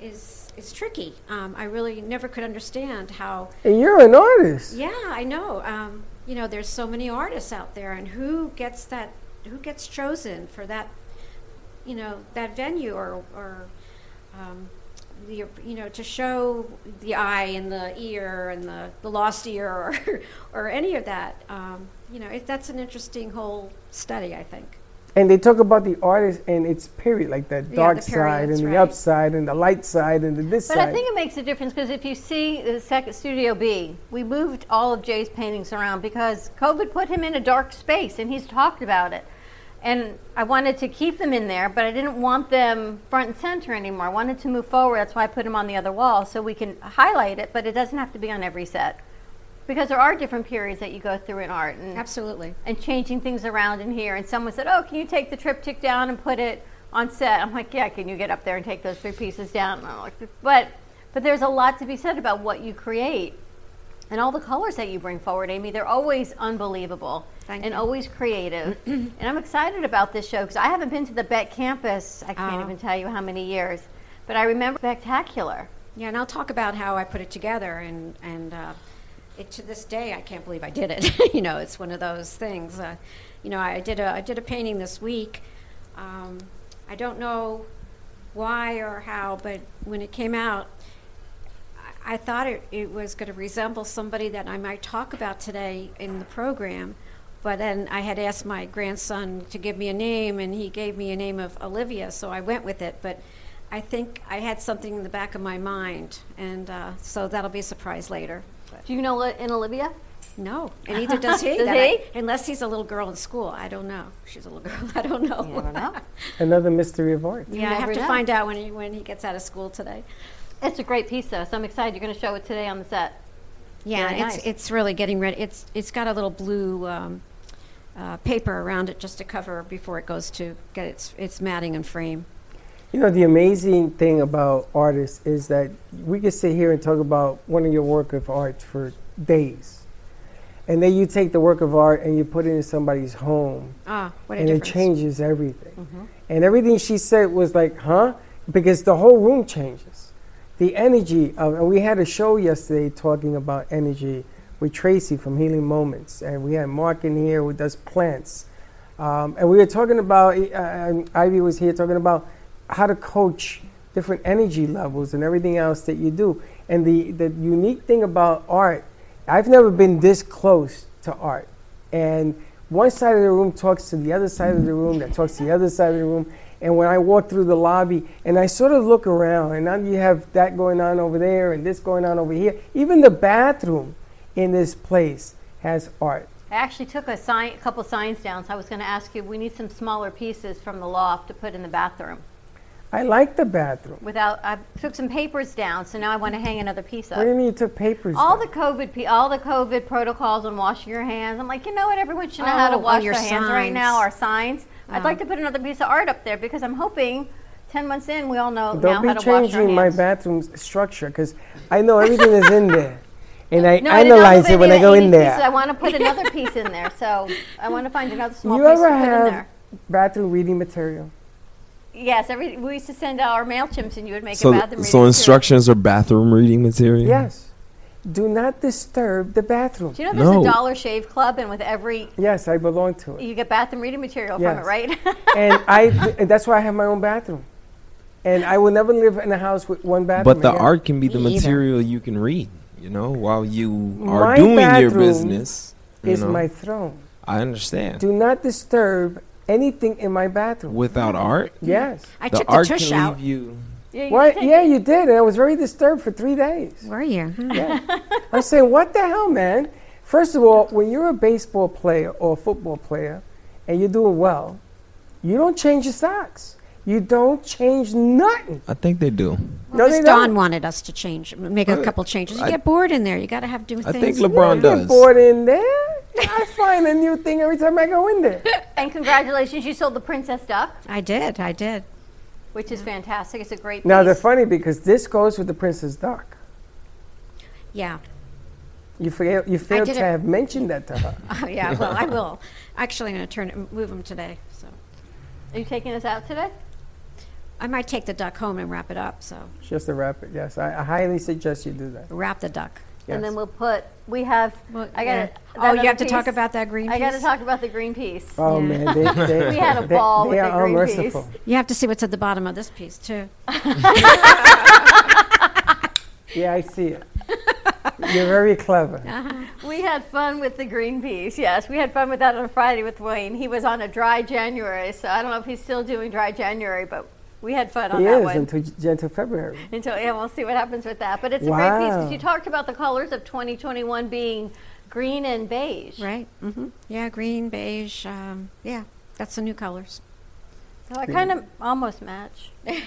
Speaker 19: is is tricky. Um, I really never could understand how.
Speaker 2: And you're an artist.
Speaker 19: Yeah, I know. Um, you know, there's so many artists out there, and who gets that? Who gets chosen for that? You know, that venue or or. Um, the, you know, to show the eye and the ear and the, the lost ear or, or any of that, um, you know, it, that's an interesting whole study, I think.
Speaker 2: And they talk about the artist and its period, like the
Speaker 19: Yeah,
Speaker 2: dark side and the upside and the light side and the this
Speaker 3: But
Speaker 2: side.
Speaker 3: But I think it makes a difference because if you see the second Studio B, we moved all of Jay's paintings around because COVID put him in a dark space, and he's talked about it. And I wanted to keep them in there, but I didn't want them front and center anymore. I wanted to move forward. That's why I put them on the other wall so we can highlight it, but it doesn't have to be on every set. Because there are different periods that you go through in art. And,
Speaker 19: Absolutely.
Speaker 3: And changing things around in here. And someone said, Oh, can you take the triptych down and put it on set? I'm like, Yeah, can you get up there and take those three pieces down? And I'm like, but, but there's a lot to be said about what you create. And all the colors that you bring forward, Amy, they're always unbelievable and
Speaker 19: you.
Speaker 3: always creative. and I'm excited about this show because I haven't been to the Beck campus, I can't
Speaker 19: Oh.
Speaker 3: even tell you how many years. But I remember spectacular.
Speaker 19: Yeah, and I'll talk about how I put it together, and and uh, it, to this day I can't believe I did it. you know, it's one of those things. Uh, you know, I did a I did a painting this week. Um, I don't know why or how, but when it came out, I, I thought it, it was going to resemble somebody that I might talk about today in the program. But then I had asked my grandson to give me a name, and he gave me a name of Olivia, so I went with it. But I think I had something in the back of my mind, and uh, so that'll be a surprise later.
Speaker 3: Do you know in Olivia?
Speaker 19: No, and neither does he.
Speaker 3: Does he?
Speaker 19: I- unless he's a little girl in school. I don't know. She's a little girl. I don't know.
Speaker 3: You never know.
Speaker 2: Another mystery of art.
Speaker 19: yeah, I have to
Speaker 3: know.
Speaker 19: find out when he when he gets out of school today.
Speaker 3: It's a great piece, though, so I'm excited. You're going to show it today on the set.
Speaker 19: Yeah,
Speaker 3: Very
Speaker 19: it's
Speaker 3: nice.
Speaker 19: it's really getting ready. It's it's got a little blue um, uh, paper around it just to cover before it goes to get its its matting and frame.
Speaker 2: You know, the amazing thing about artists is that we can sit here and talk about one of your work of art for days. And then you take the work of art and you put it in somebody's home.
Speaker 19: Ah, what a
Speaker 2: and
Speaker 19: difference.
Speaker 2: it changes everything.
Speaker 19: Mhm.
Speaker 2: And everything she said was like, huh? Because the whole room changes. The energy of, and we had a show yesterday talking about energy with Tracy from Healing Moments. And we had Mark in here who does plants. Um, and we were talking about, uh, Ivy was here talking about how to coach different energy levels and everything else that you do. And the, the unique thing about art, I've never been this close to art. And one side of the room talks to the other side of the room, that talks to the other side of the room. And when I walk through the lobby and I sort of look around, and now you have that going on over there and this going on over here. Even the bathroom in this place has art.
Speaker 3: I actually took a, sign, a couple signs down, so I was going to ask you, we need some smaller pieces from the loft to put in the bathroom.
Speaker 2: I like the bathroom.
Speaker 3: Without, I took some papers down, so now I want to hang another piece up.
Speaker 2: What do you mean you took papers?
Speaker 3: All
Speaker 2: down?
Speaker 3: the COVID, all the COVID protocols on washing your hands. I'm like, you know what? Everyone should know how to
Speaker 19: Oh,
Speaker 3: wash
Speaker 19: your
Speaker 3: their hands right now.
Speaker 19: signs.
Speaker 3: Our signs. I'd
Speaker 19: Oh.
Speaker 3: like to put another piece of art up there because I'm hoping, ten months in, we all know
Speaker 2: Don't
Speaker 3: now
Speaker 2: be
Speaker 3: how to wash our
Speaker 2: changing my
Speaker 3: hands.
Speaker 2: bathroom's structure because I know everything is in there. And I
Speaker 3: No, I did not
Speaker 2: analyze
Speaker 3: move
Speaker 2: it when I
Speaker 3: any
Speaker 2: go
Speaker 3: of
Speaker 2: in
Speaker 3: these pieces. I want to put another piece in there, so I want to find another small
Speaker 2: You
Speaker 3: piece
Speaker 2: ever
Speaker 3: to put in
Speaker 2: have
Speaker 3: there.
Speaker 2: bathroom reading material?
Speaker 3: Yes, every we used to send out our Mailchimps, and you would make
Speaker 16: So,
Speaker 3: a bathroom
Speaker 16: so
Speaker 3: reading
Speaker 16: instructions are bathroom reading material.
Speaker 2: Yes. Do not disturb the bathroom.
Speaker 3: Do you know there's a Dollar Shave Club, and with every
Speaker 2: Yes, I belong to it.
Speaker 3: you get bathroom reading material from it, right?
Speaker 2: and I and that's why I have my own bathroom. And I will never live in a house with one bathroom.
Speaker 16: But the
Speaker 2: again.
Speaker 16: art can be the
Speaker 2: Me either.
Speaker 16: material you can read. You know, while you are
Speaker 2: My
Speaker 16: doing your
Speaker 2: bathroom
Speaker 16: business. you
Speaker 2: is
Speaker 16: know.
Speaker 2: my throne.
Speaker 16: I understand.
Speaker 2: Do not disturb anything in my bathroom.
Speaker 16: Without art,
Speaker 2: Yes.
Speaker 19: I
Speaker 16: the
Speaker 19: took the
Speaker 16: art
Speaker 19: tush
Speaker 16: can
Speaker 19: out.
Speaker 16: leave you.
Speaker 3: Yeah,
Speaker 2: What? Yeah, you did. And I was very disturbed for three days.
Speaker 19: Were you?
Speaker 2: Yeah. I'm saying, what the hell, man? First of all, when you're a baseball player or a football player and you're doing well, you don't change your socks. You don't change nothing.
Speaker 16: I think they do.
Speaker 2: No,
Speaker 19: Miss
Speaker 2: they
Speaker 19: Dawn
Speaker 2: don't.
Speaker 19: wanted us to change, make a
Speaker 16: Uh,
Speaker 19: couple changes. You
Speaker 16: I-
Speaker 19: get bored in there. You got to have do things.
Speaker 16: I
Speaker 19: things.
Speaker 16: think LeBron
Speaker 2: I
Speaker 16: does.
Speaker 2: get bored in there. I find a new thing every time I go in there.
Speaker 3: and congratulations, you sold the Princess Duck,
Speaker 19: I did. I did.
Speaker 3: which is fantastic. It's a great
Speaker 2: Now, they're funny because this goes with the Princess Duck.
Speaker 19: Yeah.
Speaker 2: You failed, you failed
Speaker 19: did
Speaker 2: to
Speaker 19: it-
Speaker 2: have mentioned that to her.
Speaker 19: Oh, yeah. Well, I will. Actually, I'm going to turn it, move them today. So
Speaker 3: Are you taking us out today?
Speaker 19: I might take the duck home and wrap it up. So
Speaker 2: Just to wrap it, yes. I, I highly suggest you do that.
Speaker 19: wrap the duck.
Speaker 2: Yes.
Speaker 3: And then we'll put. We have. I got.
Speaker 19: yeah.
Speaker 3: to
Speaker 19: Oh, you have to talk about that green
Speaker 3: I got to
Speaker 19: piece?
Speaker 3: talk about the green piece.
Speaker 2: Oh, man. They, they,
Speaker 3: we had a
Speaker 2: they-
Speaker 3: ball
Speaker 2: they
Speaker 3: with the
Speaker 2: are
Speaker 3: green
Speaker 2: unmerciful.
Speaker 3: piece.
Speaker 19: You have to see what's at the bottom of this piece too.
Speaker 2: Yeah, I see it. You're very clever. Uh-huh.
Speaker 3: We had fun with the green piece, Yes, we had fun with that on Friday with Wayne. He was on a dry January, so I don't know if he's still doing dry January, but we had fun on
Speaker 2: He
Speaker 3: that
Speaker 2: is
Speaker 3: one.
Speaker 2: until, until February.
Speaker 3: Until yeah, we'll see what happens with that. But it's a great piece because you talked about the colors of 2021 being green and beige.
Speaker 19: Right. Mm-hmm. Yeah, green, beige. Um, yeah, that's the new colors.
Speaker 3: So I kind of almost match.
Speaker 2: You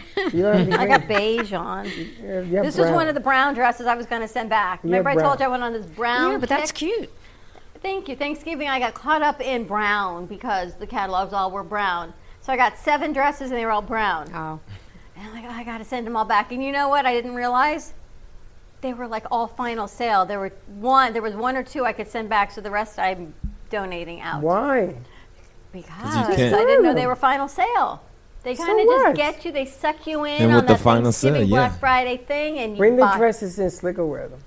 Speaker 2: don't have
Speaker 3: I got beige on.
Speaker 2: You have- you have
Speaker 3: This was one of the brown dresses I was going to send back.
Speaker 2: You have
Speaker 3: Remember, I told
Speaker 2: brown.
Speaker 3: you I went on this brown.
Speaker 19: Yeah, but that's cute.
Speaker 3: Thank you. Thanksgiving, I got caught up in brown because the catalogs all were brown. So I got seven dresses and they were all brown.
Speaker 19: Oh.
Speaker 3: And I'm like, oh, I got to send them all back. And you know what? I didn't realize they were like all final sale. There were one, there was one or two I could send back, so the rest I'm donating out.
Speaker 2: Why?
Speaker 3: Because I didn't know they were final sale. They kind of
Speaker 2: what?
Speaker 3: just get you. They suck you in
Speaker 16: And
Speaker 3: on
Speaker 16: with the
Speaker 3: that
Speaker 16: final sale, yeah.
Speaker 3: Black Friday thing, and you
Speaker 2: Bring the dresses in, Slicker wear them.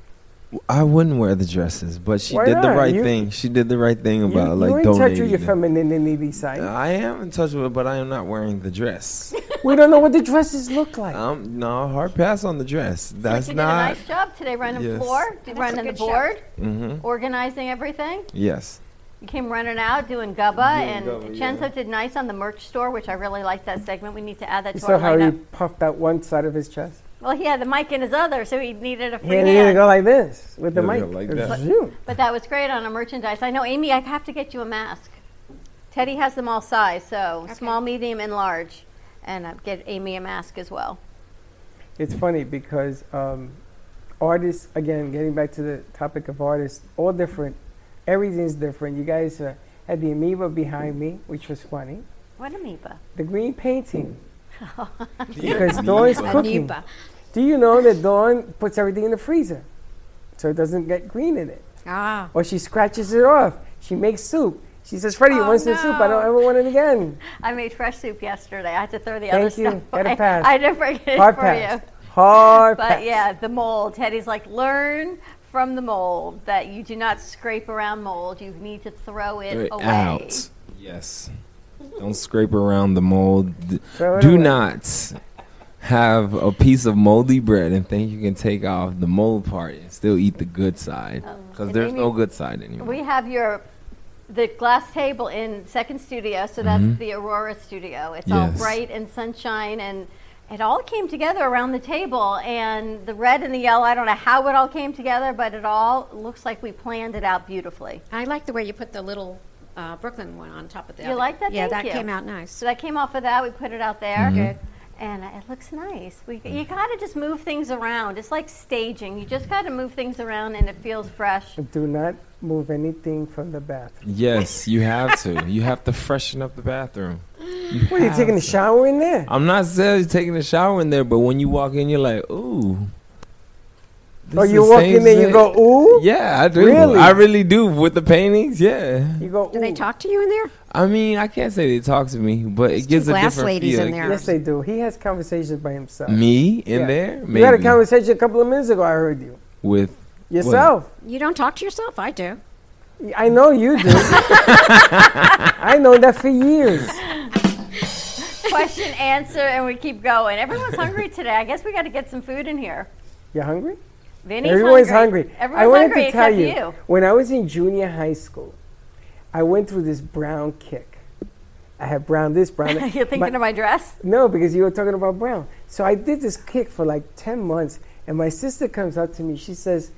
Speaker 16: I wouldn't wear the dresses, but she
Speaker 2: Why
Speaker 16: did the
Speaker 2: not?
Speaker 16: right
Speaker 2: You-
Speaker 16: thing. She did the right thing
Speaker 2: You,
Speaker 16: about like
Speaker 2: you in touch
Speaker 16: donating.
Speaker 2: with your
Speaker 16: them.
Speaker 2: femininity side.
Speaker 16: I am in touch with it, but I am not wearing the dress.
Speaker 2: we don't know what the dresses look like.
Speaker 16: um, no, hard pass on the dress. That's
Speaker 3: you
Speaker 16: not.
Speaker 3: did a nice job today running
Speaker 16: Yes.
Speaker 3: floor, running the board,
Speaker 16: hmm
Speaker 3: organizing everything.
Speaker 16: Yes.
Speaker 3: You came running out doing gubba,
Speaker 16: Doing
Speaker 3: and
Speaker 16: gubba,
Speaker 3: Chenzo did nice on the merch store, which I really like that segment. We need to add that
Speaker 2: You
Speaker 3: to
Speaker 2: saw
Speaker 3: our
Speaker 2: how he
Speaker 3: lineup.
Speaker 2: puffed out one side of his chest?
Speaker 3: Well, he had the mic in his other, so he needed a
Speaker 2: He
Speaker 3: free
Speaker 2: had
Speaker 3: hand.
Speaker 2: to go like this with the mic.
Speaker 16: like that.
Speaker 2: zoom.
Speaker 3: But that was great on a merchandise. I know, Amy, I have to get you a mask. Teddy has them all size, so small, medium, and large. And uh, get Amy a mask as well.
Speaker 2: It's funny because um, artists, again, getting back to the topic of artists, all different. Everything's different. You guys uh, had the amoeba behind me, which was funny.
Speaker 3: What amoeba?
Speaker 2: The green painting.
Speaker 3: Oh,
Speaker 2: Dawn is cooking.
Speaker 19: Amoeba.
Speaker 2: Do you know that Dawn puts everything in the freezer so it doesn't get green in it?
Speaker 19: Ah.
Speaker 2: Or she scratches it off. She makes soup. She says, Freddie, you
Speaker 3: Oh,
Speaker 2: want some soup? I don't ever want it again.
Speaker 3: I made fresh soup yesterday. I had to throw the
Speaker 2: Thank
Speaker 3: other
Speaker 2: you.
Speaker 3: stuff
Speaker 2: Get a
Speaker 3: away.
Speaker 2: pass.
Speaker 3: I didn't bring it
Speaker 2: Hard
Speaker 3: for
Speaker 2: pass.
Speaker 3: you.
Speaker 2: Hard
Speaker 3: But
Speaker 2: pass.
Speaker 3: yeah, the mold. Teddy's like, learn from the mold that you do not scrape around mold. You need to throw it
Speaker 16: Right,
Speaker 3: away.
Speaker 16: Out. Yes. Don't scrape around the mold.
Speaker 2: Throw
Speaker 16: Do not have a piece of moldy bread and think you can take off the mold part and still eat the good side because
Speaker 3: And
Speaker 16: there's
Speaker 3: Amy,
Speaker 16: no good side anymore.
Speaker 3: We have your the glass table in second studio, so that's
Speaker 16: Mhm.
Speaker 3: the Aurora studio. It's all bright and sunshine and it all came together around the table and the red and the yellow, I don't know how it all came together, but it all looks like we planned it out beautifully.
Speaker 19: I like the way you put the little uh, Brooklyn one on top of the
Speaker 3: You
Speaker 19: other.
Speaker 3: like that?
Speaker 19: Yeah,
Speaker 3: Thank
Speaker 19: that
Speaker 3: you.
Speaker 19: came out nice.
Speaker 3: So that came off of that. We put it out there.
Speaker 19: Good.
Speaker 3: And it looks nice. We, you gotta just move things around. It's like staging. You just gotta move things around, and it feels fresh.
Speaker 2: Do not move anything from the bathroom.
Speaker 16: yes, you have to. You have to freshen up the bathroom. You
Speaker 2: What are you
Speaker 16: have
Speaker 2: taking a
Speaker 16: to.
Speaker 2: shower in there?
Speaker 16: I'm not saying you're taking a shower in there, but when you walk in, you're like, ooh.
Speaker 2: Oh, you walk in there, you go, ooh?
Speaker 16: Yeah, I do.
Speaker 2: Really?
Speaker 16: I really do with the paintings. Yeah.
Speaker 2: You go,
Speaker 19: Do they talk to you in there?
Speaker 16: I mean, I can't say they talk to me, but it gives a
Speaker 19: glass
Speaker 16: different
Speaker 19: ladies
Speaker 16: feel.
Speaker 19: in there.
Speaker 2: Yes, they do. He has conversations by himself.
Speaker 16: Me in
Speaker 2: Yeah.
Speaker 16: there?
Speaker 2: You had a conversation a couple of minutes ago. I heard you.
Speaker 16: With
Speaker 2: Yourself.
Speaker 19: You don't talk to yourself? I do.
Speaker 2: I know you do. I know that for years.
Speaker 3: Question, answer, and we keep going. Everyone's hungry today. I guess we got to get some food in here.
Speaker 2: You hungry?
Speaker 3: Vinny's
Speaker 2: Everyone's
Speaker 3: hungry.
Speaker 2: hungry.
Speaker 3: Everyone's
Speaker 2: I wanted
Speaker 3: hungry
Speaker 2: to tell you,
Speaker 3: you.
Speaker 2: when I was in junior high school, I went through this brown kick. I had brown this, brown that.
Speaker 3: You're thinking of my dress?
Speaker 2: No, because you were talking about brown. So I did this kick for like 10 months, and my sister comes up to me. She says,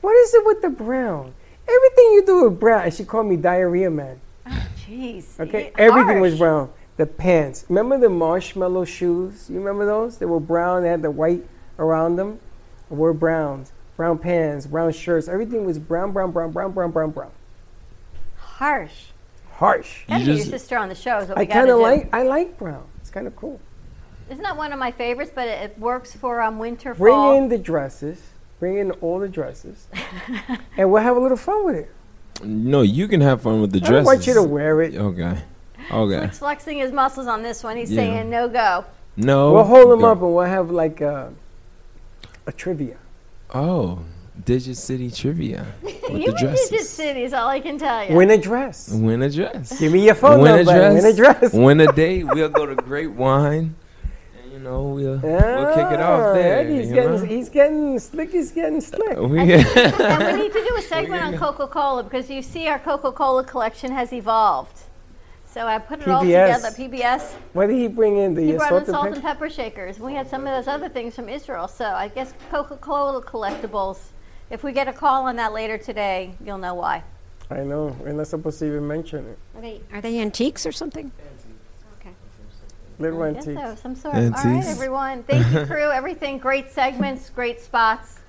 Speaker 2: What is it with the brown? Everything you do with brown. And she called me diarrhea man.
Speaker 3: Oh, jeez.
Speaker 2: Okay? Everything was brown. The pants. Remember the marshmallow shoes? You remember those? They were brown, they had the white around them. Were browns. Brown pants, brown shirts. Everything was brown, brown, brown, brown, brown, brown, brown.
Speaker 3: Harsh.
Speaker 2: Harsh.
Speaker 3: Gotta get your sister on the show. Is what
Speaker 2: I
Speaker 3: we gotta
Speaker 2: kind of
Speaker 3: do.
Speaker 2: like. I like brown. It's kind of cool.
Speaker 3: Isn't that one of my favorites? But it, it works for um, winter,
Speaker 2: Bring
Speaker 3: fall.
Speaker 2: in the dresses. Bring in all the dresses, and we'll have a little fun with it.
Speaker 16: No, you can have fun with the
Speaker 2: I
Speaker 16: dresses.
Speaker 2: don't want you to wear it.
Speaker 16: Okay. Okay.
Speaker 3: Flick's flexing his muscles on this one. He's
Speaker 16: Yeah.
Speaker 3: saying no go.
Speaker 16: No.
Speaker 2: we'll hold them
Speaker 16: go-
Speaker 2: up, and we'll have like a, a trivia.
Speaker 16: Oh, Digit City trivia with
Speaker 3: you
Speaker 16: the
Speaker 3: and
Speaker 16: dresses.
Speaker 3: Digit City is all I can tell you.
Speaker 2: Win a dress.
Speaker 16: Win a dress.
Speaker 2: Give me your phone
Speaker 16: win
Speaker 2: number.
Speaker 16: A dress,
Speaker 2: Win a dress.
Speaker 16: Win a date. We'll go to Great Wine. And, you know, we'll, we'll kick it off
Speaker 2: Ah,
Speaker 16: there.
Speaker 2: He's getting,
Speaker 16: know?
Speaker 2: he's getting slick. He's getting slick.
Speaker 16: We-
Speaker 3: and we need to do a segment on Coca Cola because you see our Coca Cola collection has evolved. So I put it all together. PBS.
Speaker 2: What did he bring in? The
Speaker 3: He brought
Speaker 2: salt
Speaker 3: in
Speaker 2: and
Speaker 3: salt
Speaker 2: pepper?
Speaker 3: and pepper shakers. We had some of those other things from Israel. So I guess Coca Cola collectibles. If we get a call on that later today, you'll know why.
Speaker 2: I know. We're not supposed to even mention it.
Speaker 19: Are they are they antiques or something?
Speaker 2: Little
Speaker 3: I
Speaker 2: antiques.
Speaker 3: so, some sort. All right, everyone. Thank you, crew. Everything. Great segments, great spots.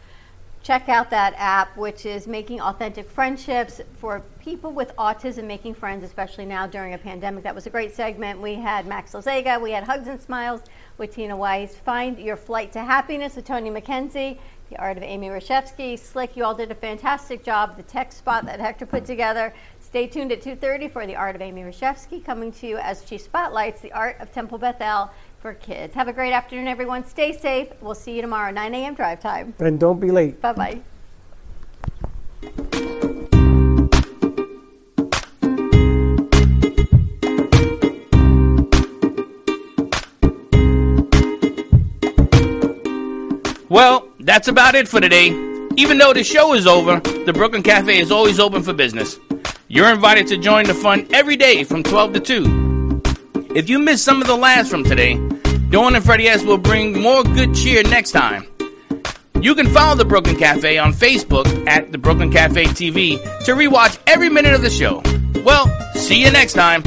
Speaker 3: Check out that app, which is making authentic friendships for people with autism, making friends, especially now during a pandemic. That was a great segment. We had Max Lozega. We had Hugs and Smiles with Tina Weiss. Find Your Flight to Happiness with Tony McKenzie. The Art of Amy Rashevsky. Slick, you all did a fantastic job. The tech spot that Hector put together. Stay tuned at 2.30 for The Art of Amy Rashevsky, coming to you as she spotlights the art of Temple Bethel for kids. Have a great afternoon, everyone. Stay safe. We'll see you tomorrow, 9 a.m. drive time.
Speaker 2: And don't be late.
Speaker 3: Bye-bye.
Speaker 20: Well, that's about it for today. Even though the show is over, the Brooklyn Cafe is always open for business. You're invited to join the fun every day from 12 to 2. If you missed some of the laughs from today, Dawn and Freddie S will bring more good cheer next time. You can follow the Brooklyn Cafe on Facebook at the Brooklyn Cafe TV to rewatch every minute of the show. Well, see you next time.